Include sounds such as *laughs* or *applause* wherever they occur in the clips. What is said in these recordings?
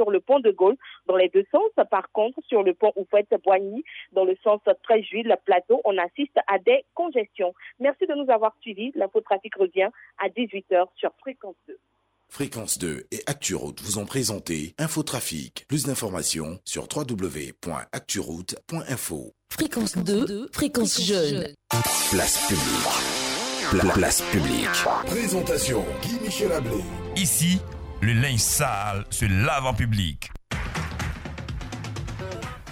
sur le pont de Gaulle dans les deux sens. Par contre, sur le pont Oufouette-Boigny, dans le sens très le plateau, on assiste à des congestions. Merci de nous avoir suivis. L'infotrafic revient à 18h sur Fréquence 2. Fréquence 2 et ActuRoute vous ont présenté Infotrafic. Plus d'informations sur www.acturoute.info. Fréquence 2, fréquence jeune. Place publique. place publique. Présentation Guy Michel Ablé. Ici, le linge sale se lave en public.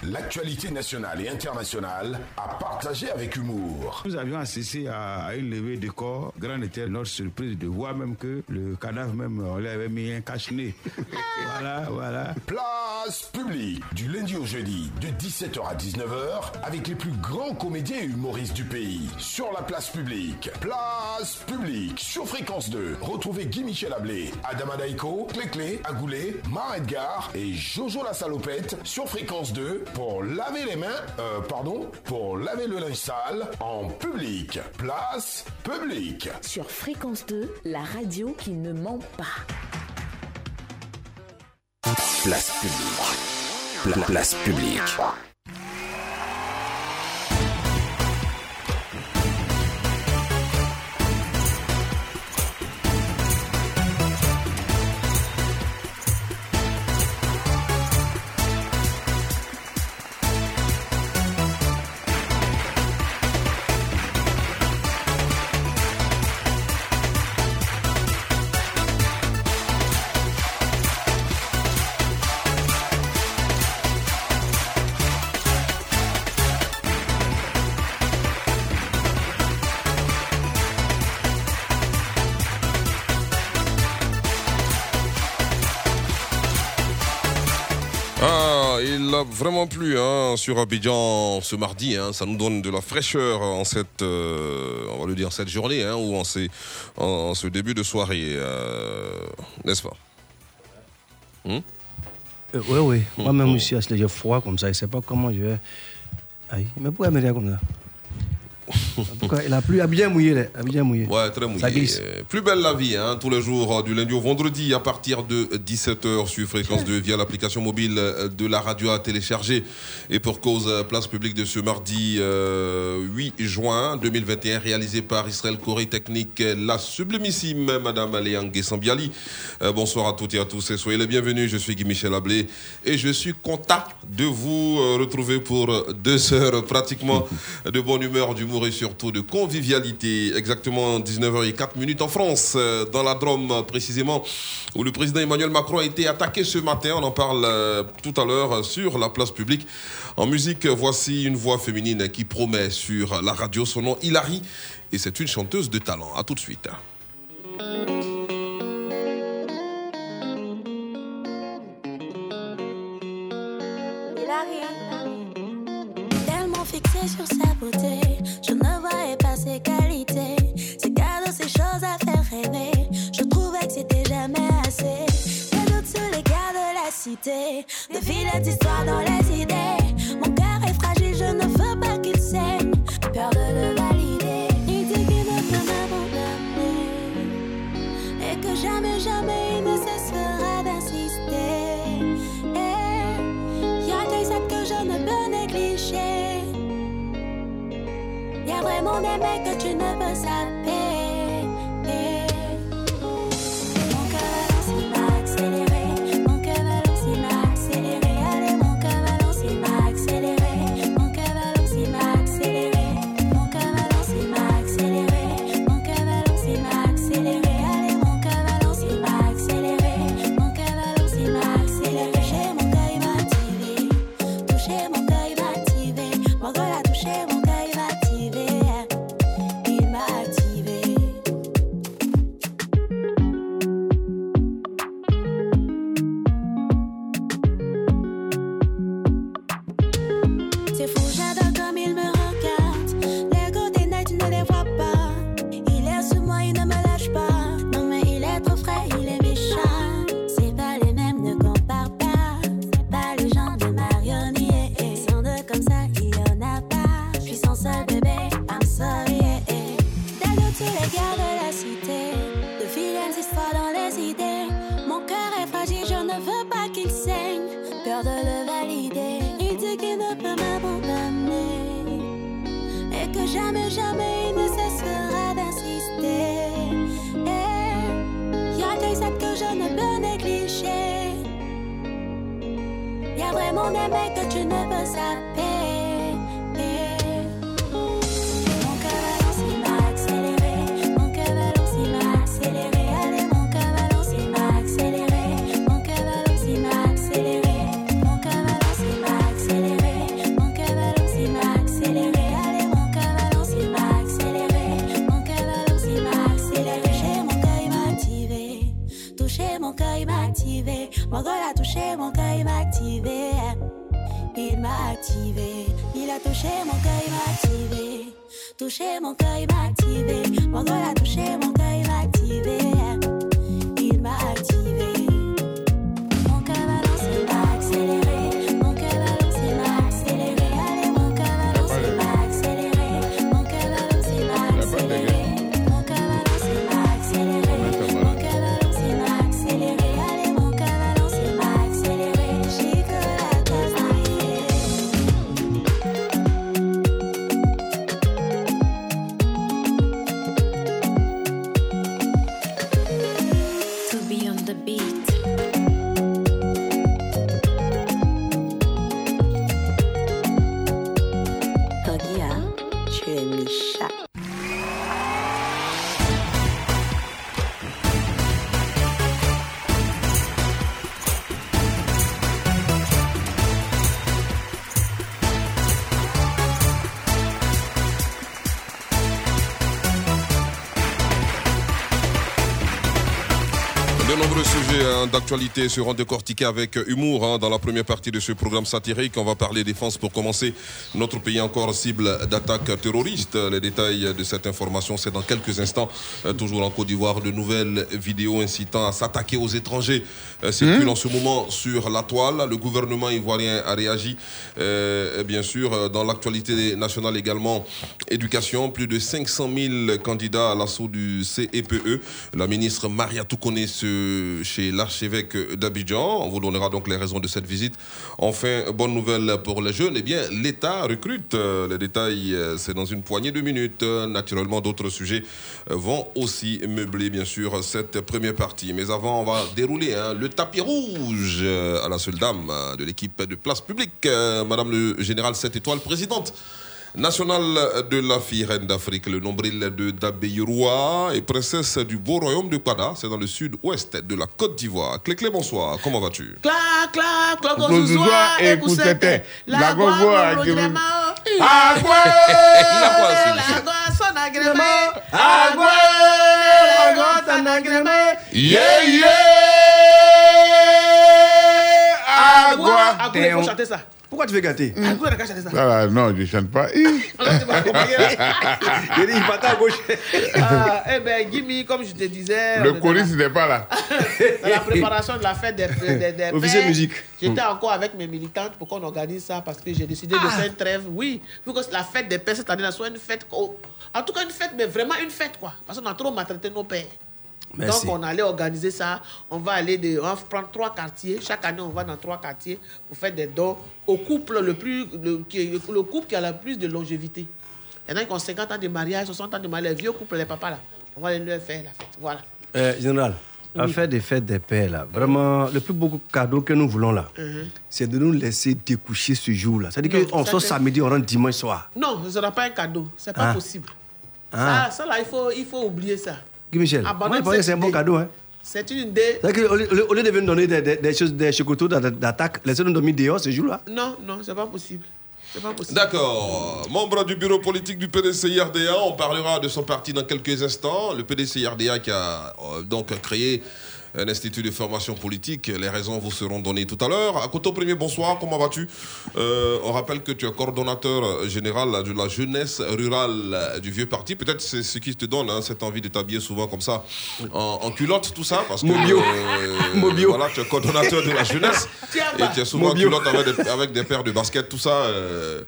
L'actualité nationale et internationale à partager avec humour. Nous avions assisté à une levée de corps. Grande était notre surprise de voir même que le cadavre même, on lui avait mis un cache-nez. *laughs* voilà, voilà. Place publique. Du lundi au jeudi, de 17h à 19h, avec les plus grands comédiens et humoristes du pays. Sur la place publique. Place publique. Sur Fréquence 2. Retrouvez Guy Michel Ablé, Adama Daiko, Clé Agoulé, Mar Edgar et Jojo la salopette sur Fréquence 2 pour laver les mains, euh, pardon, pour laver le linge sale en public. Place publique. Sur Fréquence 2, la radio qui ne ment pas. Place publique. place publique. Hein, sur Abidjan ce mardi. Hein. ça nous donne de la fraîcheur en cette, euh, on va le dire, cette journée hein, ou en, en, ce début de soirée, euh, n'est-ce pas? Oui, euh, oui. Moi-même aussi, j'ai froid comme ça. Je ne sais pas comment je vais. Aïe. Mais pourquoi me dire comme ça? Pourquoi il a plu, a bien mouillé, a bien mouillé. Ouais, très mouillé. Plus belle la vie, hein, tous les jours, du lundi au vendredi, à partir de 17h sur Fréquence 2, via l'application mobile de la radio à télécharger. Et pour cause, place publique de ce mardi 8 euh, juin 2021, réalisé par Israël Corée Technique, la sublimissime Madame Léang Sambiali. Euh, bonsoir à toutes et à tous et soyez les bienvenus. Je suis Guy Michel Ablé et je suis content de vous euh, retrouver pour deux heures pratiquement de bonne humeur, d'humour et surtout de convivialité. Exactement 19h04 minutes en France, euh, dans la Drôme précisément, où le président Emmanuel Macron a été attaqué ce matin. On en parle euh, tout à l'heure sur la place publique. En musique, voici une voix féminine qui promet sur la radio son nom Hilary et c'est une chanteuse de talent. A tout de suite. Sur sa beauté cité. De vilaines histoires dans les idées. Mon cœur est fragile, je ne veux pas qu'il saigne. Peur de le valider. Il dit qu'il ne peut m'abandonner. Et que jamais, jamais il ne cessera d'insister. Et y a des actes que je ne peux négliger vraiment des mecs que tu ne peux saper. Hein, d'actualité seront décortiqués avec humour hein, dans la première partie de ce programme satirique. On va parler défense pour commencer. Notre pays encore cible d'attaques terroristes. Les détails de cette information, c'est dans quelques instants. Euh, toujours en Côte d'Ivoire, de nouvelles vidéos incitant à s'attaquer aux étrangers euh, circulent en ce moment sur la toile. Le gouvernement ivoirien a réagi, euh, bien sûr, euh, dans l'actualité nationale également. Éducation, plus de 500 000 candidats à l'assaut du CEPE. E. La ministre Maria Toukone ce- chez l'archevêque d'Abidjan. On vous donnera donc les raisons de cette visite. Enfin, bonne nouvelle pour les jeunes. Eh bien, l'État recrute. Euh, Les détails, euh, c'est dans une poignée de minutes. Euh, Naturellement, d'autres sujets vont aussi meubler, bien sûr, cette première partie. Mais avant, on va dérouler hein, le tapis rouge à la seule dame de l'équipe de place publique, Madame le général 7 étoiles, présidente nationale de la fille reine d'Afrique, le nombril de Dabeiroua et princesse du beau royaume de Pada, c'est dans le sud-ouest de la Côte d'Ivoire. Clé-Clé, bonsoir, comment vas-tu? Clac, clac, clac. La agrément. La gogo, son agrément. Yeah, yeah Agua Agoué, il faut chanter ça? Pourquoi tu fais gâter ça. Ah, Non, je ne chante pas. *laughs* Il dit, il part à gauche. Ah, Eh ben, Gimme, comme je te disais, Le choriste n'est pas là. *laughs* dans la préparation de la fête des, des, des Officier pères. musique. J'étais encore avec mes militantes pour qu'on organise ça parce que j'ai décidé de faire une trêve. Oui, vu que la fête des pères cette année, soit une fête. En tout cas, une fête, mais vraiment une fête, quoi. Parce qu'on a trop maltraité nos pères. Merci. Donc, on allait organiser ça. On va aller de, on va prendre trois quartiers. Chaque année, on va dans trois quartiers pour faire des dons au couple le plus, le, qui, le couple qui a le plus de longévité. Il y en a qui ont 50 ans de mariage, 60 ans de mariage, les vieux couples, les papas là. On va aller leur faire la fête. Voilà. Euh, général, à faire des fêtes des pères, là, vraiment, le plus beau cadeau que nous voulons, là, Mhm. c'est de nous laisser découcher ce jour-là. C'est-à-dire Non, qu'on sort samedi, on rentre dimanche soir. Non, ce sera pas un cadeau. C'est pas Ah. possible. Ah. Ça, ça là, il faut, il faut oublier ça. Guy Michel, Abandonne moi, cette c'est un bon cadeau. Hein. C'est une idée. C'est-à-dire qu'au lieu, au lieu- au lieu de venir donner des, des, des choses, des chocotos d'a- d'attaque, laissez-nous dormir dehors ce jour-là. Non, non, c'est pas possible. C'est pas possible. D'accord. Membre du bureau politique du PDC-IRDA, on parlera de son parti dans quelques instants. Le PDC-IRDA qui a euh, donc créé un institut de formation politique. Les raisons vous seront données tout à l'heure. À Koto Premier, bonsoir, comment vas-tu? Euh, On rappelle que tu es coordonnateur général de la jeunesse rurale du vieux parti. Peut-être c'est ce qui te donne hein, cette envie de t'habiller souvent comme ça, en, en culotte, tout ça. Parce que, Mobio. euh, Mobio. Voilà, tu es coordonnateur de la jeunesse. Et tu es souvent en culotte avec des, avec des paires de baskets, tout ça. euh,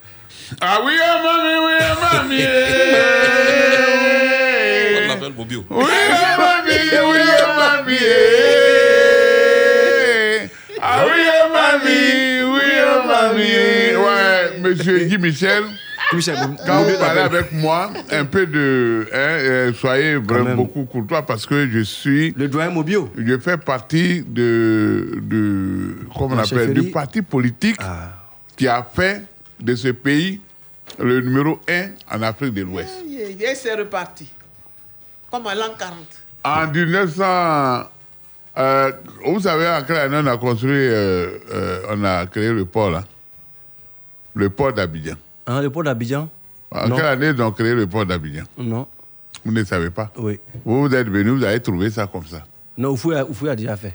Ah oui, ah, mamie, oui, ah, mamie. *laughs* On l'appelle Mobio. Oui, mamie, oui, mamie. Ah oui, mamie, oh, mamie. Ouais, monsieur Guy Michel. Quand vous parlez avec moi, un peu de. hein, euh, soyez vraiment beaucoup courtois parce que je suis. Le doyen Mobio. Je fais partie de. de comment on appelle. Du parti politique Ah. qui a fait de ce pays le numéro un en Afrique de l'Ouest. Et c'est reparti. Comme à l'an 40. En 1900. euh, vous savez, en quelle année on a construit. euh, euh, on a créé le port, là Le port d'Abidjan. Hein, le port d'Abidjan? En Non. quelle année ils ont créé le port d'Abidjan Non. Vous ne savez pas? Oui. Vous, vous êtes venu, vous avez trouvé ça comme ça. Non, Oufoué a, a déjà fait.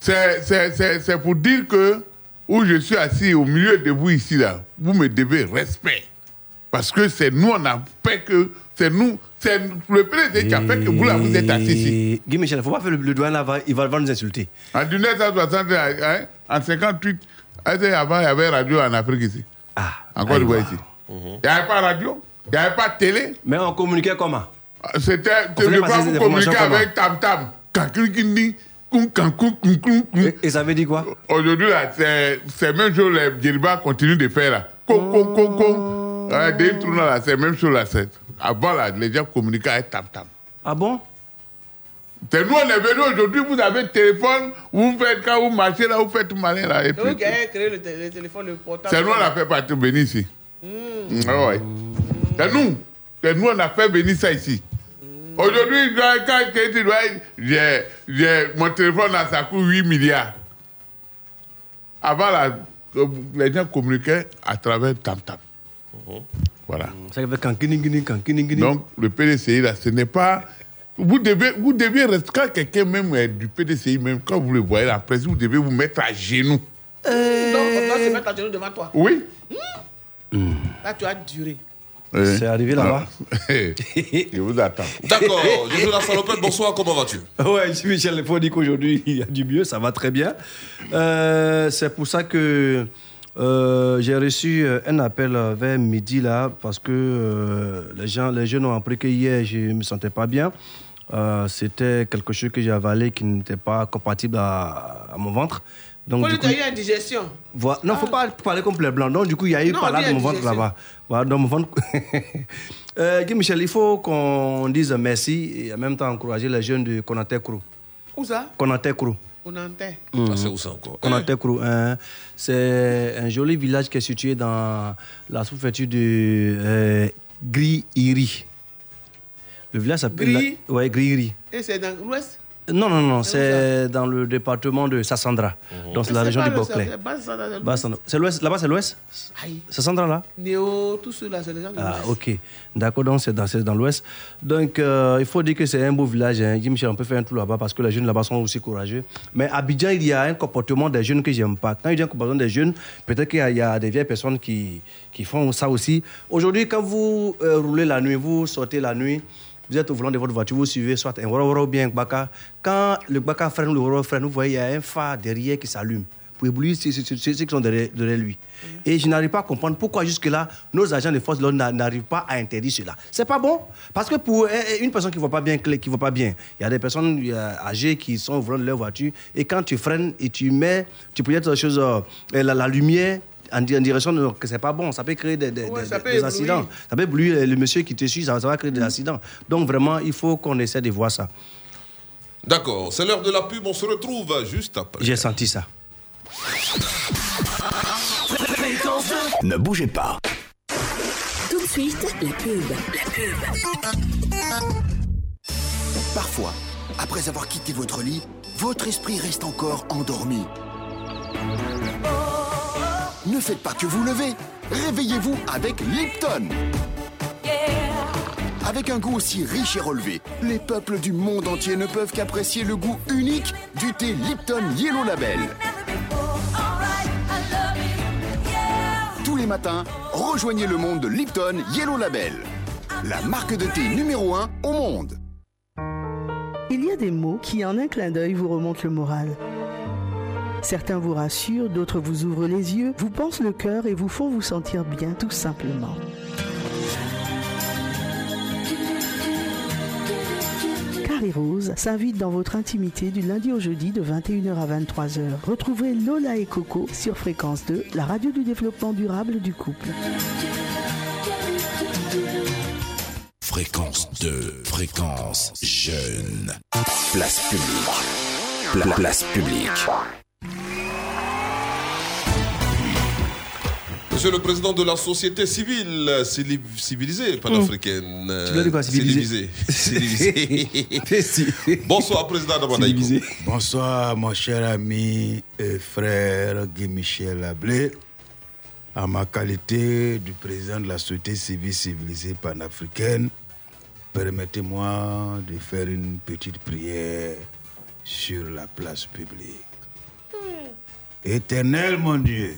C'est- C'est c'est- c'est pour dire que où je suis assis au milieu de vous ici, là, vous me devez respect. Parce que c'est nous, on a fait que. C'est nous. C'est le président qui a fait que vous, là, vous êtes assis ici. Et Guy Michel, il ne faut pas faire le, le doyen là, il va, va nous insulter. En 1960, hein, en 58, est-ce qu'avant, il y avait radio en Afrique ici? Ah. En Côte d'Ivoire ici. Il n'y avait pas radio, il n'y avait pas de télé? Mais on communiquait comment? C'était, faisait crois passer vous communiquer avec Tam Tam. Koum. Et ça veut dire quoi? Aujourd'hui, là, c'est, c'est même chose les Djiriba continuent de faire là. Ko, ko. Ouais, des trous là, c'est même chose là. C'est, avant là, les gens communiquaient avec Tam Tam. Ah bon? C'est nous, on est venus aujourd'hui, vous avez le téléphone, vous faites, quand vous marchez là, vous faites tout malin là. Et C'est vous qui avez créé le, té- le téléphone, le portable. c'est nous, on a fait partir venir ici. Mm, ah ouais. C'est nous. C'est nous, on a fait venir ça ici. Aujourd'hui, quand tu dois, j'ai, j'ai, mon téléphone là, ça coûte 8 milliards. Avant, là, euh, les gens communiquaient à travers Tam Tam. Voilà. Gini. Donc, le PDCI, là, ce n'est pas. Vous devez, vous devez rester. Quand quelqu'un même est du PDCI, même quand vous le voyez la presse, vous devez vous mettre à genoux. Donc, on doit se mettre à genoux devant toi. Oui. Là, tu as duré. C'est arrivé là-bas. *laughs* Je vous attends. D'accord, je suis la salopette, bonsoir, comment vas-tu? *laughs* Ouais, Guy Michel, il faut dire qu'aujourd'hui, il y a du mieux, ça va très bien. Euh, c'est pour ça que euh, j'ai reçu euh, un appel vers midi là, parce que euh, les, gens, les jeunes ont appris que hier, je ne me sentais pas bien. Euh, C'était quelque chose que j'ai avalé qui n'était pas compatible à, à mon ventre. Donc, du tu coup, eu une indigestion. voilà. Non, faut pas parler comme les blancs. Donc, du coup, il y a eu par là dans mon ventre digestion. là-bas. Voilà, dans mon ventre. *laughs* Guy Michel, il faut qu'on dise merci et en même temps encourager les jeunes de Konaté. Où ça? Konaté. On entend. Mhm. Ah, c'est où ça encore? Krou, hein. C'est un joli village qui est situé dans la sous-préfecture de euh, Gri-Iri. Le village s'appelle. Gri- Oui, Gri-Iri. Et c'est dans l'ouest? Non, non, non, c'est dans le département de Sassandra. Donc, c'est la région du Boclé. c'est dans l'ouest, là-bas, c'est l'ouest? Sassandra, là? Néo, tout cela, c'est les gens de Ah, ok. D'accord, donc c'est dans, c'est dans l'ouest. Donc, euh, il faut dire que c'est un beau village. Hein. Michel, on peut faire un tour là-bas parce que les jeunes là-bas sont aussi courageux. Mais à Abidjan, il y a un comportement des jeunes que j'aime pas. Quand il y a un comportement des jeunes, peut-être qu'il y, y a des vieilles personnes qui, qui font ça aussi. Aujourd'hui, quand vous euh, roulez la nuit, vous sortez la nuit, vous êtes au volant de votre voiture, vous suivez soit un woro ou bien un baka. Quand le baka freine ou le woro freine, vous voyez, il y a un phare derrière qui s'allume pour éblouir ceux, qui sont derrière, derrière lui. Et je n'arrive pas à comprendre pourquoi jusque-là, nos agents de force de l'ordre n'a- n'arrivent pas à interdire cela. C'est pas bon? Parce que pour une personne qui ne voit pas bien, qui voit pas bien, il y a des personnes âgées qui sont au volant de leur voiture. Et quand tu freines et tu mets, tu projettes la chose, euh, la, la lumière en, di- en direction de, que c'est pas bon, ça peut créer des, des- Ouais, des- ça peut des éblouir. accidents. Ça peut éblouir le- monsieur qui te suit, ça, ça va créer des accidents. Donc vraiment, il faut qu'on essaie de voir ça. D'accord, c'est l'heure de la pub, on se retrouve juste après. J'ai senti ça. Ne bougez pas. Tout de suite, la pub. La pub. Parfois, après avoir quitté votre lit, votre esprit reste encore endormi. Ne faites pas que vous levez. Réveillez-vous avec Lipton. Avec un goût aussi riche et relevé, les peuples du monde entier ne peuvent qu'apprécier le goût unique du thé Lipton Yellow Label. Tous les matins, rejoignez le monde de Lipton Yellow Label, la marque de thé numéro 1 au monde. Il y a des mots qui, en un clin d'œil, vous remontent le moral. Certains vous rassurent, d'autres vous ouvrent les yeux, vous pensent le cœur et vous font vous sentir bien, tout simplement. Car et Rose s'invite dans votre intimité du lundi au jeudi de 21h à 23h. Retrouvez Lola et Coco sur Fréquence 2, la radio du développement durable du couple. Fréquence 2, fréquence jeune. Place publique. Pla- place publique. Monsieur le président de la société civile civilisée panafricaine. euh, Tu l'as dit quoi, civilisée? Civilisée. *laughs* Bonsoir, président Damadaïko. Bonsoir, mon cher ami et frère Guy Michel Ablé. À ma qualité de président de la société civile civilisée panafricaine, permettez-moi de faire une petite prière sur la place publique. Éternel mon Dieu,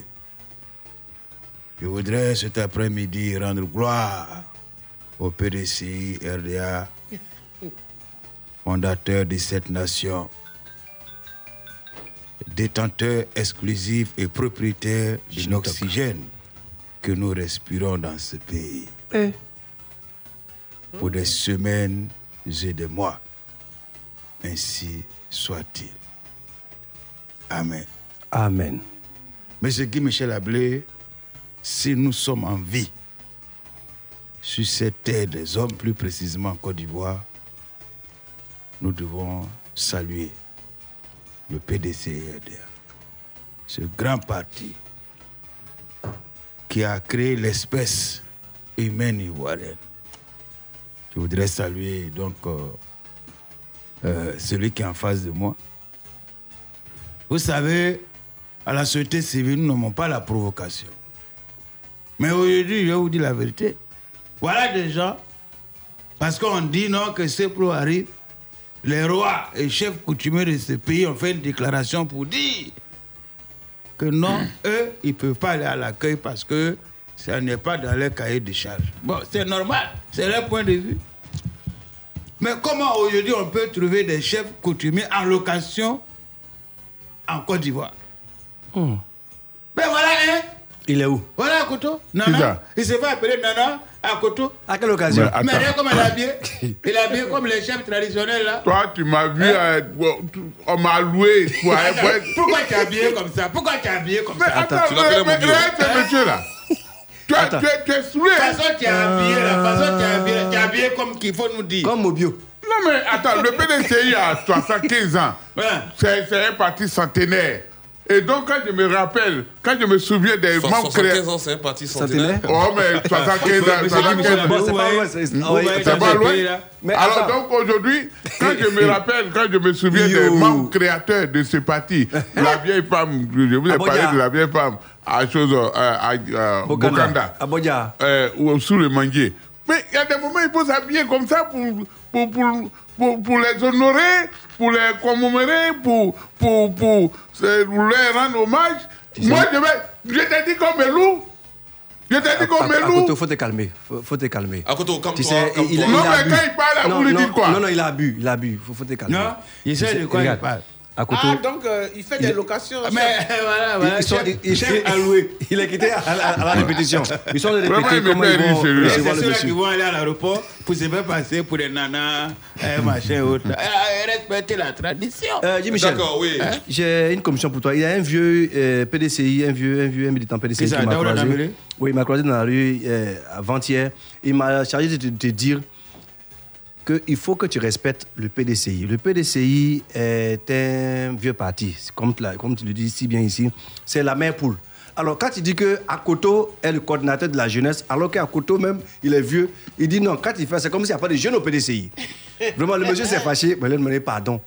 je voudrais cet après-midi rendre gloire au PDCI RDA, fondateur de cette nation, détenteur exclusif et propriétaire de l'oxygène que nous respirons dans ce pays. Pour des semaines et des mois. Ainsi soit-il. Amen. Amen. Monsieur Guy Michel Ablé, si nous sommes en vie sur cette terre des hommes, plus précisément en Côte d'Ivoire, nous devons saluer le PDC-RDA, ce grand parti qui a créé l'espèce humaine ivoirienne. Je voudrais saluer donc euh, euh, celui qui est en face de moi. Vous savez, à la société civile, nous n'aimons pas la provocation. Mais aujourd'hui, je vais vous dire la vérité. Voilà des gens, parce qu'on dit non que ces pros arrivent, les rois et chefs coutumiers de ce pays ont fait une déclaration pour dire que non, *coughs* eux, ils ne peuvent pas aller à l'accueil parce que ça n'est pas dans leur cahier de charge. Bon, c'est normal, c'est leur point de vue. Mais comment aujourd'hui on peut trouver des chefs coutumiers en location en Côte d'Ivoire? Ben voilà, hein Il est où? Voilà Akoto. Nana. ça? Il se fait appeler Nana Akoto. À quelle occasion? Mais regarde comment il est habillé. Il *laughs* est habillé comme les chefs traditionnels là. Toi, tu m'as vu, euh, bon, tu- on m'a loué. boire- *laughs* Pourquoi tu es habillé comme ça? Pourquoi tu es habillé comme Mais ça attends, tu mais, mais, regarde ce monsieur-là. Tu, es- tu, es- tu es saoulé. La façon tu es habillé, la façon tu es habillé, tu es habillé comme qu'il faut nous dire. Comme Mobio. Non, mais attends, le PDCI a 75 ans. Ouais. C'est un parti centenaire. Et donc, quand je me rappelle, quand je me souviens des So- membres 75 créés. ans, c'est un parti Centenaire. Oh, mais *laughs* 75 ans, Mais c'est 75 Guy ans. C'est pas loin. Mais Alors attends. donc aujourd'hui, quand je me *laughs* rappelle, quand je me souviens des membres créateurs de ce parti, la vieille femme, je vous ai parlé de la vieille femme à chose euh, à, à Bokanda, Abodia. euh, ou sous le manguier. Mais il y a des moments il faut s'habiller comme ça pour, pour, pour, pour, pour les honorer, pour les commémorer, pour, pour, pour, leur rendre hommage. Moi, je vais, je t'ai dit qu'on me loue. Je t'ai dit qu'on me loue. Akoto, faut te calmer. Faut, faut te calmer. Akoto, Tu sais, il, il, Non, il a mais bu. quand il parle, vous lui non, dites quoi Non, non, il a bu. Il a bu. Faut, faut te calmer. Non, il sait de quoi il parle. Akoto, Ah, donc euh, il fait des locations. Mais voilà, voilà. ils sont, ils- chef ils- alloué. *laughs* il est quitté à, la- à la répétition. Ils sont il me comment ils vont recevoir le qui vont aller à l'aéroport pour se faire passer pour des nanas, euh, machin, autre. Euh, Respecter la tradition. Euh, D'accord, oui. j'ai une commission pour toi. Il y a un vieux euh, PDCI, un vieux, un vieux militant PDCI Qui m'a croisé. Oui, il m'a croisé dans la rue euh, avant-hier. Il m'a chargé de te dire qu'il faut que tu respectes le PDCI. Le PDCI est un vieux parti, comme, tu le dis si bien ici. C'est la mère poule. Alors, quand il dit que Akoto est le coordinateur de la jeunesse, alors qu'Akoto même, il est vieux, il dit non, quand il fait, c'est comme s'il n'y a pas de jeunes au PDCI. Vraiment, le monsieur s'est fâché, mais il a demandé pardon.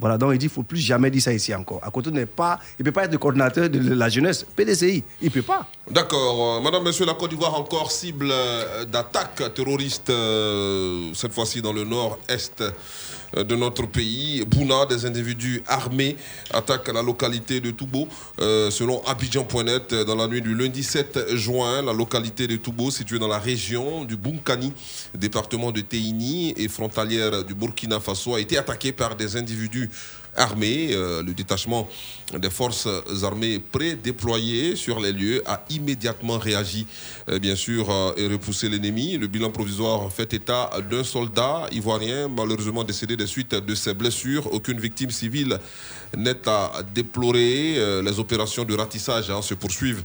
Voilà, donc il dit qu'il ne faut plus jamais dire ça ici encore. Akoto n'est pas, il ne peut pas être le coordinateur de la jeunesse, PDCI. Il ne peut pas. D'accord. Euh, Madame, Monsieur, la Côte d'Ivoire encore cible euh, d'attaques terroristes, euh, cette fois-ci dans le nord-est de notre pays. Bouna, des individus armés attaquent la localité de Toubo. Euh, selon Abidjan.net, euh, dans la nuit du lundi 7 juin, la localité de Toubo, située dans la région du Bunkani, département de Teini et frontalière du Burkina Faso, a été attaquée par des individus armée. Euh, le détachement des forces armées pré-déployées sur les lieux a immédiatement réagi, euh, bien sûr, euh, et repoussé l'ennemi. Le bilan provisoire fait état d'un soldat ivoirien malheureusement décédé des suites de ses blessures. Aucune victime civile n'est à déplorer. Les opérations de ratissage hein, se poursuivent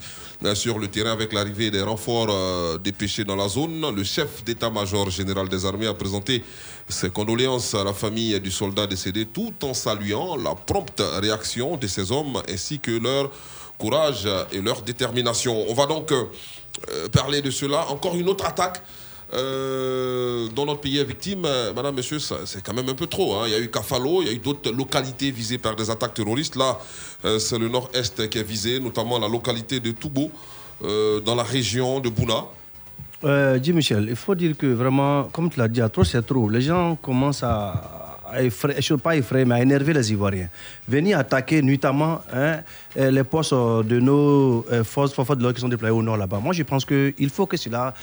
sur le terrain avec l'arrivée des renforts euh, dépêchés dans la zone. Le chef d'état-major général des armées a présenté ses condoléances à la famille du soldat décédé tout en saluant la prompte réaction de ces hommes ainsi que leur courage et leur détermination. On va donc euh, euh, parler de cela. Encore une autre attaque euh, dont notre pays est victime, euh, madame, monsieur, c'est quand même un peu trop. hein. Il y a eu Kafalo, il y a eu d'autres localités visées par des attaques terroristes. Là, euh, c'est le nord-est qui est visé, notamment la localité de Toubo, euh, dans la région de Bouna. Euh, dis Michel, il faut dire que vraiment, comme tu l'as dit, à trop c'est trop. Les gens commencent à, effrayer, je sais pas effrayer, mais à énerver les Ivoiriens. Venir attaquer nuitamment hein, les postes de nos forces, forces de l'ordre qui sont déployées au nord là-bas. Moi, je pense qu'il faut que cela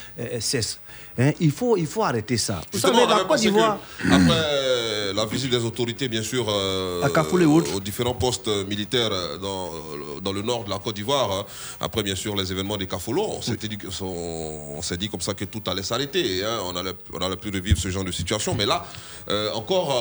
cesse. Hein, il, faut, il faut arrêter ça. Vous savez, la Côte d'Ivoire. Après euh, la visite des autorités, bien sûr, euh, À aux différents postes militaires euh, dans, euh, dans le nord de la Côte d'Ivoire, hein, après, bien sûr, les événements des Cafolo, on dit, s'est dit comme ça que tout allait s'arrêter. hein, on allait, on allait plus revivre ce genre de situation. Mais là, euh, encore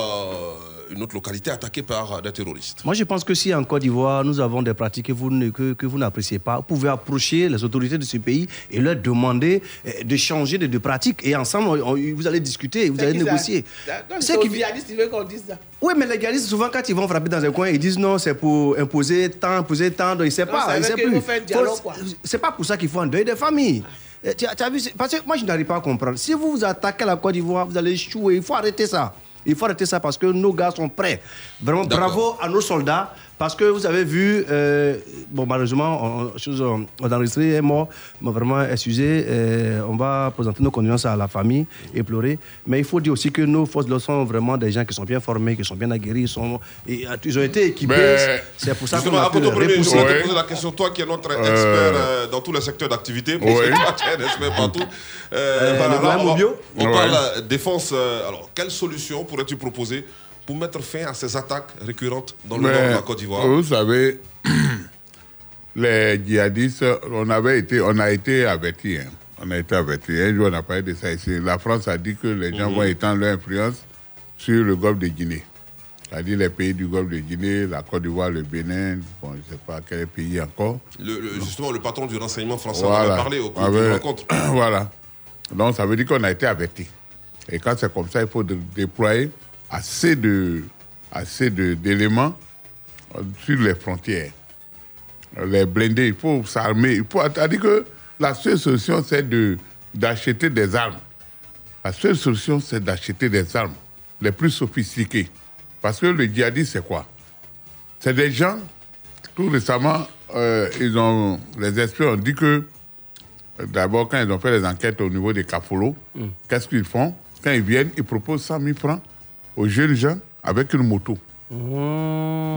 une autre localité attaquée par des terroristes. Moi, je pense que si en Côte d'Ivoire, nous avons des pratiques que vous, ne- que, que vous n'appréciez pas, vous pouvez approcher les autorités de ce pays et leur demander euh, de changer de, de pratiques. Et ensemble, on- on- vous allez discuter, vous C'est allez négocier. C'est C'est qui- veut qu'on dise ça. Oui, mais les galistes, souvent, quand ils vont frapper dans un coin, ils disent non, c'est pour imposer tant, imposer tant. Donc, ils ne savent pas. ça Ils savent plus. faut faire un dialogue, Faut- quoi. C'est pas pour ça qu'il faut un deuil des familles. Euh, Tu as, tu as vu, parce que moi, je n'arrive pas à comprendre. Si vous vous attaquez la Côte d'Ivoire, vous allez échouer. Il faut arrêter ça. Il faut arrêter ça parce que nos gars sont prêts. Vraiment, bravo à nos soldats. Parce que vous avez vu, euh, bon, malheureusement, on, chose, on, on a enregistré est mort, mais vraiment excusé. euh, on va présenter nos condoléances à la famille et pleurer. Mais il faut dire aussi que nos forces de l'ordre sont vraiment des gens qui sont bien formés, qui sont bien aguerris, ils, sont, et, euh, ils ont été équipés. C'est pour ça qu'on a à pu Premier, je voulais te poser la question, toi qui es notre expert euh, dans tous les secteurs d'activité, parce que Ouais. toi tu es un expert partout. Euh, Euh, là, on, va- mobile on Ouais. parle défense. alors, quelle solution pourrais-tu proposer pour mettre fin à ces attaques récurrentes dans le Mais, nord de la Côte d'Ivoire Vous savez, *clears throat* les djihadistes, on, avait été, on a été avertis. hein. On a été avertis. Un jour, on a parlé de ça ici. La France a dit que les gens Mhm. vont étendre leur influence sur le golfe de Guinée. C'est-à-dire les pays du golfe de Guinée, la Côte d'Ivoire, le Bénin, bon, je ne sais pas quel pays encore. Le- le- Justement, le patron du renseignement français en avait parlé au cours Avec- d'une rencontre. *clears throat* voilà. Donc, ça veut dire qu'on a été averti. Et quand c'est comme ça, il faut dé- déployer assez de assez d'éléments euh, sur les frontières. Les blindés, il faut s'armer. Il faut c'est-à-dire que la seule solution, c'est de d'acheter des armes. La seule solution, c'est d'acheter des armes les plus sophistiquées. Parce que le djihadisme, c'est quoi? C'est des gens, tout récemment, euh, ils ont, les experts ont dit que, euh, d'abord, quand ils ont fait les enquêtes au niveau des cafolos, qu'est-ce qu'ils font? Quand ils viennent, ils proposent 100 000 francs aux jeunes gens avec une moto.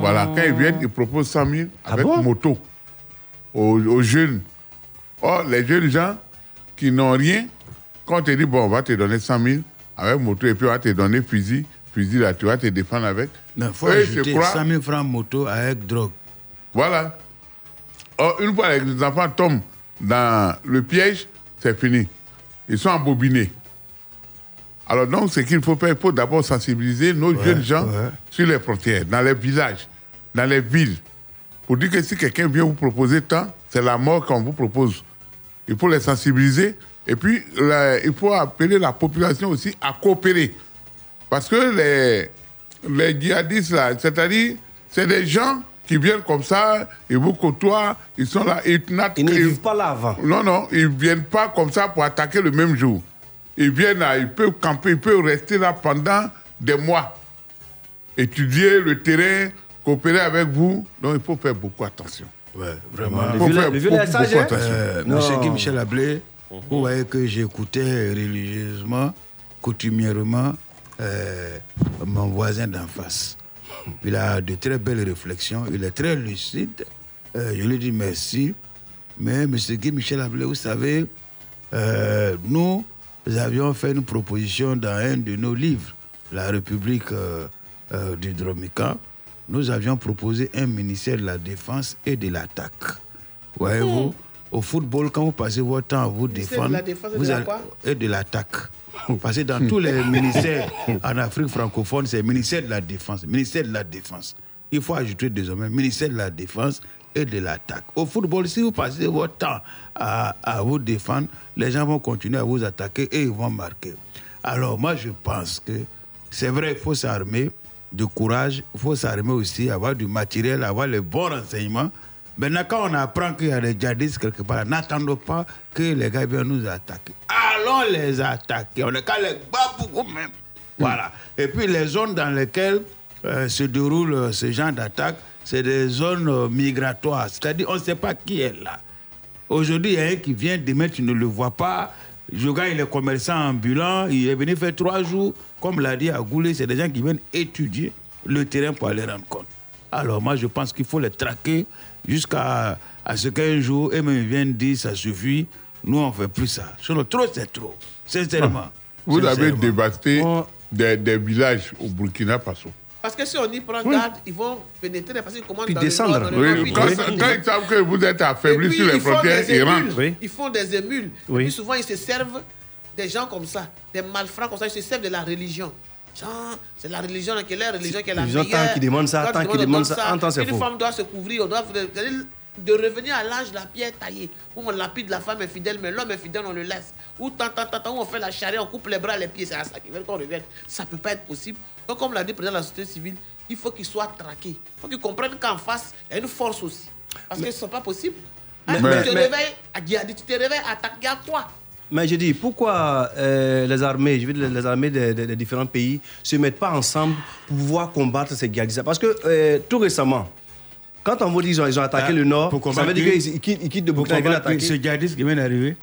Voilà, quand ils viennent, ils proposent 100 000 avec une moto aux, aux jeunes. Or, les jeunes gens qui n'ont rien, quand on te dit, bon, on va te donner 100 000 avec moto et puis on va te donner fusil, fusil là, tu vas te défendre avec. Mais il faut se ajouter croient- 100 000 francs moto avec drogue. Voilà. Or, une fois les enfants tombent dans le piège, c'est fini. Ils sont embobinés. Alors donc, ce qu'il faut faire, il faut d'abord sensibiliser nos jeunes gens sur les frontières, dans les villages, dans les villes, pour dire que si quelqu'un vient vous proposer tant, c'est la mort qu'on vous propose. Il faut les sensibiliser et puis il faut appeler la population aussi à coopérer. Parce que les, les djihadistes, là, c'est-à-dire, c'est des gens qui viennent comme ça, ils vous côtoient, ils sont là. Ils, Ils ne vivent pas là avant. Non, non, ils ne viennent pas comme ça pour attaquer le même jour. Ils viennent là, ils peuvent camper, ils peuvent rester là pendant des mois. Étudier le terrain, coopérer avec vous. Donc il faut faire beaucoup attention. Ouais, vraiment. Il faut faire beaucoup, beaucoup attention. Euh. Monsieur Guy Michel Ablé, vous voyez que j'écoutais religieusement, coutumièrement, euh, mon voisin d'en face. Il a de très belles réflexions, il est très lucide. Euh, je lui dis merci. Mais Monsieur Guy Michel Ablé, vous savez, euh, nous avions fait une proposition dans un de nos livres, La République euh, euh, du Dromica. nous avions proposé un ministère de la Défense et de l'Attaque. Voyez-vous, au football, quand vous passez votre temps à vous Ministère de défendre, la Défense et de vous la allez- quoi et de l'Attaque. Parce que dans tous les ministères en Afrique francophone, c'est ministère de la Défense, ministère de la Défense. Il faut ajouter désormais ministère de la Défense et de l'Attaque. Au football, si vous passez votre temps à, vous défendre, les gens vont continuer à vous attaquer et ils vont marquer. Alors moi, je pense que c'est vrai, il faut s'armer de courage, il faut s'armer aussi, avoir du matériel, avoir les bons renseignements. Maintenant, quand on apprend qu'il y a des djihadistes quelque part, n'attendons pas que les gars viennent nous attaquer. Allons les attaquer. On est qu'à les battre beaucoup même. Voilà. Et puis les zones dans lesquelles euh, se déroule euh, ce genre d'attaque, c'est des zones euh, migratoires. C'est-à-dire, on ne sait pas qui est là. Aujourd'hui, il y a un qui vient, demain, tu ne le vois pas. Le gars, il est commerçant ambulant, il est venu faire trois jours. Comme l'a dit Agoulé, c'est des gens qui viennent étudier le terrain pour aller rendre compte. Alors, moi, je pense qu'il faut les traquer jusqu'à à ce qu'un jour, eux-mêmes ils viennent dire ça suffit, nous, on ne fait plus ça. Sinon, trop, c'est trop. Sincèrement. Vous avez dévasté des, des villages au Burkina Faso. Parce que si on y prend Oui. garde, ils vont pénétrer parce qu'ils commandent Puis dans descendre. le nord, dans le nord, Oui, puis quand, ils savent que vous êtes affaibli sur les frontières, ils rentrent. Ils font des émules. Oui. Et puis souvent, ils se servent des gens comme ça, des malfrats comme ça, ils se servent de la religion. Genre, C'est la religion, quelle est la religion qui est la Ils ont meilleure. tant qu'ils demandent ça, tant qu'ils demandent ça, en temps, c'est Une faux. femme doit se couvrir, on doit de revenir à l'âge de la pierre taillée, où on lapide la femme est fidèle, mais l'homme est fidèle, on le laisse. Ou tant, tant, tant, tant, où on fait la charrette, on coupe les bras, les pieds, c'est à ça qu'ils veulent qu'on revienne. Ça ne peut pas être possible. Donc, comme l'a dit le président de la société civile, il faut qu'ils soient traqués. Il faut qu'ils comprennent qu'en face, il y a une force aussi. Parce que ce n'est pas possible. Hein, Mais- tu te mais- réveilles à Guiadi, tu te réveilles à attaquer à quoi Mais je dis, pourquoi euh, les armées, je veux dire, les armées des, différents pays, se mettent pas ensemble pour pouvoir combattre ces djihadistes Parce que euh, tout récemment, quand on vous dit qu'ils ont, ils ont attaqué Ah, le nord, ça veut dire qu'ils ils quittent, de Burkina, ils viennent combattre attaquer. ce djihadiste qui vient d'arriver.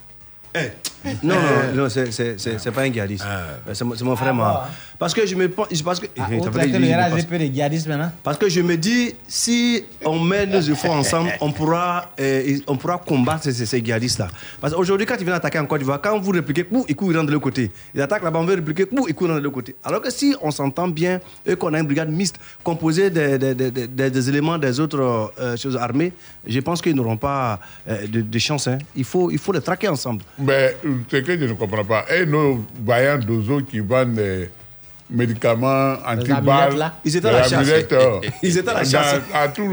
Non, non, non, c'est- c'est c'est- c'est pas un djihadiste. Euh, C'est mon frère. Ah, moi. Parce que je me pense. Parce que, Ah, Eh, je djihadistes maintenant. Parce que je me dis, si on met nos efforts ensemble, on pourra, euh, on pourra combattre ces, ces- djihadistes-là. Parce qu'aujourd'hui, quand ils viennent attaquer en Côte d'Ivoire, quand vous répliquez, ils courent de l'autre côté. Ils attaquent là-bas, on veut répliquer, ils courent de l'autre côté. Alors que si on s'entend bien et qu'on a une brigade mixte composée des, des- des- des- des éléments des autres euh, choses armées, je pense qu'ils n'auront pas euh, de, de chance. hein. Il, faut, il faut les traquer ensemble. Mais ce que je ne comprends pas, et nos vaillants d'Ozo qui vendent des médicaments antiballes, là. *laughs* Ils étaient à la chasse. amulettes, Ils étaient à la *laughs* chasse. À, tous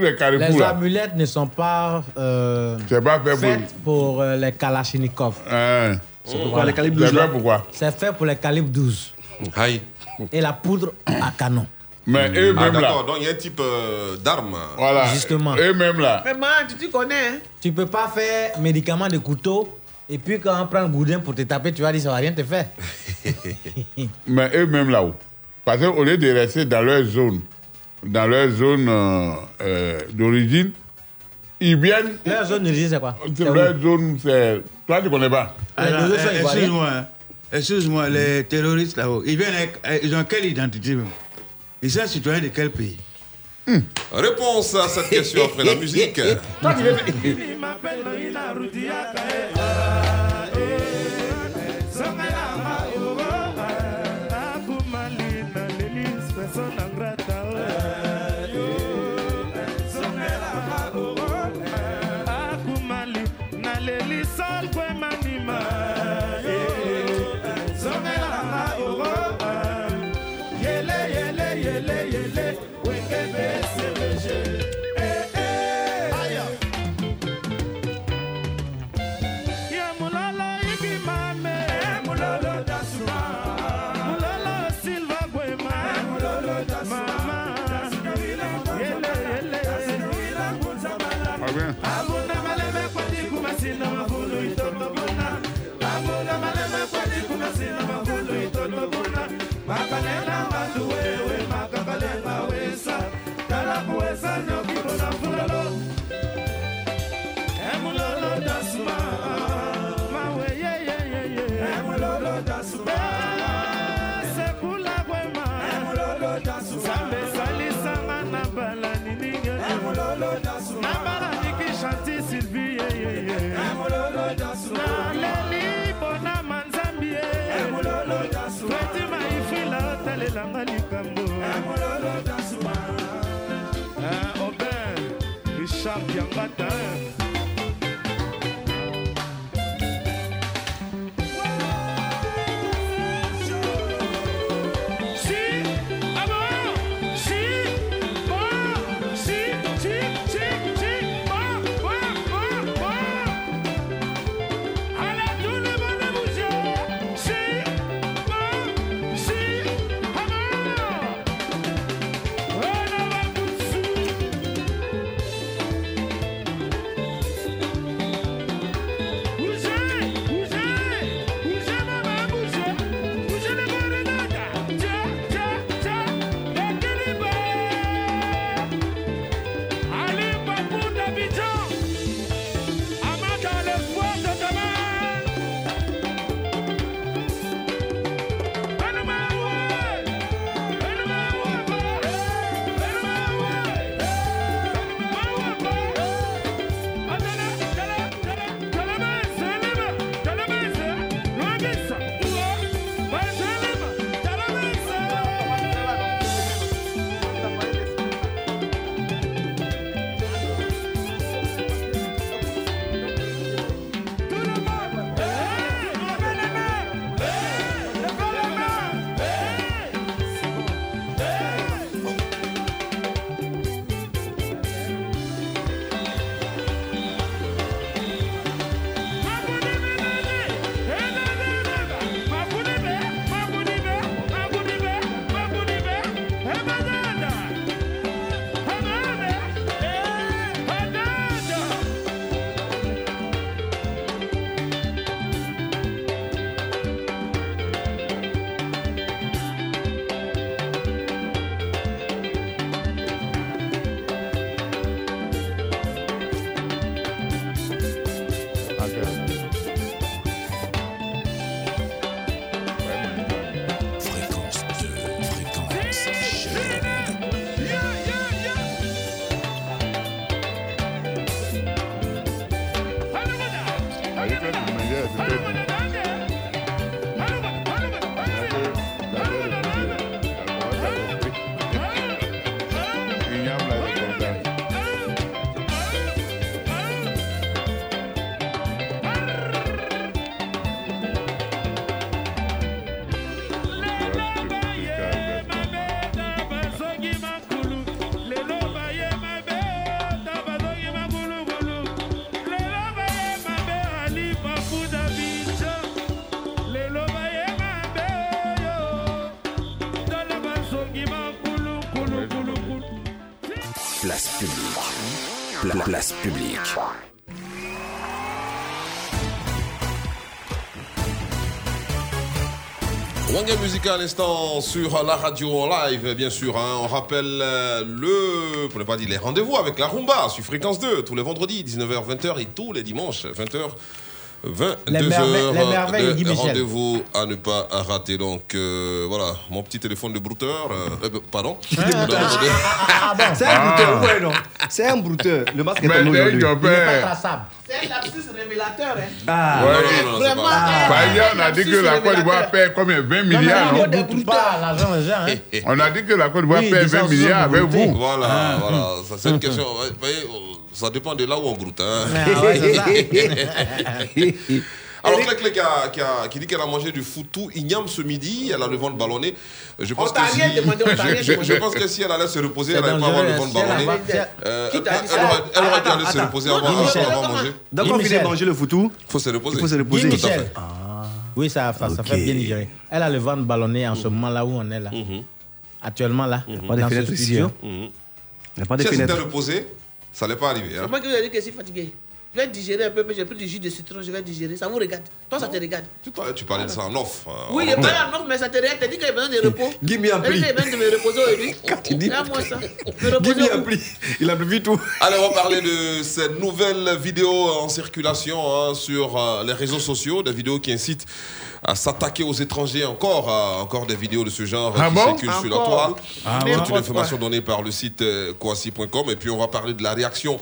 les carrefours. Les amulettes ne sont pas, euh, pas fait faites pour, euh, les Kalachnikov. Hein. C'est pourquoi les calibres C'est 12 là. fait pourquoi C'est fait pour les calibres 12. Aïe. Et la poudre à canon. Mais Ah, eux-mêmes là, d'accord, donc il y a un type euh, d'arme. voilà, Justement. eux-mêmes là, Mais man, tu connais, hein Tu peux pas faire médicament de couteau et puis quand on prend le goudin pour te taper, tu vas dire ça va rien te faire. *laughs* mais eux-mêmes là-haut. Parce qu'au lieu de rester dans leur zone, dans leur zone euh, euh, d'origine, ils viennent. Leur zone d'origine, c'est quoi? Leur zone, c'est. Toi, tu connais pas euh. Excuse-moi, hein. excuse-moi, les terroristes là-haut, ils viennent avec, ils ont quelle identité même? Ils sont citoyens de quel pays Réponse à cette question après la musique. *laughs* naleli bonama nzambi ye. Twetima ifila otalelanga likambo. Ah, Obin richard yangata Wanga Music à l'instant sur la radio en live, bien sûr. hein. On rappelle euh, le, pour ne pas dire les rendez-vous avec la rumba sur fréquence 2, tous les vendredis, 19h, 20h et tous les dimanches, 20h. 22 Les merveilles- les merveilles de Guy Michel. rendez-vous à ne pas rater. Donc euh, voilà, mon petit téléphone de brouteur. euh, euh, pardon. Ah bon C'est un brouteur, ouais, non C'est un brouteur. Le masque est ton père. traçable. C'est un lapsus révélateur. Hein. Ah, Ouais. Non, non, non, Vraiment, hein. Par on a dit que la Côte d'Ivoire perd combien? 20 milliards, non on ne doute pas l'argent des gens. On a dit que la Côte d'Ivoire perd des gens 20 se milliards avec vous. Voilà, Ah. voilà. Ça, c'est une *laughs* question. Ça dépend de là où on broute. hein. Ah ouais. *laughs* Alors, Clé Clé qui, a- qui, a- qui dit qu'elle a mangé du foutou igname ce midi, elle a le ventre ballonné. Je pense On t'a que si, rien demandé, *laughs* on t'a rien je, je demandé. pense que si elle allait se reposer, C'est elle n'allait pas avoir le ventre si elle a ballonné. Euh, elle, aurait, dû aller se reposer avant, non, manger. Guy il vient Michel. manger le foutou. Il faut se reposer. Il faut se reposer. Michel. fait. Oui, ça, ça, fait bien digérer. Elle a le ventre ballonné en ce moment là où on est là. Actuellement là, Pas de dans ce ici. studio. hein. Il n'y a pas de Si elle s'était reposée, ça n'allait pas arriver. hein. C'est moi qui vous ai dit que je suis fatigué. Je vais digérer un peu, mais j'ai pris du jus de citron, je vais digérer. Ça vous regarde. Toi, ça te regarde. Tu parlais, tu parlais de ça en off. euh, Oui, en il est off. mais ça te regarde. T'as dit qu'il y a besoin de repos. *laughs* T'as dit pris. qu'il y a besoin de me reposer aujourd'hui. *laughs* tu dis- Regarde-moi ça. Me a où pris. Il a vu tout. *laughs* Allez, on va parler de cette nouvelle vidéo en circulation hein, sur euh, les réseaux sociaux, des vidéos qui incitent à s'attaquer aux étrangers encore, euh, encore des vidéos de ce genre Ah qui bon circulent sur la Encore toile. Ah C'est une information donnée par le site euh, Kwasi.com et puis on va parler de la réaction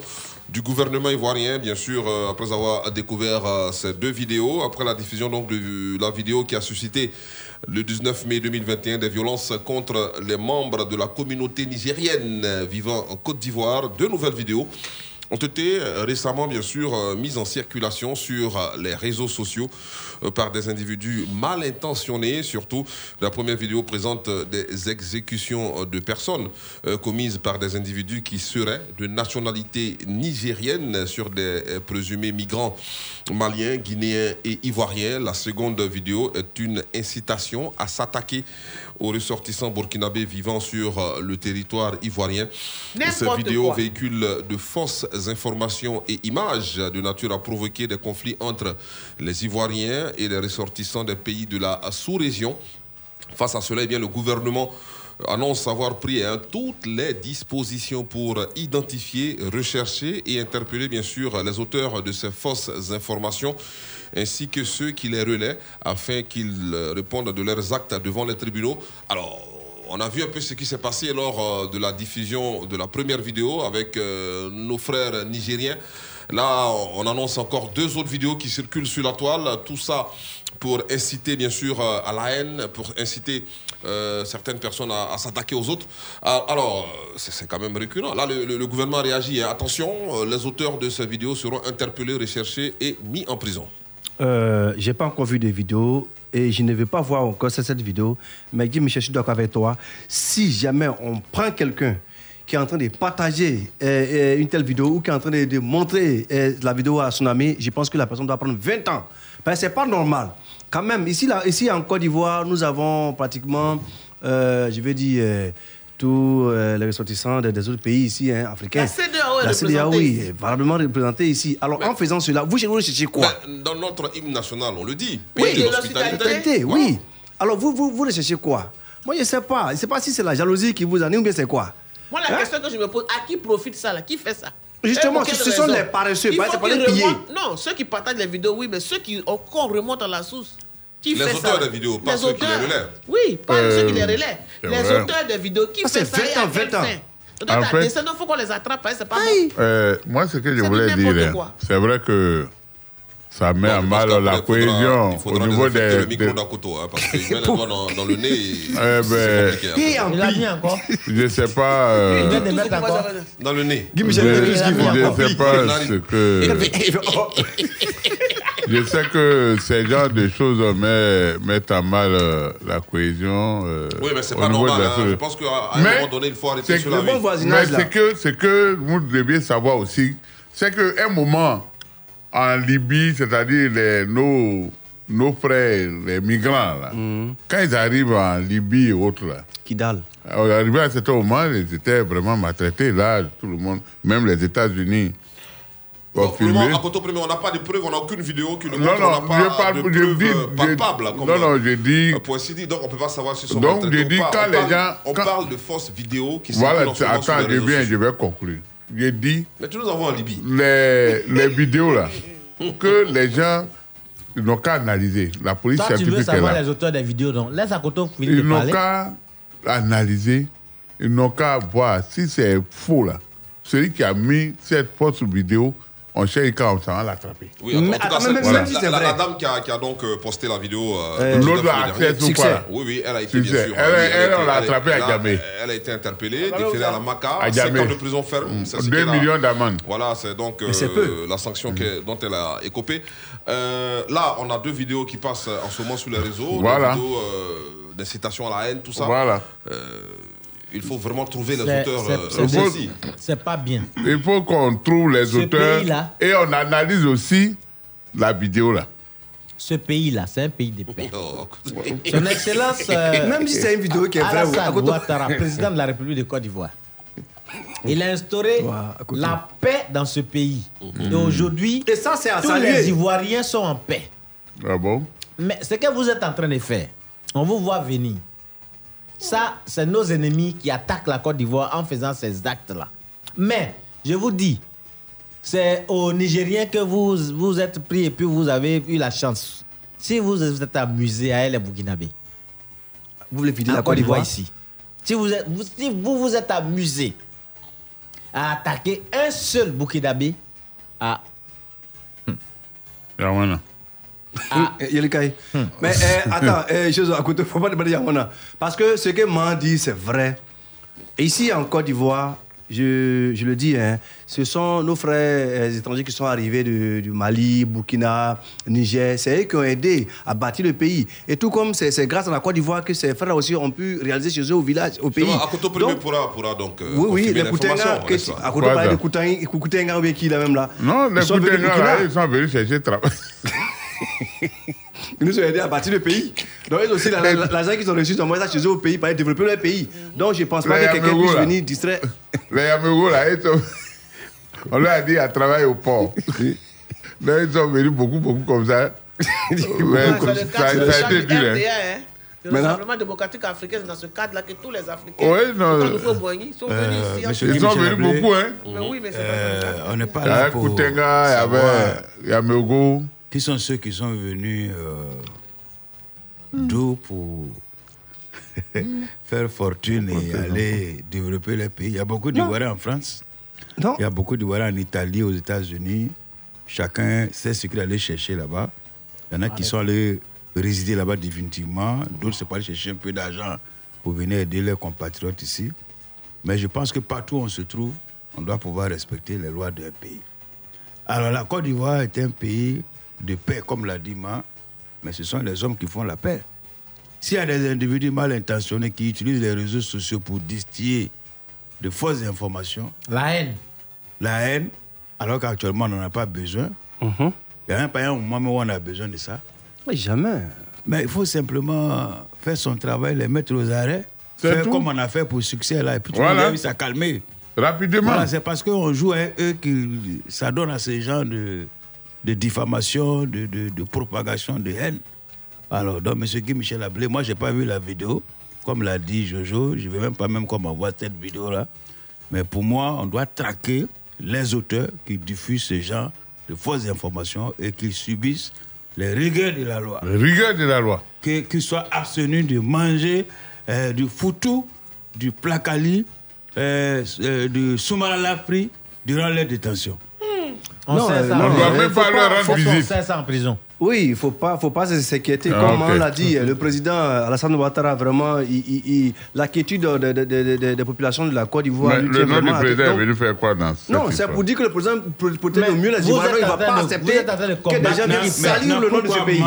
du gouvernement ivoirien, bien sûr, euh, après avoir découvert euh, ces deux vidéos, après la diffusion donc de la vidéo qui a suscité le 19 mai 2021 des violences contre les membres de la communauté nigérienne vivant en Côte d'Ivoire, deux nouvelles vidéos ont été euh, récemment, bien sûr, euh, mises en circulation sur euh, les réseaux sociaux par des individus mal intentionnés. Surtout, la première vidéo présente des exécutions de personnes commises par des individus qui seraient de nationalité nigérienne sur des présumés migrants maliens, guinéens et ivoiriens. La seconde vidéo est une incitation à s'attaquer aux ressortissants burkinabés vivant sur euh, le territoire ivoirien. Cette vidéo quoi. véhicule de fausses informations et images de nature à provoquer des conflits entre les Ivoiriens et les ressortissants des pays de la sous-région. Face à cela, eh bien, le gouvernement annonce avoir pris hein, toutes les dispositions pour identifier, rechercher et interpeller bien sûr les auteurs de ces fausses informations ainsi que ceux qui les relaient afin qu'ils répondent de leurs actes devant les tribunaux. Alors, on a vu un peu ce qui s'est passé lors euh, de la diffusion de la première vidéo avec euh, nos frères nigériens. Là, on annonce encore deux autres vidéos qui circulent sur la toile. Tout ça pour inciter, bien sûr, euh, à la haine, pour inciter euh, certaines personnes à, s'attaquer aux autres. Ah, Alors, euh, c'est quand même récurrent. Là, le, gouvernement réagit. hein. Attention, euh, les auteurs de ces vidéos seront interpellés, recherchés et mis en prison. Euh, j'ai pas encore vu de vidéo et je ne vais pas voir encore cette, vidéo. Mais Guy Michel, je suis d'accord avec toi. Si jamais on prend quelqu'un qui est en train de partager euh, euh, une telle vidéo ou qui est en train de, montrer euh, la vidéo à son ami, je pense que la personne doit prendre 20 ans. Parce que c'est pas normal. Quand même, ici, là, ici en Côte d'Ivoire, nous avons pratiquement, euh, je vais dire, euh, tous euh, les ressortissants des, des autres pays ici, hein, africains. La est La oui, ici. est valablement représentée ici. Alors, en faisant cela, vous, vous cherchez quoi? Mais dans notre hymne national, on le dit. Oui, Pays de de l'hospitalité. l'hospitalité, oui. Alors, vous, vous, vous recherchez quoi? Moi, je ne sais pas. Je ne sais pas si c'est la jalousie qui vous anime ou bien c'est quoi. Moi, la Hein? question que je me pose, à qui profite ça là? Qui fait ça? Justement, ce sont les paresseux, bah, c'est pas les pillés. remontent- Non, ceux qui partagent les vidéos, oui, mais ceux qui qu'on remonte à la source. Qui Les fait auteurs ça des vidéos, pas Les ceux qui les relaient. Oui, pas Euh, ceux qui les relaient. c'est Les vrai. auteurs des vidéos, qui Ah, fait c'est ça et 20 à ans, quelle 20 ans. Donc, En fait- il faut qu'on les attrape, hein, c'est pas bon. Euh, moi, ce que je voulais dire, hein, c'est vrai que ça met à mal la il faudra- cohésion Il faudra au niveau des. le micro des- d'un couteau, hein, parce qu'il met les doigts dans, dans le nez *laughs* et Eh ben, compliqué. hein. Il a mis encore. je sais pas. euh, Il vient de mettre encore. Dans le nez. je, je sais pas ce que. *laughs* Je sais que ces genres de choses met- mettent à mal euh, la cohésion. euh, Oui, mais c'est pas normal. la hein. Je pense qu'à un Mais moment donné, il faut arrêter c'est cela. que- oui. Mais c'est que, c'est que vous deviez savoir aussi, c'est qu'à un moment, en Libye, c'est-à-dire nos, nos frères, les migrants, là, quand ils arrivent en Libye et autres, là, Kidal. arrivé à un certain moment, ils étaient vraiment maltraités. Là, tout le monde, même les États-Unis, le filmé. à Premier, on n'a pas de preuves, on n'a aucune vidéo qui le Non, montre, non, on n'a je pas parle- de preuves dis- euh, je- palpables. Comme, non, non, je dis- euh, pour ainsi dire, donc on ne peut pas savoir si sont Donc, je dis, quand on les parle, gens- On quand- parle de fausses vidéos qui Voilà, moment sur attends, je viens, je vais conclure. J'ai dit, Mais tu nous envoies en Libye. les, les vidéos là, *laughs* que les gens n'ont qu'à analyser. La police Toi, tu veux scientifique est savoir là. les auteurs des vidéos, donc laisse à côté finir Ils de n'ont qu'à analyser, ils n'ont qu'à voir si c'est faux là. Celui qui a mis cette fausse vidéo, on cherche quand on s'en va l'attraper. Oui, en- tout cas, attends, c'est- la, la- la dame qui a, qui a donc euh, posté la vidéo. Euh, le L'autre 19 l'a mai accès dernier. ou pas Oui, oui, elle a été bien sûr. Elle, a on l'a a- attrapée à Djamé. Elle a été interpellée, déférée à la ça. MACA, À 5 Djamé. ans de prison ferme. c'est ce 2 qu'elle a- millions d'amende. Voilà, c'est donc euh, la sanction qu'elle- dont elle a écopé. Euh, là, on a deux vidéos qui passent en ce moment sur les réseaux. Voilà. Des vidéos euh, d'incitation à la haine, tout ça. Voilà. Il faut vraiment trouver les auteurs c'est- euh, c'est- pas bien. Il faut qu'on trouve les Ce auteurs et on analyse aussi la vidéo là. Ce pays-là, c'est un pays de *laughs* paix. Oh, Son Excellence. *laughs* euh, Même si c'est une vidéo qui est vraie, Ouattara, président de la République de Côte d'Ivoire. Il a instauré la paix dans ce pays. Et aujourd'hui, Et ça, c'est à tous les Ivoiriens sont en paix. Ah bon? Mais ce que vous êtes en train de faire, on vous voit venir. Ça, c'est nos ennemis qui attaquent la Côte d'Ivoire en faisant ces actes-là. Mais, je vous dis, c'est aux Nigériens que vous vous êtes pris et puis vous avez eu la chance. Si vous vous êtes amusé à elle, les Burkinabés, vous voulez vider en la Côte d'Ivoire ici. Si vous, êtes, vous, si vous vous êtes amusé a attaqué un seul Burkinabé à Yamana. *laughs* Yelikaï. Mais euh, attends, *laughs* euh, chose à côté, faut pas demander. Parce que ce que Man dit, c'est vrai. Et ici, en Côte d'Ivoire, je, je le dis, hein, ce sont nos frères euh, étrangers qui sont arrivés du, du Mali, Burkina, Niger. C'est eux qui ont aidé à bâtir le pays. Et tout comme c'est c'est grâce à la Côte d'Ivoire que ces frères aussi ont pu réaliser chez eux au village, au pays. Premier Donc, pourra, pourra donc euh, oui, oui, les Koutenga, à côté de parler de Koutenga, Koutenga ou bien qui là même là. Non, les Koutenga, ils sont venus chercher travail. *laughs* Ils nous ont aidés à bâtir le pays. Donc, ils aussi, la- la- l'argent qu'ils ont reçu, ils ont envoyé ça chez eux au pays pour aller développer leur pays. Donc, je ne pense pas Les que quelqu'un puisse là. venir distraire. Les Yamégo, là, ils sont... on leur a dit à travailler au port. Là, ils sont venus beaucoup, beaucoup comme ça. Mais Ouais, comme ça, a été du dur. hein. Hein. Le Rassemblement démocratique africain, c'est dans ce cadre-là que tous les Africains, Oui, non. quand nous sommes Boigny, sont venus Euh, ici. monsieur Ils sont venus Ablé, beaucoup, hein. Mais oui, mais c'est euh, pas on n'est pas Il y là avait pour Koutenga, il y avait. Qui sont ceux qui sont venus euh, d'où pour *laughs* faire fortune et aller développer le pays. Il y a beaucoup d'Ivoiriens en France. Il y a beaucoup d'Ivoiriens en Italie, aux États-Unis. Chacun sait ce qu'il allait chercher là-bas. Il y en a qui sont allés résider là-bas définitivement. D'autres, c'est pour aller chercher un peu d'argent pour venir aider leurs compatriotes ici. Mais je pense que partout où on se trouve, on doit pouvoir respecter les lois d'un pays. Alors la Côte d'Ivoire est un pays de paix, comme l'a dit Ma, mais ce sont les hommes qui font la paix. S'il y a des individus mal intentionnés qui utilisent les réseaux sociaux pour distiller de fausses informations, la haine, la haine, alors qu'actuellement on n'en a pas besoin, il n'y a pas un moment où on a besoin de ça. jamais. Mais il faut simplement faire son travail, les mettre aux arrêts, faire tout. comme on a fait pour succès là, et puis tout Voilà. ça calmer. Rapidement. Voilà, c'est parce qu'on joue avec eux que ça donne à ces gens de, de diffamation, de, de, de propagation de haine. Alors, donc, M. Guy Michel Ablé, moi, je n'ai pas vu la vidéo. Comme l'a dit Jojo, je ne vais même pas même qu'on m'envoie cette vidéo-là. Mais pour moi, on doit traquer les auteurs qui diffusent ce genre de fausses informations et qui subissent les rigueurs de la loi. Les rigueurs de la loi. Qu'ils soient abstenus de manger euh, du foutou, du placali, euh, euh, du soumaralafri durant leur détention. On On doit même faut pas leur rendre visite. En prison. Oui, il ne faut pas, faut pas s'inquiéter. Ah, Comme on l'a dit, le président Alassane Ouattara, vraiment, l'inquiétude de- de- de- de- de- des populations de la Côte d'Ivoire. Le nom du président est venu faire quoi dans cette Non, c'est pour dire que le président pour protéger au mieux les vous Ivoiriens, êtes il ne en va train pas de- accepter vous êtes en train de que des combattre gens viennent salir le nom de ce pays.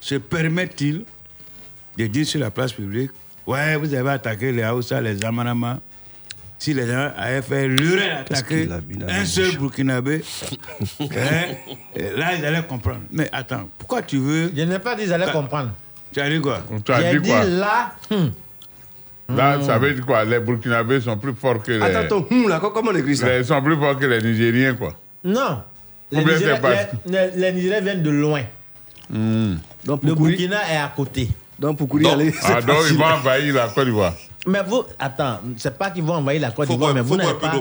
Se permet-il de dire sur la place publique Ouais, vous avez attaqué les Haoussa, les Amanama. Si les gens avaient fait l'urée d'attaquer qu'il a mis dans la un seul Burkinabé, *laughs* hein, là, ils allaient comprendre. Mais attends, pourquoi tu veux. Je n'ai pas dit j'allais comprendre. Tu as dit quoi? Tu as dit quoi? dit là, hum, Là, ça veut dire quoi? Les Burkinabés sont plus forts que les... Attends, attends, hum, là, comment on écrit ça? Ils sont plus forts que les Nigériens, quoi. non. Les Nigériens, c'est pas- les- Nigériens viennent de loin. Donc, Le Burkina est à côté. donc, pour courir, Non. aller. Ah, donc facile. ils vont envahir la Côte d'Ivoire. Mais vous, attends, c'est pas qu'ils vont envahir la Côte d'Ivoire, mais vous n'allez pas,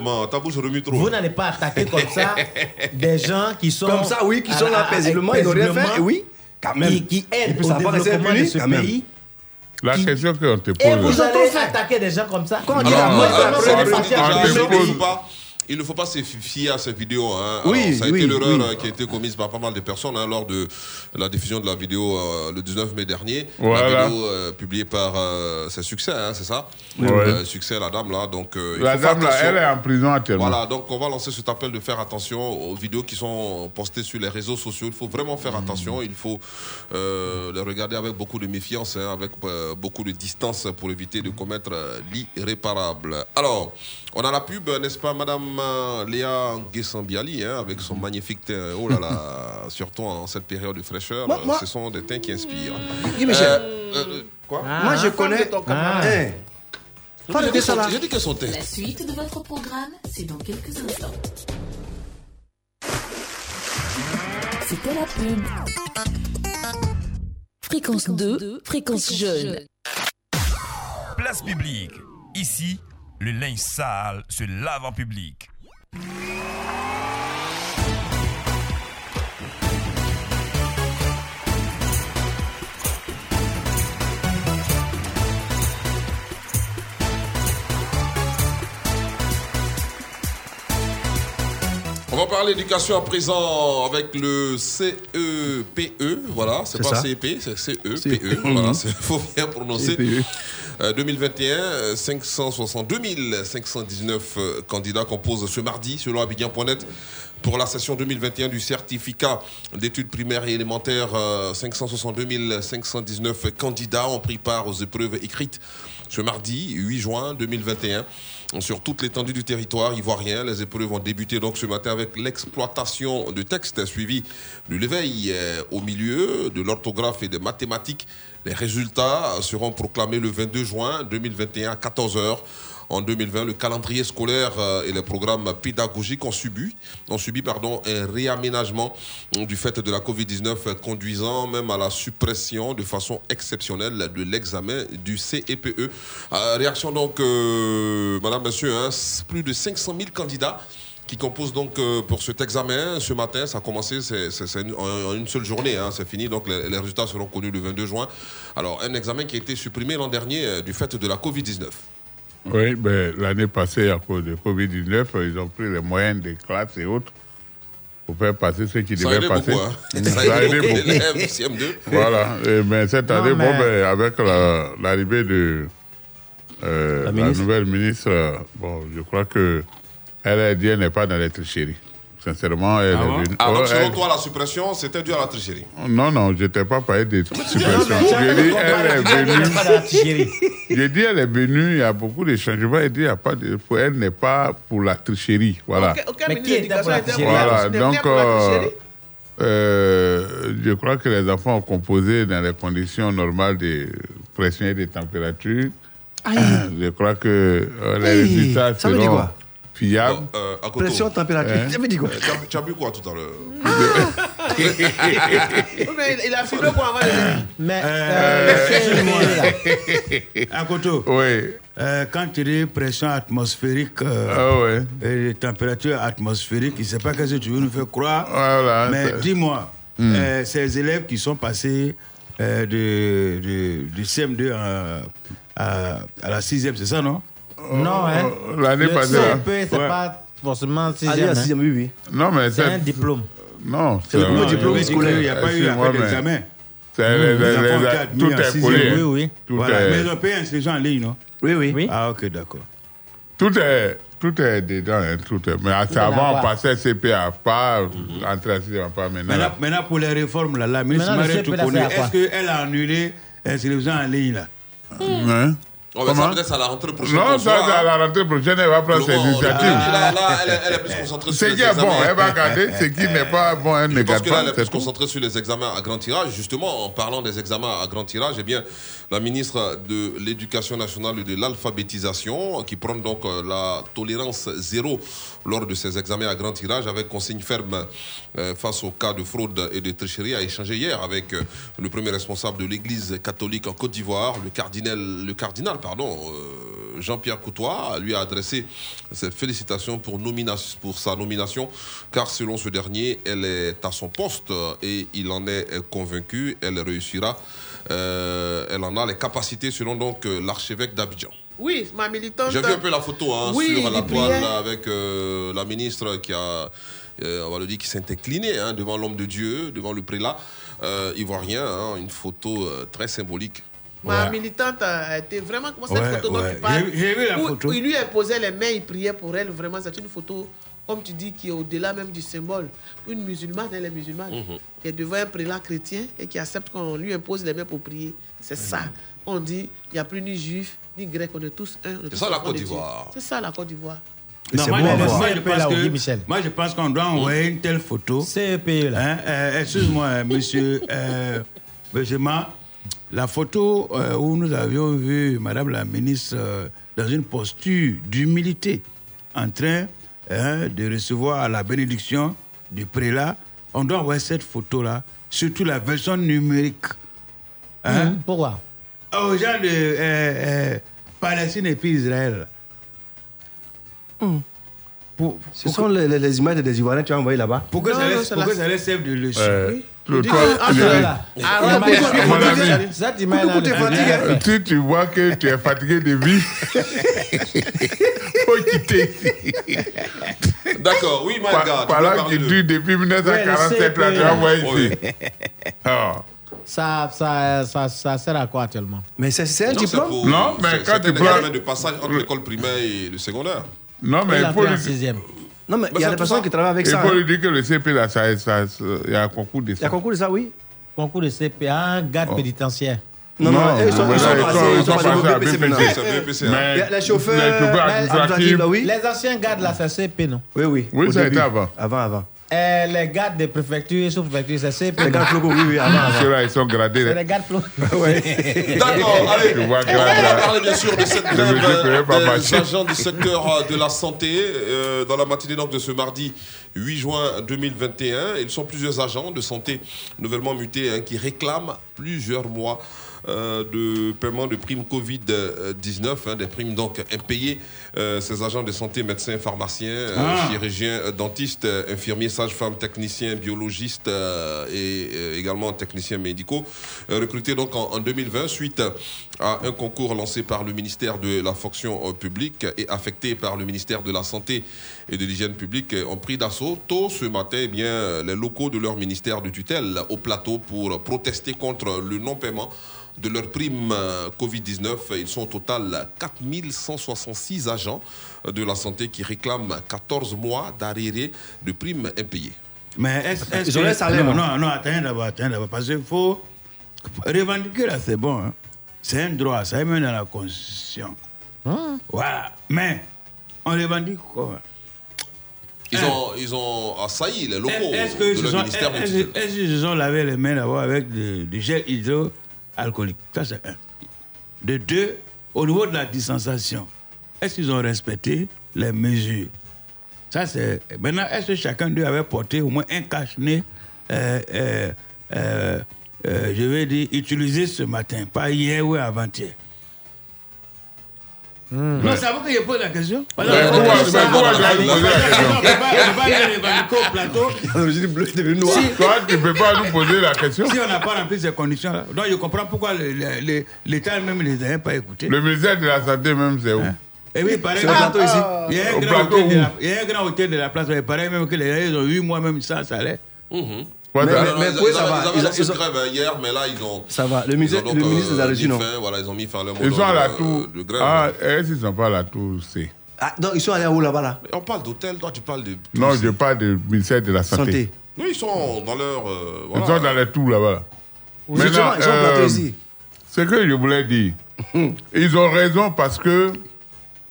vous n'allez pas attaquer comme ça *laughs* des gens qui sont. Comme ça, oui, qui sont là paisiblement, ils n'ont rien fait. Et oui, quand même. Qui, qui aident au développement de ce pays. La question qu'on te Et pose, vous là. allez attaquer des gens comme ça? Quand on dit la déjà- à on ne pose. pas- Il ne faut pas se fier à cette vidéo. Hein. Oui, Alors, ça a oui, été l'erreur oui. qui a été commise par pas mal de personnes hein, lors de la diffusion de la vidéo euh, le 19 mai dernier. Voilà. La vidéo euh, publiée par euh, c'est succès, hein, c'est ça? Ouais. Euh, Succès, la dame là. Donc, euh, La dame, là, elle est en prison actuellement. Voilà, donc on va lancer cet appel de faire attention aux vidéos qui sont postées sur les réseaux sociaux. Il faut vraiment faire attention. Il faut euh, les regarder avec beaucoup de méfiance, hein, avec euh, beaucoup de distance pour éviter de commettre l'irréparable. Alors, on a la pub, n'est-ce pas, Madame? Léa Guessambiali, hein, avec son magnifique teint. Oh là là, *laughs* surtout en cette période de fraîcheur, Moi- moi- ce sont des teints qui inspirent. Guy Michel. Euh, euh, quoi? Moi, je connais. Ah. Hein. Pas J'ai de dit ça son- là. J'ai dit que son teint. La suite de votre programme, c'est dans quelques instants. C'était la pub. Fréquence 2, fréquence jeune. Place publique. Ici, le linge sale se lave en public. On va parler éducation à présent avec le CEPE. Voilà, c'est pas. CEP, c'est CEPE. CEPE. Voilà, il *laughs* faut bien prononcer. CEPE. Euh, 2021, euh, 562 519 euh, candidats composent ce mardi, selon Abidjan.net, pour la session 2021 du certificat d'études primaires et élémentaires. euh, 562 519 candidats ont pris part aux épreuves écrites ce mardi, 8 juin 2021. Sur toute l'étendue du territoire ivoirien, les épreuves ont débuté donc ce matin avec l'exploitation de textes suivi de l'éveil euh, au milieu, de l'orthographe et des mathématiques. Les résultats seront proclamés le 22 juin 2021 à 14h. En 2020, le calendrier scolaire euh, et les programmes pédagogiques ont subi, ont subi pardon, un réaménagement euh, du fait de la Covid-19, euh, conduisant même à la suppression de façon exceptionnelle de l'examen du CEPE. Euh, réaction donc, madame, monsieur, hein, plus de 500 000 candidats qui composent donc pour cet examen. Ce matin, ça a commencé c'est, en une seule journée, hein, c'est fini, donc les, résultats seront connus le 22 juin. Alors, un examen qui a été supprimé l'an dernier du fait de la Covid-19. Oui, ben, l'année passée, à cause de Covid-19, ils ont pris les moyens des classes et autres pour faire passer ce qui Ça a devait aidé passer. beaucoup, hein. Ça a aidé beaucoup l'élève, *laughs* CM2. Voilà. Et, mais cette Non, année, mais- bon, ben, avec la- l'arrivée de euh, La nouvelle ministre, bon, je crois que elle a dit elle n'est pas dans les tricheries. Sincèrement, elle Ah, est Ah, donc Oh, selon elle- toi, la suppression, c'était dû à la tricherie. Non, non, je t'ai pas parlé de suppression. mais J'ai dit, le elle est venue. J'ai dit, elle est venue, il y a beaucoup de changements. Elle dit, il y a pas de, faut- elle n'est pas pour la tricherie. Voilà. De l'Éducation était pour la Voilà, donc, euh, euh, je crois que les enfants ont composé dans les conditions normales de pression et de température. Je crois que euh, les résultats ça veut dire seront Euh, à. Pression, température. Hein? Quoi Euh, tu as- Tu as bu quoi tout à l'heure *laughs* Oui, mais il- a filmé quoi avant de Mais À Koto. Oui. Euh, quand tu dis pression atmosphérique euh, et température atmosphérique, je ne sais pas ce que tu veux nous faire croire. Voilà, mais dis-moi, Hmm. euh, ces élèves qui sont passés euh, de, de, du CM2 à, à, à la 6e, c'est ça, non? Non, hein. L'année Le passée, hein. CEP, c'est Ouais. pas forcément sixième. Hein. sixième, oui, oui. Non, mais c'est c'est- un diplôme. Non, C'est le diplôme euh, scolaire, il n'y a pas eu à faire d'examen. c'est tout est collé. Oui, oui. Tout Voilà. est- Mais ont payé inscription en ligne, non? Oui, oui. Ah, ok, d'accord. Tout est, tout est dedans, hein, tout est. Mais c'est avant, on passait CPA pas, sixième pas maintenant. Maintenant, maintenant, pour les réformes, là, la ministre le Marie est-ce qu'elle a annulé l'inscription en ligne là? Hein? Oh, ça à la rentrée prochaine. Non, ça, c'est à hein. la rentrée prochaine, elle va prendre ses initiatives. Là, là, elle, est- elle est plus concentrée sur les qui est bon, examens. elle va garder. Ce qui n'est pas bon, elle ne garde que là, elle est c'est plus concentrée sur les examens à grand tirage. Justement, en parlant des examens à grand tirage, eh bien, la ministre de l'Éducation nationale et de l'alphabétisation, qui prend donc euh, la tolérance zéro lors de ces examens à grand tirage, avec consigne ferme euh, face aux cas de fraude et de tricherie, a échangé hier avec euh, le premier responsable de l'Église catholique en Côte d'Ivoire, le cardinal, le cardinal, pardon, euh, Jean-Pierre Coutois, lui a adressé ses félicitations pour, sa nomination, car selon ce dernier, elle est à son poste et il en est convaincu, elle réussira, euh, elle en a les capacités selon donc euh, l'archevêque d'Abidjan. Oui, ma militante. J'ai vu un peu la photo hein, Oui, sur la il toile avec euh, la ministre qui a, euh, on va le dire, qui s'est inclinée hein, devant l'homme de Dieu, devant le prélat euh, ivoirien. hein, une photo très symbolique. Ma militante a été vraiment. Comment cette Ouais, photo dont ouais. tu parles J'ai- j'ai vu la où- photo. où il lui imposait les mains, il priait pour elle. Vraiment, c'est une photo, comme tu dis, qui est au-delà même du symbole. Une musulmane, elle est musulmane, Mhm. qui est devant un prélat chrétien et qui accepte qu'on lui impose les mains pour prier. C'est ça. On dit, il n'y a plus ni juif, ni grec, on est tous un. C'est tous ça, la Côte d'Ivoire. C'est ça la Côte d'Ivoire. Non, C'est moi, bon moi, je pense que- Michel. moi, je pense qu'on doit envoyer une telle photo. CEP là. Hein, euh, Excuse-moi, monsieur euh, Benjamin. La photo euh, où nous avions vu Madame la ministre euh, dans une posture d'humilité, en train hein, de recevoir la bénédiction du prélat, on doit voir cette photo-là, surtout la version numérique. Hein? Pourquoi Aux gens de euh, euh, Palestine et puis Israël. Ce sont les, les- les images des Ivoiriens que tu as envoyées là-bas. Pourquoi Non, ça laisse, la- serve de leçon. Le- dis toi, ah. Ah. Euh, Si tu vois que tu es fatigué de vie, faut quitter. D'accord, oui, my God. Par là qui dure depuis 1947, là, tu vas voir ici. Ah. Ça, ça, ça, ça sert à quoi actuellement Mais c'est un Non, c'est pour- Non, mais quand c'est tu un prends- examen de passage entre l'école primaire et le secondaire. Non, mais il faut, en sixième. Non, mais il y a des personnes ça. qui travaillent avec il ça. faut hein. lui dire que le CP, là, ça, ça- ça- il y a un concours de Il y a ça. concours de ça, oui. Concours de CPA, garde pénitentiaire. Non, non, ils sont, mais ils sont là, ils passés, au BPC maintenant. Un Les- les chauffeurs, les anciens gardes, là, c'est CP, non Oui, oui. Oui, ça a été avant. Avant, avant. Euh, Les gardes des préfectures et sous-préfectures, c'est CP. Les non gars, Floco, oui, oui, avant, avant. Ceux-là, ils sont gradés. C'est là. les gardes flo- *laughs* *laughs* D'accord, allez. Tu vois, On va parler bien sûr de cette grève pas des marcher. agents du secteur euh, de la santé euh, dans la matinée donc, de ce mardi 8 juin 2021. Ils sont plusieurs agents de santé nouvellement mutés hein, qui réclament plusieurs mois euh, de paiement de primes Covid-19, hein, des primes donc impayées. Euh, ces agents de santé, médecins, pharmaciens, euh, Ah. chirurgiens, euh, dentistes, euh, infirmiers, sages-femmes, techniciens, biologistes euh, et euh, également techniciens médicaux, euh, recrutés donc en, en 2020 suite à un concours lancé par le ministère de la fonction euh, publique et affecté par le ministère de la Santé et de l'Hygiène publique euh, ont pris d'assaut tôt ce matin eh bien, euh, les locaux de leur ministère de tutelle au plateau pour protester contre le non-paiement de leur prime euh, Covid-19. Ils sont au total 4166 agents euh, de la santé qui réclament 14 mois d'arriérés de primes impayées. Mais est-ce ont que- les salaires, Non, hein. non, non, attends d'abord, attends d'abord. Parce qu'il faut revendiquer là, c'est bon. hein. C'est un droit, ça est même dans la Constitution. Voilà. Mais on revendique quoi? Ils ont, ils ont assailli les locaux Est-ce de qu'ils se leur sont, ministère est-ce- qu'ils se sont lavé les mains d'abord avec du gel hydroalcoolique Ça, c'est un. De deux, au niveau de la distanciation, est-ce qu'ils ont respecté les mesures? Ça, c'est. Maintenant, est-ce que chacun d'eux avait porté au moins un cache-nez euh, euh, euh, je vais dire, utilisé ce matin, pas hier ou avant-hier Non, c'est à vous que je pose la question. Mais pourquoi *laughs* tu vas poser la question Non, Toi, tu ne peux pas nous poser la question. Si on n'a pas rempli ces conditions-là, donc je comprends pourquoi l'État même ne les a pas écoutés. Le ministère de la Santé, même, c'est où? Et oui, pareil. C'est le plateau ici. Il y a un grand hôtel de la- il y a un grand hôtel de la place, mais pareil même que les gens, ils ont eu moi même ça, ça allait. Quoi, Mais- ça mais- Non, non, mais ils, oui, ils ça va. ils avaient Ils ont- ils grève hein, hier, mais là, ils ont. Ça va. Le ils ministre, ont donc, le ministre les a euh, non fin, voilà, ils ont mis fin à leur Ils sont à la tour. de grève. Ah, est-ce qu'ils ne sont pas à la tour C Ah, donc ils sont allés où là-bas là? On parle d'hôtel, toi tu parles de. Non, je parle du ministère de la Santé. Santé. Oui, ils sont dans leur. euh, Ils voilà. sont dans les tours là-bas. Oui, justement, ils sont ici. Ce que je voulais dire, ils ont raison parce que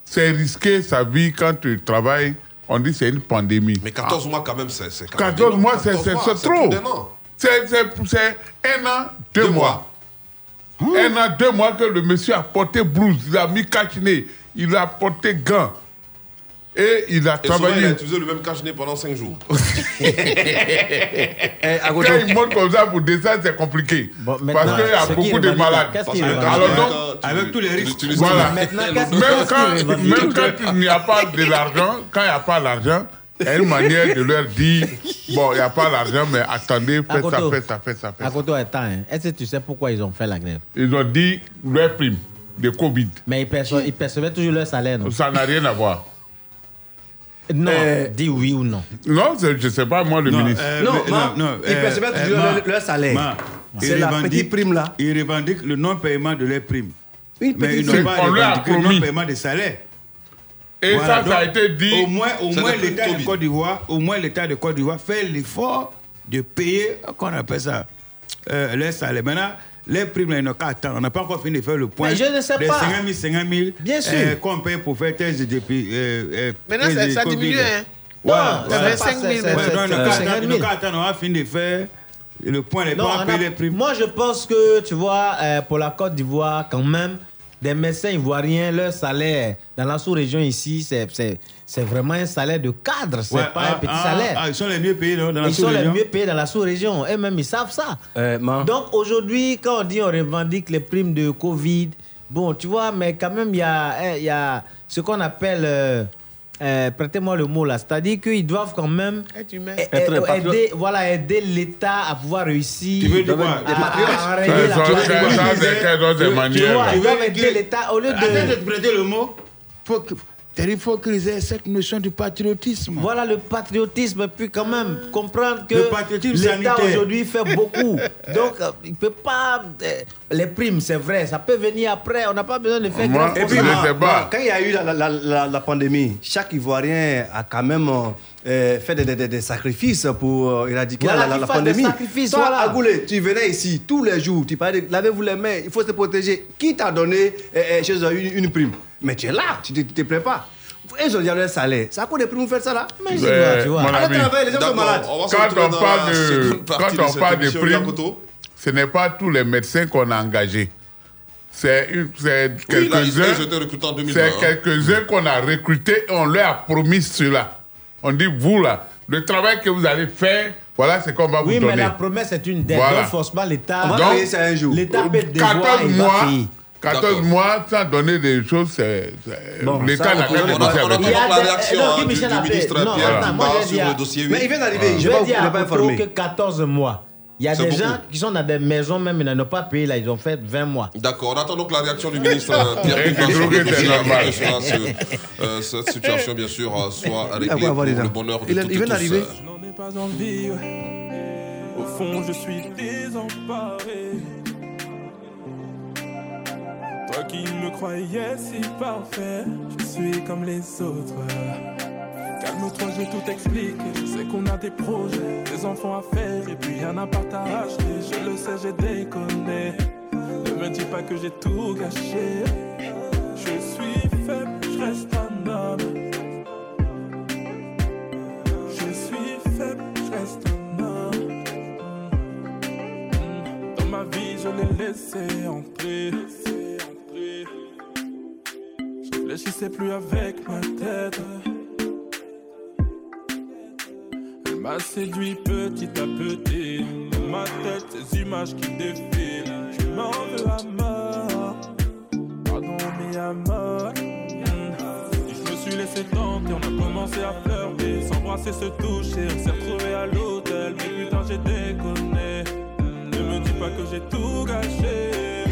c'est risqué sa vie quand tu travailles. On dit que c'est une pandémie. Mais 14 mois quand même, c'est. c'est quand même 14 énorme. mois, c'est 14 c'est- mois, c'est trop. C'est c'est- c'est un an, deux, mois. Un an, deux mois que le monsieur a porté blouse, il a mis cache-nez, il a porté gants. Et il a Et souvent, il a travaillé. utilisé le même cache-nez pendant 5 jours. *laughs* Eh, Quand il monte comme ça pour descendre, c'est compliqué. Bon, Parce qu'il y a beaucoup de malades. Parce Alors donc, avec tous les risques. Voilà. Même quand, même quand il n'y a pas de l'argent, quand il n'y a pas l'argent, il y a une manière de leur dire bon, il n'y a pas l'argent, mais attendez, faites ça, faites ça, faites ça, À ça. côté, attends, hein. est-ce que tu sais pourquoi ils ont fait la grève? Ils ont dit leur prime de Covid. Mais ils, perçoivent, ils percevaient toujours leur salaire, non? Ça n'a rien à voir. Non, Euh, dis oui ou non. Non, je ne sais pas, moi, le Non, ministre. euh, Non, mais- ma- ils euh, euh, leur salaire. C'est ils la revendiquent- petite prime là. Ils revendiquent le non-paiement de leurs primes. Une Mais ils n'ont pas revendiqué le non-paiement des salaires. Et Voilà, ça, ça a été dit. Au moins, au moins l'État de. Côte d'Ivoire, au moins l'État de Côte d'Ivoire fait l'effort de payer, qu'on appelle ça, euh, les salaires. Maintenant, les primes, là, qu'à attendre. On n'a pas encore fini de faire le point. Mais je ne sais pas. 50 000, 50 000. Bien sûr. euh, qu'on paye pour faire test depuis. Euh, euh, Maintenant, ça- ça diminue, hein. Non, Voilà, c'est voilà. 25 000 c'est- Ouais, maintenant. c'est- donc, ils n'ont c'est qu'à 50 attendre, ils n'ont 000. qu'à attendre, on va finir de faire le point, les Non, a- payer les primes. Moi, je pense que, tu vois, euh, pour la Côte d'Ivoire, quand même, des médecins ivoiriens, leur salaire dans la sous-région ici, c'est- c'est c'est vraiment un salaire de cadre, c'est Ouais, pas ah, un petit ah, salaire. ah, ils sont les mieux payés non, dans la Ils sont les sous-région. mieux payés dans la sous-région. Eux-mêmes, ils savent ça. Euh, Donc aujourd'hui, quand on dit on revendique les primes de Covid, bon, tu vois, mais quand même, il y a, hein, il y a ce qu'on appelle, euh, euh, prêtez-moi le mot là, c'est-à-dire qu'ils doivent quand même Être a- patriote. aider, voilà, aider l'État à pouvoir réussir. Tu veux dire à- quoi Ça, c'est quelle autre tu aider l'État au lieu Attends de de... te prêter le mot. Faut que- Il faut qu'ils aient cette notion du patriotisme. Voilà le patriotisme, puis quand même comprendre que l'État aujourd'hui fait beaucoup. Donc, euh, il ne peut pas. euh, les primes, c'est vrai, ça peut venir après. On n'a pas besoin de faire Et puis, moi, moi, quand il y a eu la, la- la- la pandémie, chaque Ivoirien a quand même euh, fait des, des- des- des sacrifices pour euh, éradiquer Voilà, la, la- pandémie. sacrifices, Toi, voilà. Agoulé, tu venais ici tous les jours, tu parlais de lavez-vous les mains, il faut se protéger. Qui t'a donné euh, euh, chez eux une, une prime? Mais tu es là, tu ne te, te plains pas. Ils ont déjà un salaire. C'est à quoi des primes vous faites ça là? Mais tu vois. mon Allez ami, travailler, les gens sont malades. Quand on parle de, quand on parle de primes, ce n'est pas tous les médecins qu'on a engagés. C'est Oui, quelques-uns ils étaient recrutés en 2020, c'est hein. quelques-uns qu'on a recrutés et on leur a promis cela. On dit, vous là, le travail que vous allez faire, voilà ce qu'on va Oui, vous mais donner. la promesse est une dette. Voilà. Donc, forcément, l'État. Donc, L'État peut devoir 14 il va mois, payer. 14 mois sans donner des choses, c'est- c'est- Bon, l'État n'a on a- avec. Il y a des- non, Guy Michel a fait- non, attends, moi, j'ai dit à- Mais il vient d'arriver, Je je vais dire pas informé. que 14 mois. Il y a C'est des beaucoup. gens qui sont dans des maisons, même ils n'ont pas payé, là, ils ont fait 20 mois. D'accord, on attend donc la réaction du ministre euh, Pierre je sur le que dossier se- euh, cette situation, bien sûr, euh, soit réglée va avoir pour le bonheur de Il- toutes il vient tous. d'arriver. euh. J'en ai pas envie. Au fond, je suis désemparé. Toi qui me croyais si parfait, je suis comme les autres. Calme-toi, je tout expliquer. Je sais qu'on a des projets, des enfants à faire, et puis un appart à acheter. Je le sais, j'ai déconné. Ne me dis pas que j'ai tout gâché. Je suis faible, je reste un homme. Je suis faible, je reste un homme. Dans ma vie, je l'ai laissé entrer. Réfléchissais plus avec ma tête. Elle m'a séduit petit à petit. Dans ma tête, ces images qui défilent. Je m'en veux à mort. Pardon, mais à mort. Je me suis laissé tenter, on a commencé à flirter, s'embrasser, se toucher, on s'est retrouvés à l'hôtel, mais putain j'ai déconné. Ne me dis pas que j'ai tout gâché.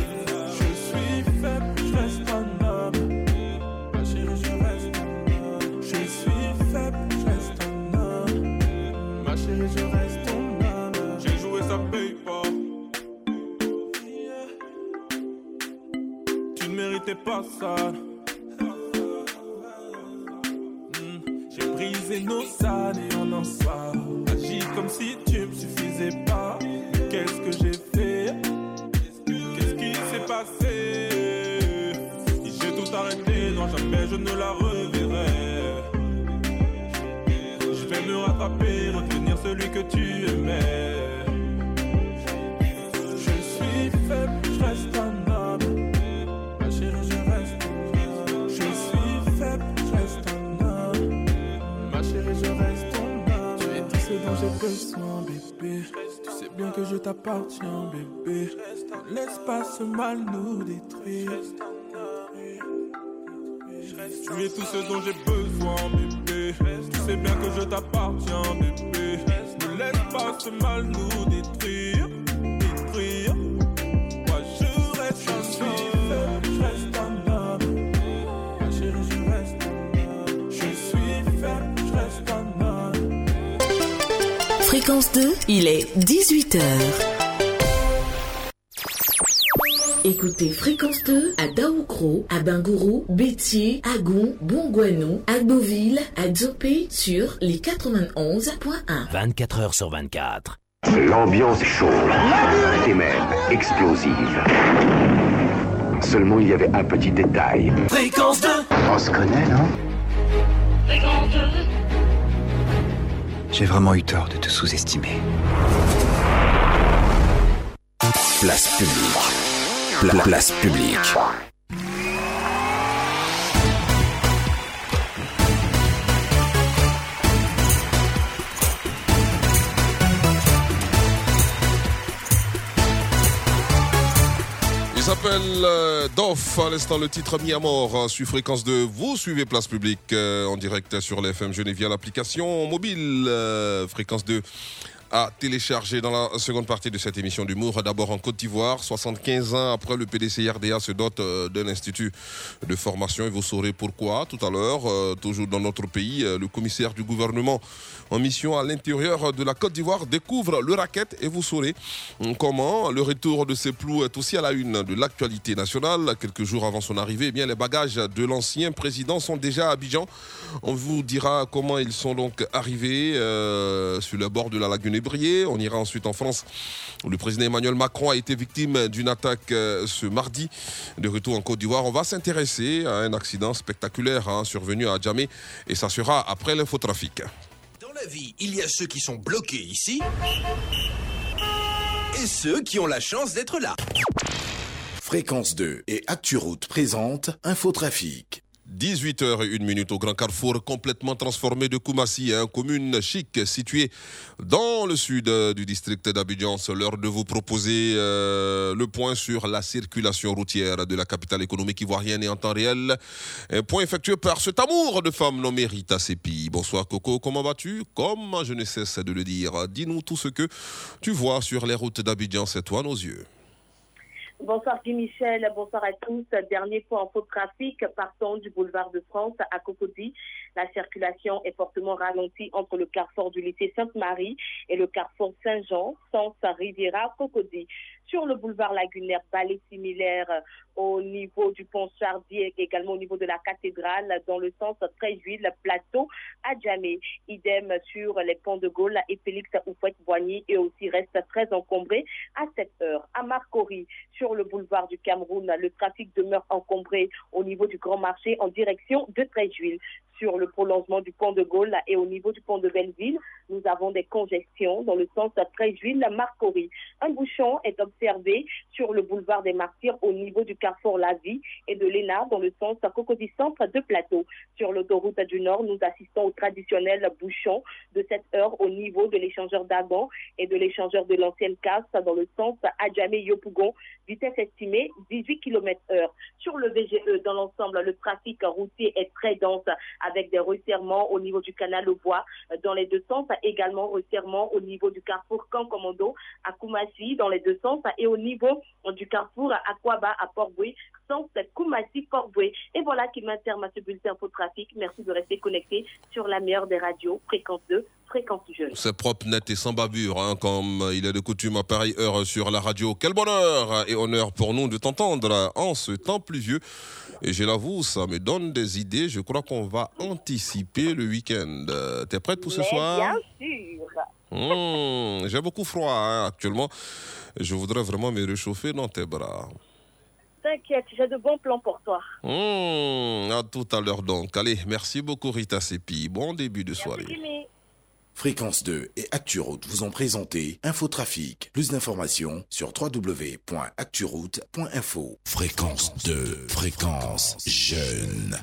Méritais pas ça. Hmm, J'ai brisé nos années en un soir. Agis comme si tu me suffisais pas. Qu'est-ce que j'ai fait? Qu'est-ce qui s'est passé? J'ai tout arrêté, non jamais je ne la reverrai. Je vais me rattraper, redevenir celui que tu aimais. Tu sais bien que je t'appartiens, bébé. Laisse pas ce mal nous détruire. Tu es tout ce dont j'ai besoin, bébé. Tu sais bien que je t'appartiens, bébé. Ne laisse pas ce mal nous. Détruire. Fréquence 2, il est 18h. Écoutez Fréquence 2 à Daoukro, à Bingourou, Bétier, Agon, Bongouanou, Agboville, à Dzopé sur les 91.1. 24 heures sur 24. L'ambiance est chaude et même explosive. Seulement, il y avait un petit détail. Fréquence 2 On se connaît, non? J'ai vraiment eu tort de te sous-estimer. Place publique. Pla- place publique. S'appelle euh, Doff, à l'instant le titre mis à mort hein, sur fréquence 2. Vous suivez Place Publique euh, en direct sur l'FM Genève via l'application mobile euh, fréquence 2 à télécharger dans la seconde partie de cette émission d'humour. D'abord en Côte d'Ivoire, 75 ans après le PDC RDA se dote euh, d'un institut de formation et vous saurez pourquoi tout à l'heure. Euh, toujours dans notre pays, euh, le commissaire du gouvernement en mission à l'intérieur de la Côte d'Ivoire découvre le racket et vous saurez hum, comment le retour de ces plous est aussi à la une de l'actualité nationale. Quelques jours avant son arrivée, eh bien, les bagages de l'ancien président sont déjà à Abidjan. On vous dira comment ils sont donc arrivés sur le bord de la lagune On ira ensuite en France où le président Emmanuel Macron a été victime d'une attaque euh, ce mardi. De retour en Côte d'Ivoire, on va s'intéresser à un accident spectaculaire hein, survenu à Djamé et ça sera après l'infotrafic. Dans la vie, il y a ceux qui sont bloqués ici et ceux qui ont la chance d'être là. Fréquence 2 et ActuRoute présente Infotrafic. 18h01 au Grand Carrefour, complètement transformé de Koumassi, hein, commune chic située dans le sud euh, du district d'Abidjan. C'est l'heure de vous proposer euh, le point sur la circulation routière de la capitale économique ivoirienne et en temps réel. Un point effectué par cet amour de femme nommé Rita Sepi. Bonsoir Coco, comment vas-tu? Comme je ne cesse de le dire, dis-nous tout ce que tu vois sur les routes d'Abidjan, c'est toi nos yeux. Bonsoir Guy Michel, bonsoir à tous. Dernier point en faux trafic, partant du boulevard de France à Cocody. La circulation est fortement ralentie entre le carrefour du lycée Sainte-Marie et le carrefour Saint-Jean, sens Riviera Cocody. Sur le boulevard lagunaire, balai similaire euh, au niveau du pont Chardier, également au niveau de la cathédrale, dans le sens très le plateau à Djamé. Idem sur les ponts de Gaulle et Félix Oufouette-Boigny et aussi reste très encombré à cette heure. À Marcory, sur le boulevard du Cameroun, le trafic demeure encombré au niveau du Grand Marché en direction de Tréjuil sur le prolongement du pont de Gaulle et au niveau du pont de Belleville, nous avons des congestions dans le sens Tréjuil-Marcory. Un bouchon est observé sur le boulevard des Martyrs au niveau du carrefour La Vie et de l'Éna dans le sens Cocody Centre de Plateau. Sur l'autoroute du Nord, nous assistons au traditionnel bouchon de cette heure au niveau de l'échangeur d'Agon et de l'échangeur de l'ancienne casse dans le sens Adjamé-Yopougon, vitesse estimée 18 km heure. Sur le VGE, dans l'ensemble, le trafic routier est très dense avec des resserrements au niveau du canal au bois euh, dans les deux sens, également resserrement au niveau du carrefour Camp Commando à Koumassi dans les deux sens et au niveau du carrefour à Aquaba à Port-Boué, sens Koumassi Port-Boué. Et voilà qui met terme à ce bulletin pour trafic. Merci de rester connecté sur la meilleure des radios, fréquence 2, fréquence jeune. C'est propre, net et sans bavure, hein, comme il est de coutume à pareille heure sur la radio. Quel bonheur et honneur pour nous de t'entendre en ce temps pluvieux. Et je l'avoue, ça me donne des idées. Je crois qu'on va anticiper le week-end. T'es prête pour ce Mais soir? Bien sûr. Mmh, J'ai beaucoup froid hein, actuellement. Je voudrais vraiment me réchauffer dans tes bras. T'inquiète, j'ai de bons plans pour toi. Mmh, à tout à l'heure donc. Allez, merci beaucoup Rita Sepi. Bon début de soirée. Jimmy. Fréquence 2 et ActuRoute vous ont présenté Infotrafic. Plus d'informations sur www.acturoute.info. Fréquence 2, fréquence jeune.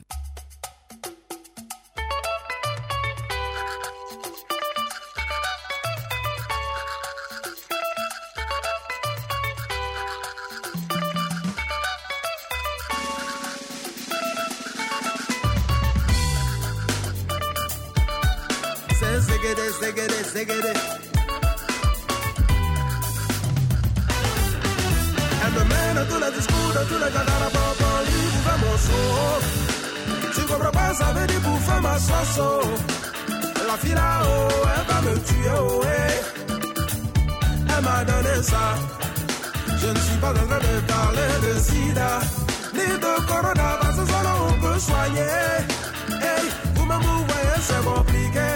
De tous les gars dans la pop en lui bouffer mon saut. Tu comprends pas, ça veut dire bouffer ma sauce. oh. La fille là-haut, elle va me tuer, oh. Elle m'a donné ça. Je ne suis pas en train de parler de sida, ni de corona, parce que ça on peut soigner. Hey, vous vous voyez, c'est compliqué.